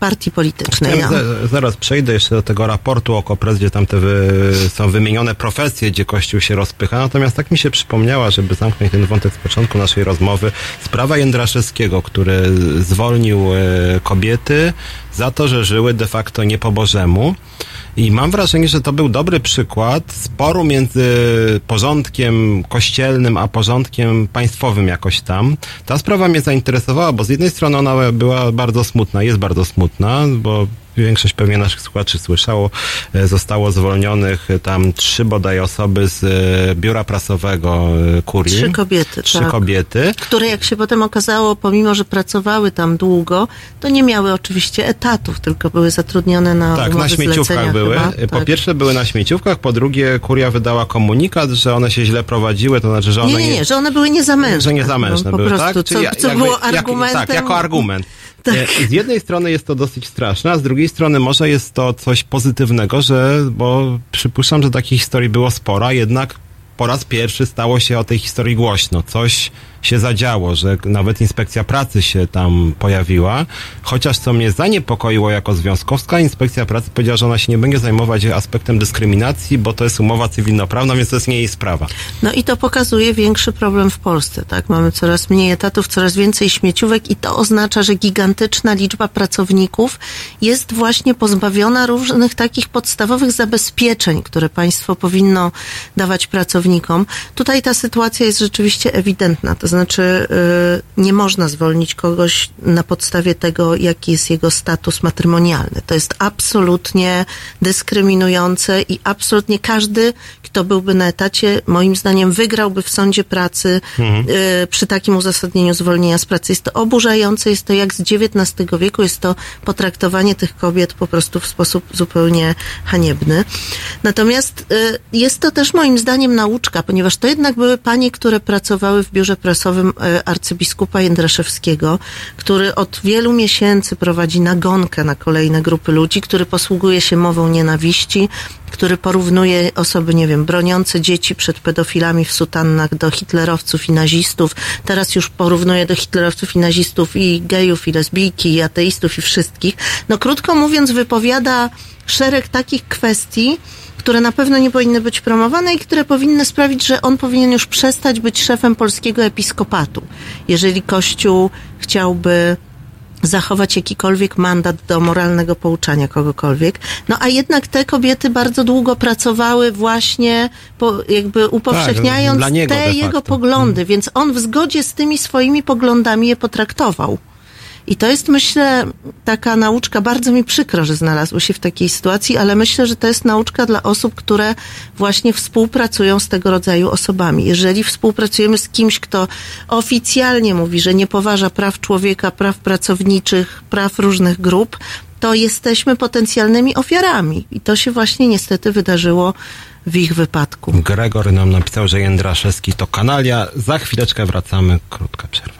S12: partii politycznej.
S1: Ja
S12: No.
S1: za- zaraz przejdę jeszcze do tego raportu o Kopres, gdzie tam te wy, są wymienione profesje, gdzie Kościół się rozpycha. Natomiast tak mi się przypomniała, żeby zamknąć ten wątek z początku naszej rozmowy, sprawa Jędraszewskiego, który zwolnił e, kobiety za to, że żyły de facto nie po Bożemu. I mam wrażenie, że to był dobry przykład sporu między porządkiem kościelnym a porządkiem państwowym jakoś tam. Ta sprawa mnie zainteresowała, bo z jednej strony ona była bardzo smutna, jest bardzo smutna, bo większość pewnie naszych słuchaczy słyszało, e, zostało zwolnionych e, tam trzy bodaj osoby z e, biura prasowego kurii.
S12: Trzy kobiety,
S1: Trzy
S12: tak.
S1: kobiety.
S12: które jak się potem okazało, pomimo że pracowały tam długo, to nie miały oczywiście etatów, tylko były zatrudnione na
S1: Tak, na śmieciówkach były.
S12: Chyba.
S1: Po
S12: tak.
S1: pierwsze były na śmieciówkach, po drugie kuria wydała komunikat, że one się źle prowadziły, to znaczy, że one
S12: Nie, nie, nie, że one były niezamężne.
S1: że niezamężne
S12: No, po
S1: były,
S12: prostu,
S1: tak?
S12: co,
S1: Czyli
S12: co
S1: jakby-
S12: było
S1: jak-
S12: argumentem.
S1: tak, jako argument.
S12: Tak.
S1: E, Z jednej strony jest to dosyć straszne, a z drugiej strony może jest to coś pozytywnego, że, bo przypuszczam, że takich historii było sporo, a jednak po raz pierwszy stało się o tej historii głośno. Coś się zadziało, że nawet inspekcja pracy się tam pojawiła. Chociaż co mnie zaniepokoiło jako związkowska, inspekcja pracy powiedziała, że ona się nie będzie zajmować aspektem dyskryminacji, bo to jest umowa cywilnoprawna, więc to jest nie jej sprawa.
S12: No i to pokazuje większy problem w Polsce, tak? Mamy coraz mniej etatów, coraz więcej śmieciówek i to oznacza, że gigantyczna liczba pracowników jest właśnie pozbawiona różnych takich podstawowych zabezpieczeń, które państwo powinno dawać pracownikom. Tutaj ta sytuacja jest rzeczywiście ewidentna, to znaczy yy, nie można zwolnić kogoś na podstawie tego, jaki jest jego status matrymonialny. To jest absolutnie dyskryminujące i absolutnie każdy, kto byłby na etacie, moim zdaniem wygrałby w sądzie pracy
S1: Mhm.
S12: y, przy takim uzasadnieniu zwolnienia z pracy. Jest to oburzające, jest to jak z XIX wieku, jest to potraktowanie tych kobiet po prostu w sposób zupełnie haniebny. Natomiast y, jest to też moim zdaniem nauczka, ponieważ to jednak były panie, które pracowały w biurze prasowym y, arcybiskupa Jędraszewskiego, który od wielu miesięcy prowadzi nagonkę na kolejne grupy ludzi, który posługuje się mową nienawiści, który porównuje osoby, nie wiem, broniące dzieci przed pedofilami w sutannach do hitlerowców i nazistów. Teraz już porównuje do hitlerowców i nazistów i gejów, i lesbijki, i ateistów, i wszystkich. No krótko mówiąc, wypowiada szereg takich kwestii, które na pewno nie powinny być promowane i które powinny sprawić, że on powinien już przestać być szefem polskiego episkopatu. Jeżeli Kościół chciałby zachować jakikolwiek mandat do moralnego pouczania kogokolwiek. No a jednak te kobiety bardzo długo pracowały właśnie po, jakby upowszechniając
S1: niego
S12: te jego poglądy, więc on w zgodzie z tymi swoimi poglądami je potraktował. I to jest, myślę, taka nauczka, bardzo mi przykro, że znalazły się w takiej sytuacji, ale myślę, że to jest nauczka dla osób, które właśnie współpracują z tego rodzaju osobami. Jeżeli współpracujemy z kimś, kto oficjalnie mówi, że nie poważa praw człowieka, praw pracowniczych, praw różnych grup, to jesteśmy potencjalnymi ofiarami. I to się właśnie niestety wydarzyło w ich wypadku.
S1: Gregor nam napisał, że Jędraszewski to kanalia. Za chwileczkę wracamy. Krótka przerwa.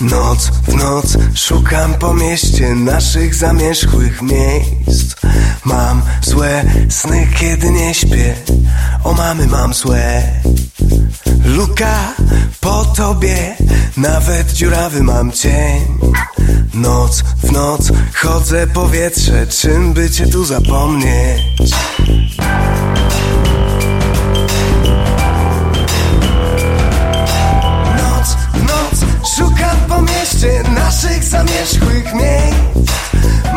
S11: Noc w noc szukam po mieście naszych zamierzchłych miejsc. Mam złe sny, kiedy nie śpię. O mamy mam złe. Luka po tobie Nawet dziurawy mam cień. Noc w noc chodzę powietrze Czym by cię tu zapomnieć? Noc, noc, szukam naszych zamierzchłych miejsc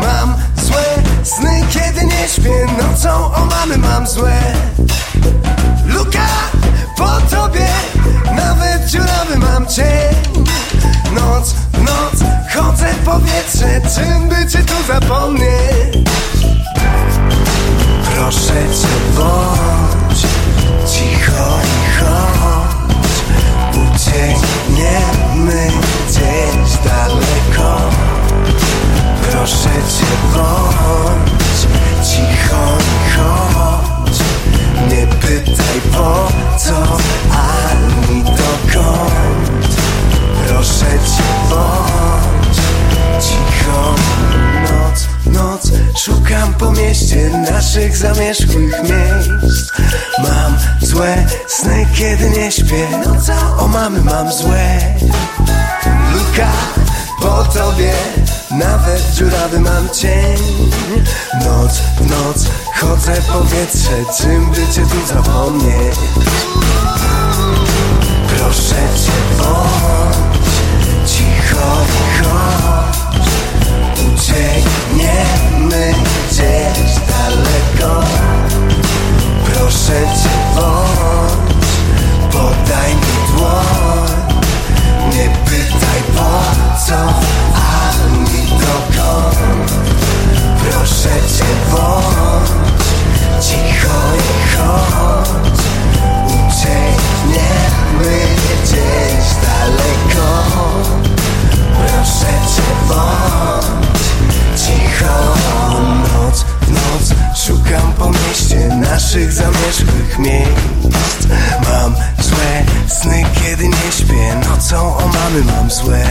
S11: Mam złe sny, kiedy nie śpię Nocą. O mamy mam złe. Luka, po tobie Nawet dziurawy mam cień. Noc, noc, chodzę powietrze Czym by cię tu zapomnieć? Proszę cię, bądź cicho i chodź Uciekniemy gdzieś daleko. Proszę cię bądź cicho i chodź. Nie pytaj po co ani dokąd. Proszę cię bądź cicho. Noc, noc, szukam po mieście naszych zamierzchłych miejsc. Mam złe sny, kiedy nie śpię. Nocą o mamy mam złe Luka, po tobie nawet dziurawy mam cień. Noc w noc chodzę powietrze Czym by cię tu zapomnieć? Proszę cię bądź cicho chodź. Uciekniemy gdzieś daleko. Proszę cię bądź co, ani dokąd Proszę Cię bądź cicho i chodź. Uciekniemy gdzieś daleko. Proszę Cię bądź cicho. Noc w noc szukam po mieście naszych zamieszkłych miejsc. Mam złe
S9: sny, kiedy nie śpię. Nocą omamy mam złe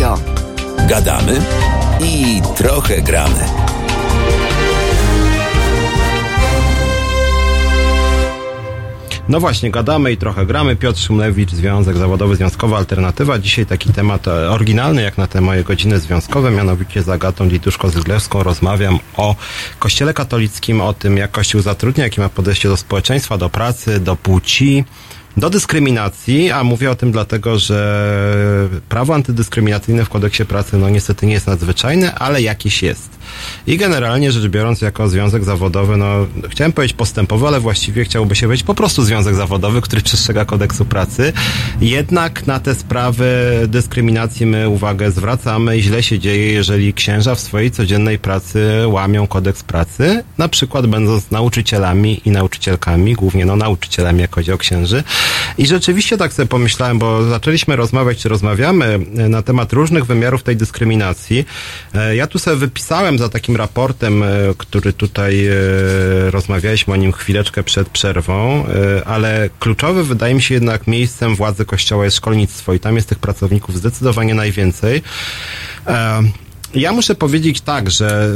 S9: Radio.
S14: Gadamy i trochę gramy.
S1: No właśnie, gadamy i trochę gramy. Piotr Szumlewicz, Związek Zawodowy, Związkowa Alternatywa. Dzisiaj taki temat e, oryginalny, jak na te moje godziny związkowe, mianowicie z Agatą Lituszko-Zyglewską rozmawiam o Kościele katolickim, o tym, jak Kościół zatrudnia, jakie ma podejście do społeczeństwa, do pracy, do płci, do dyskryminacji, a mówię o tym dlatego, że prawo antydyskryminacyjne w kodeksie pracy no niestety nie jest nadzwyczajne, ale jakieś jest. I generalnie rzecz biorąc, jako związek zawodowy, no chciałem powiedzieć postępowy, ale właściwie chciałoby się powiedzieć po prostu związek zawodowy, który przestrzega kodeksu pracy. Jednak na te sprawy dyskryminacji my uwagę zwracamy i źle się dzieje, jeżeli księża w swojej codziennej pracy łamią kodeks pracy, na przykład będąc nauczycielami i nauczycielkami, głównie no nauczycielami, jak chodzi o księży. I rzeczywiście tak sobie pomyślałem, bo zaczęliśmy rozmawiać, czy rozmawiamy e, na temat różnych wymiarów tej dyskryminacji. E, Ja tu sobie wypisałem za takim raportem, e, który tutaj rozmawialiśmy o nim chwileczkę przed przerwą, ale kluczowe wydaje mi się jednak miejscem władzy Kościoła jest szkolnictwo i tam jest tych pracowników zdecydowanie najwięcej. Ja muszę powiedzieć tak, że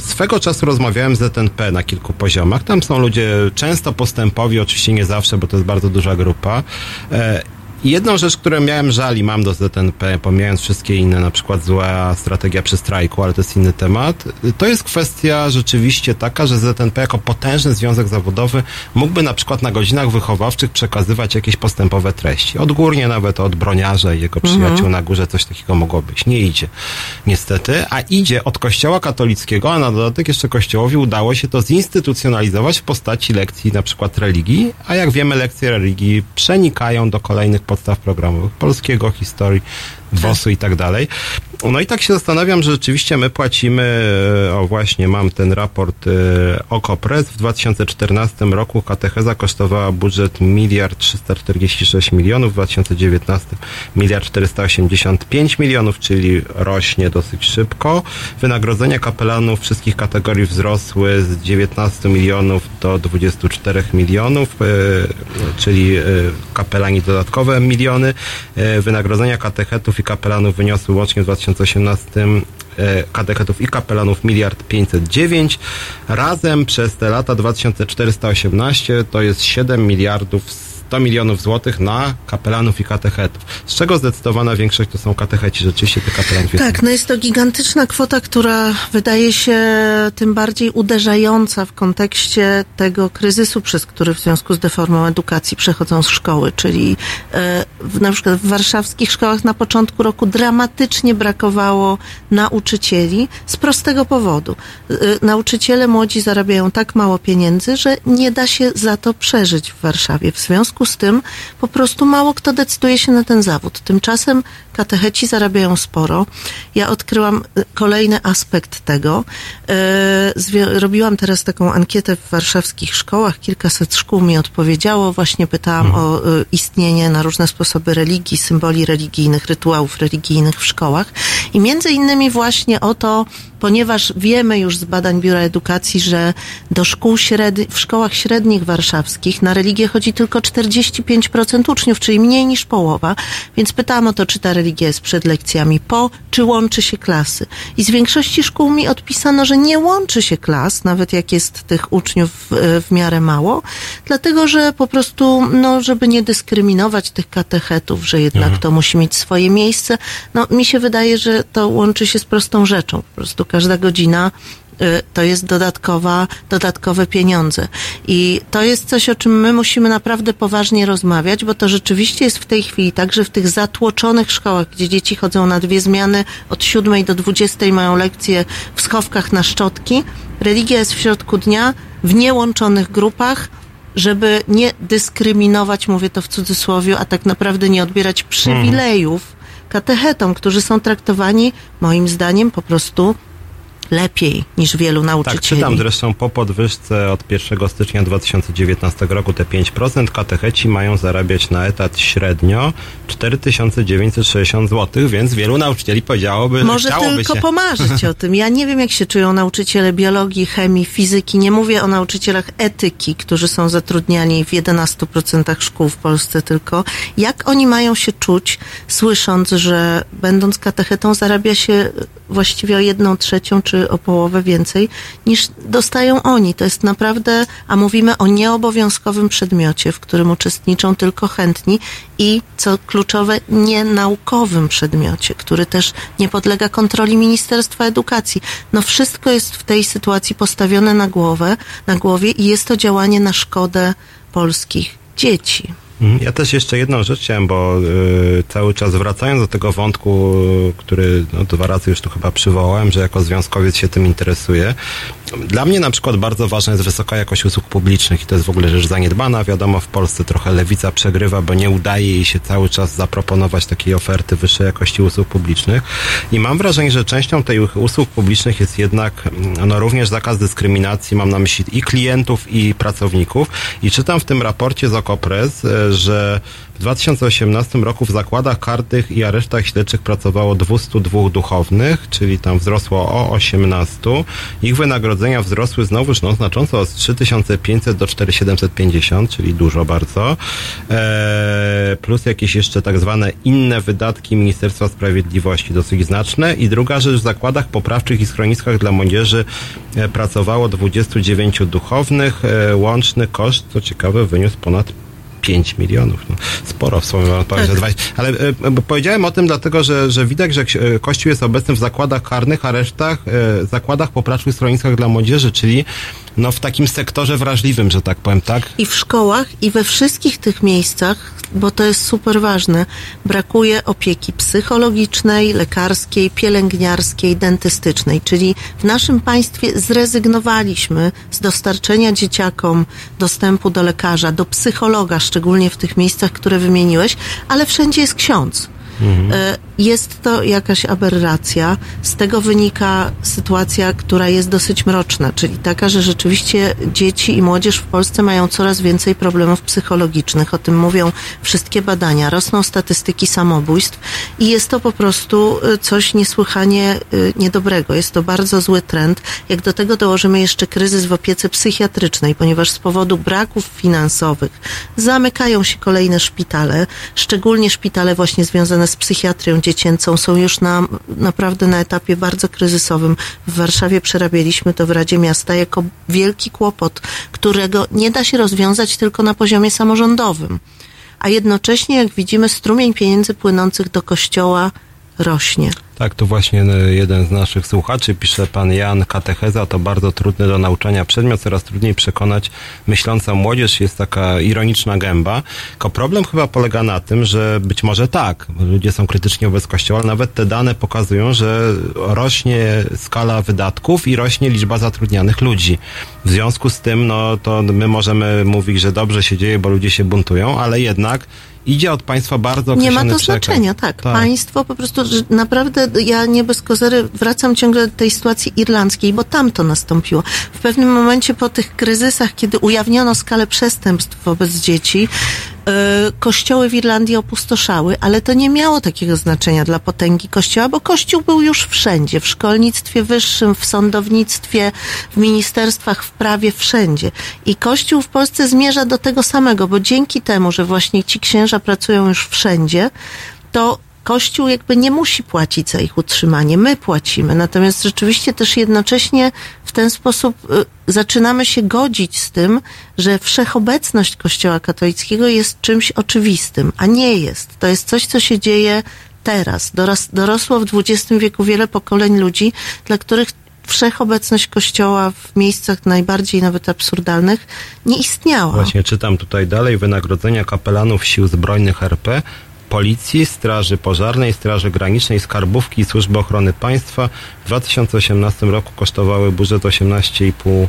S1: y, swego czasu rozmawiałem z ZNP na kilku poziomach. Tam są ludzie często postępowi, oczywiście nie zawsze, bo to jest bardzo duża grupa. I Jedną rzecz, którą miałem żal i mam do ZNP, pomijając wszystkie inne, na przykład zła strategia przy strajku, ale to jest inny temat, to jest kwestia rzeczywiście taka, że ZNP jako potężny związek zawodowy mógłby na przykład na godzinach wychowawczych przekazywać jakieś postępowe treści. Odgórnie nawet od broniarza i jego przyjaciół
S12: Mhm.
S1: na górze coś takiego mogło być. Nie idzie. Niestety, a idzie od kościoła katolickiego, a na dodatek jeszcze kościołowi udało się to zinstytucjonalizować w postaci lekcji na przykład religii, a jak wiemy lekcje religii przenikają do kolejnych podstaw programowych polskiego, historii, WOS-u i tak dalej. No i tak się zastanawiam, że rzeczywiście my płacimy, e, o właśnie mam ten raport e, OKO.press, w 2014 roku katecheza kosztowała budżet miliard 346 milionów, w 2019 miliard 485 milionów, czyli rośnie dosyć szybko. Wynagrodzenia kapelanów wszystkich kategorii wzrosły z 19 milionów do 24 milionów, e, czyli kapelani dodatkowe miliony. Wynagrodzenia katechetów i kapelanów wyniosły łącznie w 2018 e, katechetów i kapelanów miliard 509. Razem przez te lata 2418 to jest 7 miliardów 100 milionów złotych na kapelanów i katechetów. Z czego zdecydowana większość to są katecheci, rzeczywiście tych kapelanów
S12: Tak, no jest to gigantyczna kwota, która wydaje się tym bardziej uderzająca w kontekście tego kryzysu, przez który w związku z deformą edukacji przechodzą szkoły, czyli e, na przykład w warszawskich szkołach na początku roku dramatycznie brakowało nauczycieli z prostego powodu. E, nauczyciele młodzi zarabiają tak mało pieniędzy, że nie da się za to przeżyć w Warszawie. W związku z tym po prostu mało kto decyduje się na ten zawód. Tymczasem katecheci zarabiają sporo. Ja odkryłam y, kolejny aspekt tego. Zwi- robiłam teraz taką ankietę w warszawskich szkołach. Kilkaset szkół mi odpowiedziało. Właśnie pytałam o y, istnienie na różne sposoby religii, symboli religijnych, rytuałów religijnych w szkołach. I między innymi właśnie o to, ponieważ wiemy już z badań Biura Edukacji, że do szkół średnich, w szkołach średnich warszawskich na religię chodzi tylko 45% uczniów, czyli mniej niż połowa. Więc pytałam o to, czy ta religia jest przed lekcjami po, czy łączy się klasy. I z większości szkół mi odpisano, że nie łączy się klas, nawet jak jest tych uczniów w, w miarę mało, dlatego że po prostu, no, żeby nie dyskryminować tych katechetów, że jednak
S15: Mhm.
S12: to musi mieć swoje miejsce. No, mi się wydaje, że to łączy się z prostą rzeczą. Po prostu każda godzina y, to jest dodatkowa, dodatkowe pieniądze. I to jest coś, o czym my musimy naprawdę poważnie rozmawiać, bo to rzeczywiście jest w tej chwili tak, że w tych zatłoczonych szkołach, gdzie dzieci chodzą na dwie zmiany, od siódmej do dwudziestej mają lekcje w schowkach na szczotki, religia jest w środku dnia, w niełączonych grupach, żeby nie dyskryminować, mówię to w cudzysłowie, a tak naprawdę nie odbierać przywilejów katechetom, którzy są traktowani, moim zdaniem, po prostu lepiej niż wielu
S1: Tak,
S12: nauczycieli.
S1: czytam zresztą po podwyżce od 1 stycznia 2019 roku te 5% katecheci mają zarabiać na etat średnio 4960 zł, więc wielu nauczycieli powiedziałoby,
S12: Może
S1: że chciałoby
S12: tylko
S1: się...
S12: pomarzyć o tym. Ja nie wiem, jak się czują nauczyciele biologii, chemii, fizyki. Nie mówię o nauczycielach etyki, którzy są zatrudniani w 11% szkół w Polsce tylko. Jak oni mają się czuć, słysząc, że będąc katechetą zarabia się właściwie o jedną trzecią czy o połowę więcej niż dostają oni. To jest naprawdę, a mówimy o nieobowiązkowym przedmiocie, w którym uczestniczą tylko chętni i co kluczowe, nienaukowym przedmiocie, który też nie podlega kontroli Ministerstwa Edukacji. No wszystko jest w tej sytuacji postawione na głowę, na głowie i jest to działanie na szkodę polskich dzieci.
S1: Mhm. Ja też jeszcze jedną rzecz chciałem, bo y, cały czas wracając do tego wątku, y, który no, dwa razy już tu chyba przywołałem, że jako związkowiec się tym interesuje. Dla mnie na przykład bardzo ważna jest wysoka jakość usług publicznych i to jest w ogóle rzecz zaniedbana. Wiadomo, w Polsce trochę lewica przegrywa, bo nie udaje jej się cały czas zaproponować takiej oferty wyższej jakości usług publicznych. I mam wrażenie, że częścią tych usług publicznych jest jednak mm, no, również zakaz dyskryminacji. Mam na myśli i klientów, i pracowników. I czytam w tym raporcie z Okopres, e, że w 2018 roku w zakładach karnych i aresztach śledczych pracowało 202 duchownych, czyli tam wzrosło o 18. Ich wynagrodzenia wzrosły znowuż no, znacząco od 3500 do 4750, czyli dużo bardzo. Eee, plus jakieś jeszcze tak zwane inne wydatki Ministerstwa Sprawiedliwości, dosyć znaczne. I druga rzecz, w zakładach poprawczych i schroniskach dla młodzieży e, pracowało 29 duchownych. E, łączny koszt, co ciekawe, wyniósł ponad 5 milionów. No, sporo w sumie, mam powiedzieć, że 20. Ale e, powiedziałem o tym dlatego, że, że widać, że e, Kościół jest obecny w zakładach karnych, aresztach, e, zakładach poprawczych, schroniskach dla młodzieży, czyli no, w takim sektorze wrażliwym, że tak powiem, tak?
S12: I w szkołach, i we wszystkich tych miejscach, bo to jest super ważne, brakuje opieki psychologicznej, lekarskiej, pielęgniarskiej, dentystycznej. Czyli w naszym państwie zrezygnowaliśmy z dostarczenia dzieciakom dostępu do lekarza, do psychologa, szczególnie w tych miejscach, które wymieniłeś, ale wszędzie jest ksiądz. E, Jest to jakaś aberracja. Z tego wynika sytuacja, która jest dosyć mroczna, czyli taka, że rzeczywiście dzieci i młodzież w Polsce mają coraz więcej problemów psychologicznych. O tym mówią wszystkie badania. Rosną statystyki samobójstw i jest to po prostu e, coś niesłychanie e, niedobrego. Jest to bardzo zły trend. Jak do tego dołożymy jeszcze kryzys w opiece psychiatrycznej, ponieważ z powodu braków finansowych zamykają się kolejne szpitale, szczególnie szpitale właśnie związane z psychiatrią dziecięcą są już na, naprawdę na etapie bardzo kryzysowym. W Warszawie przerabialiśmy to w Radzie Miasta jako wielki kłopot, którego nie da się rozwiązać tylko na poziomie samorządowym. A jednocześnie, jak widzimy, strumień pieniędzy płynących do kościoła rośnie.
S1: Tak, tu właśnie e, jeden z naszych słuchaczy pisze, pan Jan, katecheza to bardzo trudny do nauczania przedmiot, coraz trudniej przekonać myśląca młodzież, jest taka ironiczna gęba. Tylko problem chyba polega na tym, że być może tak, ludzie są krytycznie wobec kościoła, ale nawet te dane pokazują, że rośnie skala wydatków i rośnie liczba zatrudnianych ludzi. W związku z tym, no to my możemy mówić, że dobrze się dzieje, bo ludzie się buntują, ale jednak idzie od państwa bardzo
S12: Nie ma to
S1: przekaz.
S12: znaczenia, tak. Państwo po prostu, naprawdę ja nie bez kozery wracam ciągle do tej sytuacji irlandzkiej, bo tam to nastąpiło. W pewnym momencie po tych kryzysach, kiedy ujawniono skalę przestępstw wobec dzieci, kościoły w Irlandii opustoszały, ale to nie miało takiego znaczenia dla potęgi kościoła, bo kościół był już wszędzie, w szkolnictwie wyższym, w sądownictwie, w ministerstwach, w prawie, wszędzie. I kościół w Polsce zmierza do tego samego, bo dzięki temu, że właśnie ci księża pracują już wszędzie, to Kościół jakby nie musi płacić za ich utrzymanie, my płacimy. Natomiast rzeczywiście też jednocześnie w ten sposób y, zaczynamy się godzić z tym, że wszechobecność Kościoła katolickiego jest czymś oczywistym, a nie jest. To jest coś, co się dzieje teraz. Doros, dorosło w XX wieku wiele pokoleń ludzi, dla których wszechobecność Kościoła w miejscach najbardziej nawet absurdalnych nie istniała.
S1: Właśnie czytam tutaj dalej wynagrodzenia kapelanów sił zbrojnych RP, Policji, Straży Pożarnej, Straży Granicznej, Skarbówki i Służby Ochrony Państwa w 2018 roku kosztowały budżet 18,5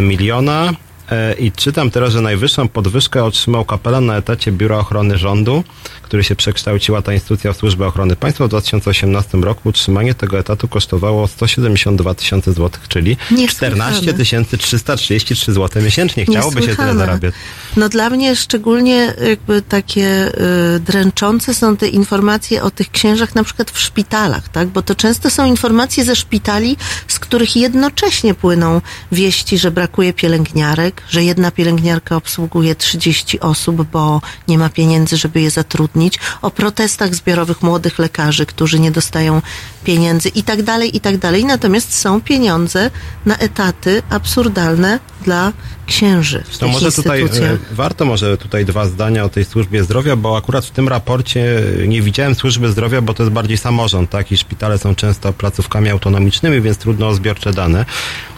S1: miliona. E, I czytam teraz, że najwyższą podwyżkę otrzymał kapelan na etacie Biura Ochrony Rządu, który się przekształciła ta instytucja w Służbę Ochrony Państwa w 2018 roku. Utrzymanie tego etatu kosztowało 172 tysiące złotych, czyli
S12: Niesłychane.
S1: 14 333 zł miesięcznie. Chciałoby się tyle zarabiać.
S12: No dla mnie szczególnie jakby takie y, dręczące są te informacje o tych księżach na przykład w szpitalach, tak? Bo to często są informacje ze szpitali, z których jednocześnie płyną wieści, że brakuje pielęgniarek, że jedna pielęgniarka obsługuje 30 osób, bo nie ma pieniędzy, żeby je zatrudnić, o protestach zbiorowych młodych lekarzy, którzy nie dostają pieniędzy i tak dalej, i tak dalej. Natomiast są pieniądze na etaty absurdalne dla księży w
S1: To może tutaj e, warto może tutaj dwa zdania o tej służbie zdrowia, bo akurat w tym raporcie nie widziałem służby zdrowia, bo to jest bardziej samorząd, tak? I szpitale są często placówkami autonomicznymi, więc trudno o zbiorcze dane.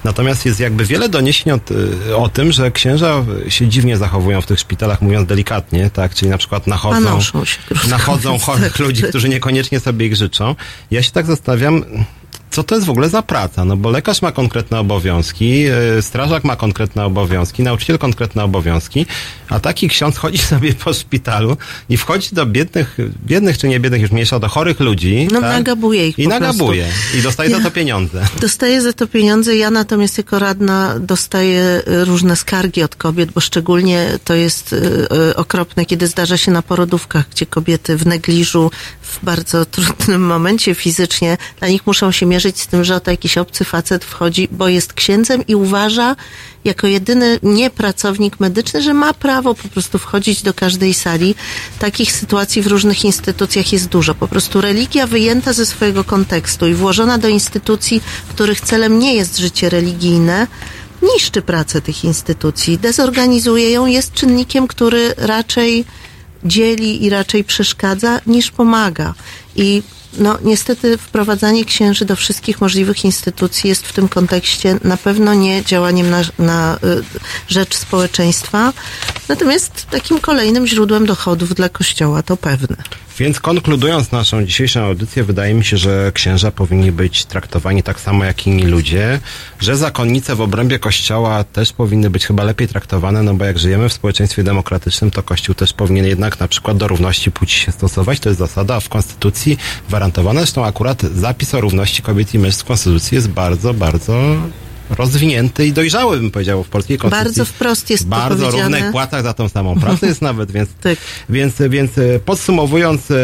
S1: Natomiast jest jakby wiele doniesień o, y, o tym, że księża się dziwnie zachowują w tych szpitalach, mówiąc delikatnie, tak? Czyli na przykład nachodzą, nachodzą chorych ludzi, którzy niekoniecznie sobie ich życzą. Ja się tak zastanawiam, co to jest w ogóle za praca? No bo lekarz ma konkretne obowiązki, yy, strażak ma konkretne obowiązki, nauczyciel konkretne obowiązki, a taki ksiądz chodzi sobie po szpitalu i wchodzi do biednych, biednych czy nie biednych, już mniejsza, do chorych ludzi.
S12: No
S1: tak?
S12: nagabuje ich
S1: I nagabuje.
S12: prostu.
S1: I dostaje
S12: Ja-
S1: za to pieniądze.
S12: Dostaję za to pieniądze. Ja natomiast jako radna dostaję y, różne skargi od kobiet, bo szczególnie to jest y, okropne, kiedy zdarza się na porodówkach, gdzie kobiety w negliżu, w bardzo trudnym momencie fizycznie, dla nich muszą się mierzyć z tym, że oto jakiś obcy facet wchodzi, bo jest księdzem i uważa jako jedyny niepracownik medyczny, że ma prawo po prostu wchodzić do każdej sali. Takich sytuacji w różnych instytucjach jest dużo. Po prostu religia wyjęta ze swojego kontekstu i włożona do instytucji, których celem nie jest życie religijne, niszczy pracę tych instytucji, dezorganizuje ją, jest czynnikiem, który raczej dzieli i raczej przeszkadza niż pomaga. I no, niestety wprowadzanie księży do wszystkich możliwych instytucji jest w tym kontekście na pewno nie działaniem na, na y, rzecz społeczeństwa, natomiast takim kolejnym źródłem dochodów dla Kościoła, to pewne.
S1: Więc konkludując naszą dzisiejszą audycję, wydaje mi się, że księża powinni być traktowani tak samo jak inni ludzie, że zakonnice w obrębie kościoła też powinny być chyba lepiej traktowane, no bo jak żyjemy w społeczeństwie demokratycznym, to kościół też powinien jednak na przykład do równości płci się stosować. To jest zasada w konstytucji gwarantowana. Zresztą akurat zapis o równości kobiet i mężczyzn w konstytucji jest bardzo, bardzo rozwinięty i dojrzały, bym powiedział, w polskiej konstytucji.
S12: Bardzo wprost jest
S1: Bardzo równych płacach za tą samą pracę jest nawet, więc,
S12: Tak.
S1: więc, więc e, podsumowując, e,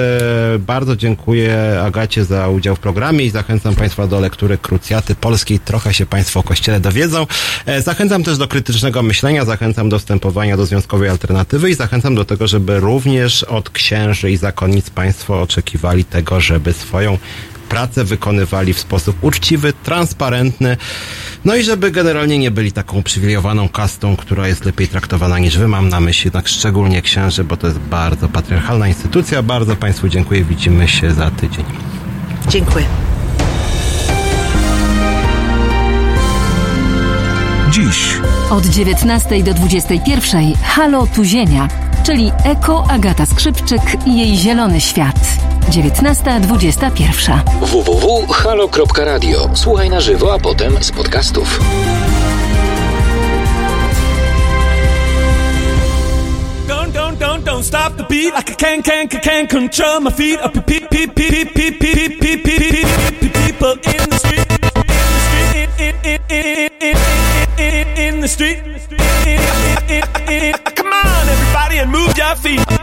S1: bardzo dziękuję Agacie za udział w programie i zachęcam Państwa do lektury Krucjaty Polskiej. Trochę się Państwo o Kościele dowiedzą. E, Zachęcam też do krytycznego myślenia, zachęcam do wstępowania do związkowej alternatywy i zachęcam do tego, żeby również od księży i zakonnic Państwo oczekiwali tego, żeby swoją pracę wykonywali w sposób uczciwy, transparentny, no i żeby generalnie nie byli taką uprzywilejowaną kastą, która jest lepiej traktowana niż wy. Mam na myśli jednak szczególnie księży, bo to jest bardzo patriarchalna instytucja. Bardzo Państwu dziękuję. Widzimy się za tydzień.
S12: Dziękuję.
S2: Dziś
S3: Od 19 do 21 Halo tu Ziemia, czyli Eko Agata Skrzypczyk i jej zielony świat. 19.21.
S4: www.halo.radio. Słuchaj na żywo, a potem z podcastów.
S15: Stop the beat. I control my feet. Up, peep, peep, peep, peep, peep, peep, peep, people in the street. In, in, in, in, in the street. Come on, everybody, and move your feet.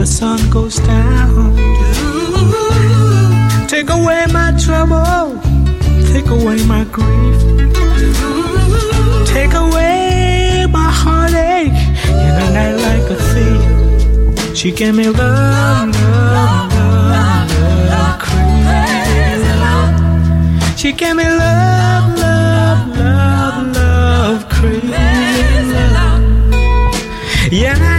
S16: The sun goes down. Take away my trouble, take away my grief, take away my heartache in a night like a thief. She gave me love, love, love, love, crazy love. She gave me love, love, love, love, crazy love. Yeah,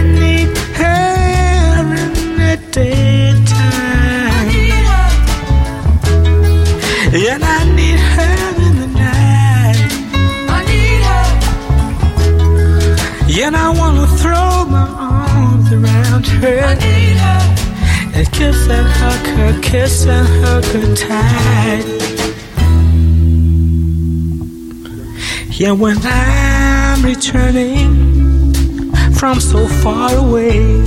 S16: I need her. And kiss and hug her, kiss and hug her tight. Yeah, when I'm returning from so far away.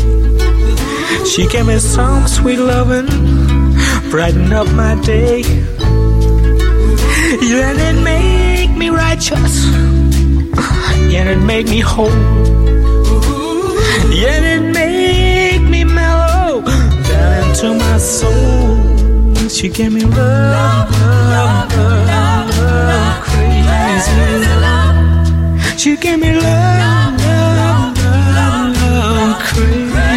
S16: She gave me some sweet loving, brighten up my day. Yeah, and it make me righteous, yeah, it make me whole. Yeah, to my soul. She gave me love, love, love, love, crazy. She gave me love, love, love, love, crazy.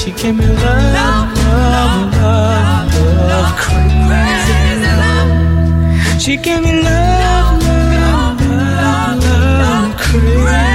S16: She gave me love, love, love, love, crazy. She gave me love, love, love, love, crazy.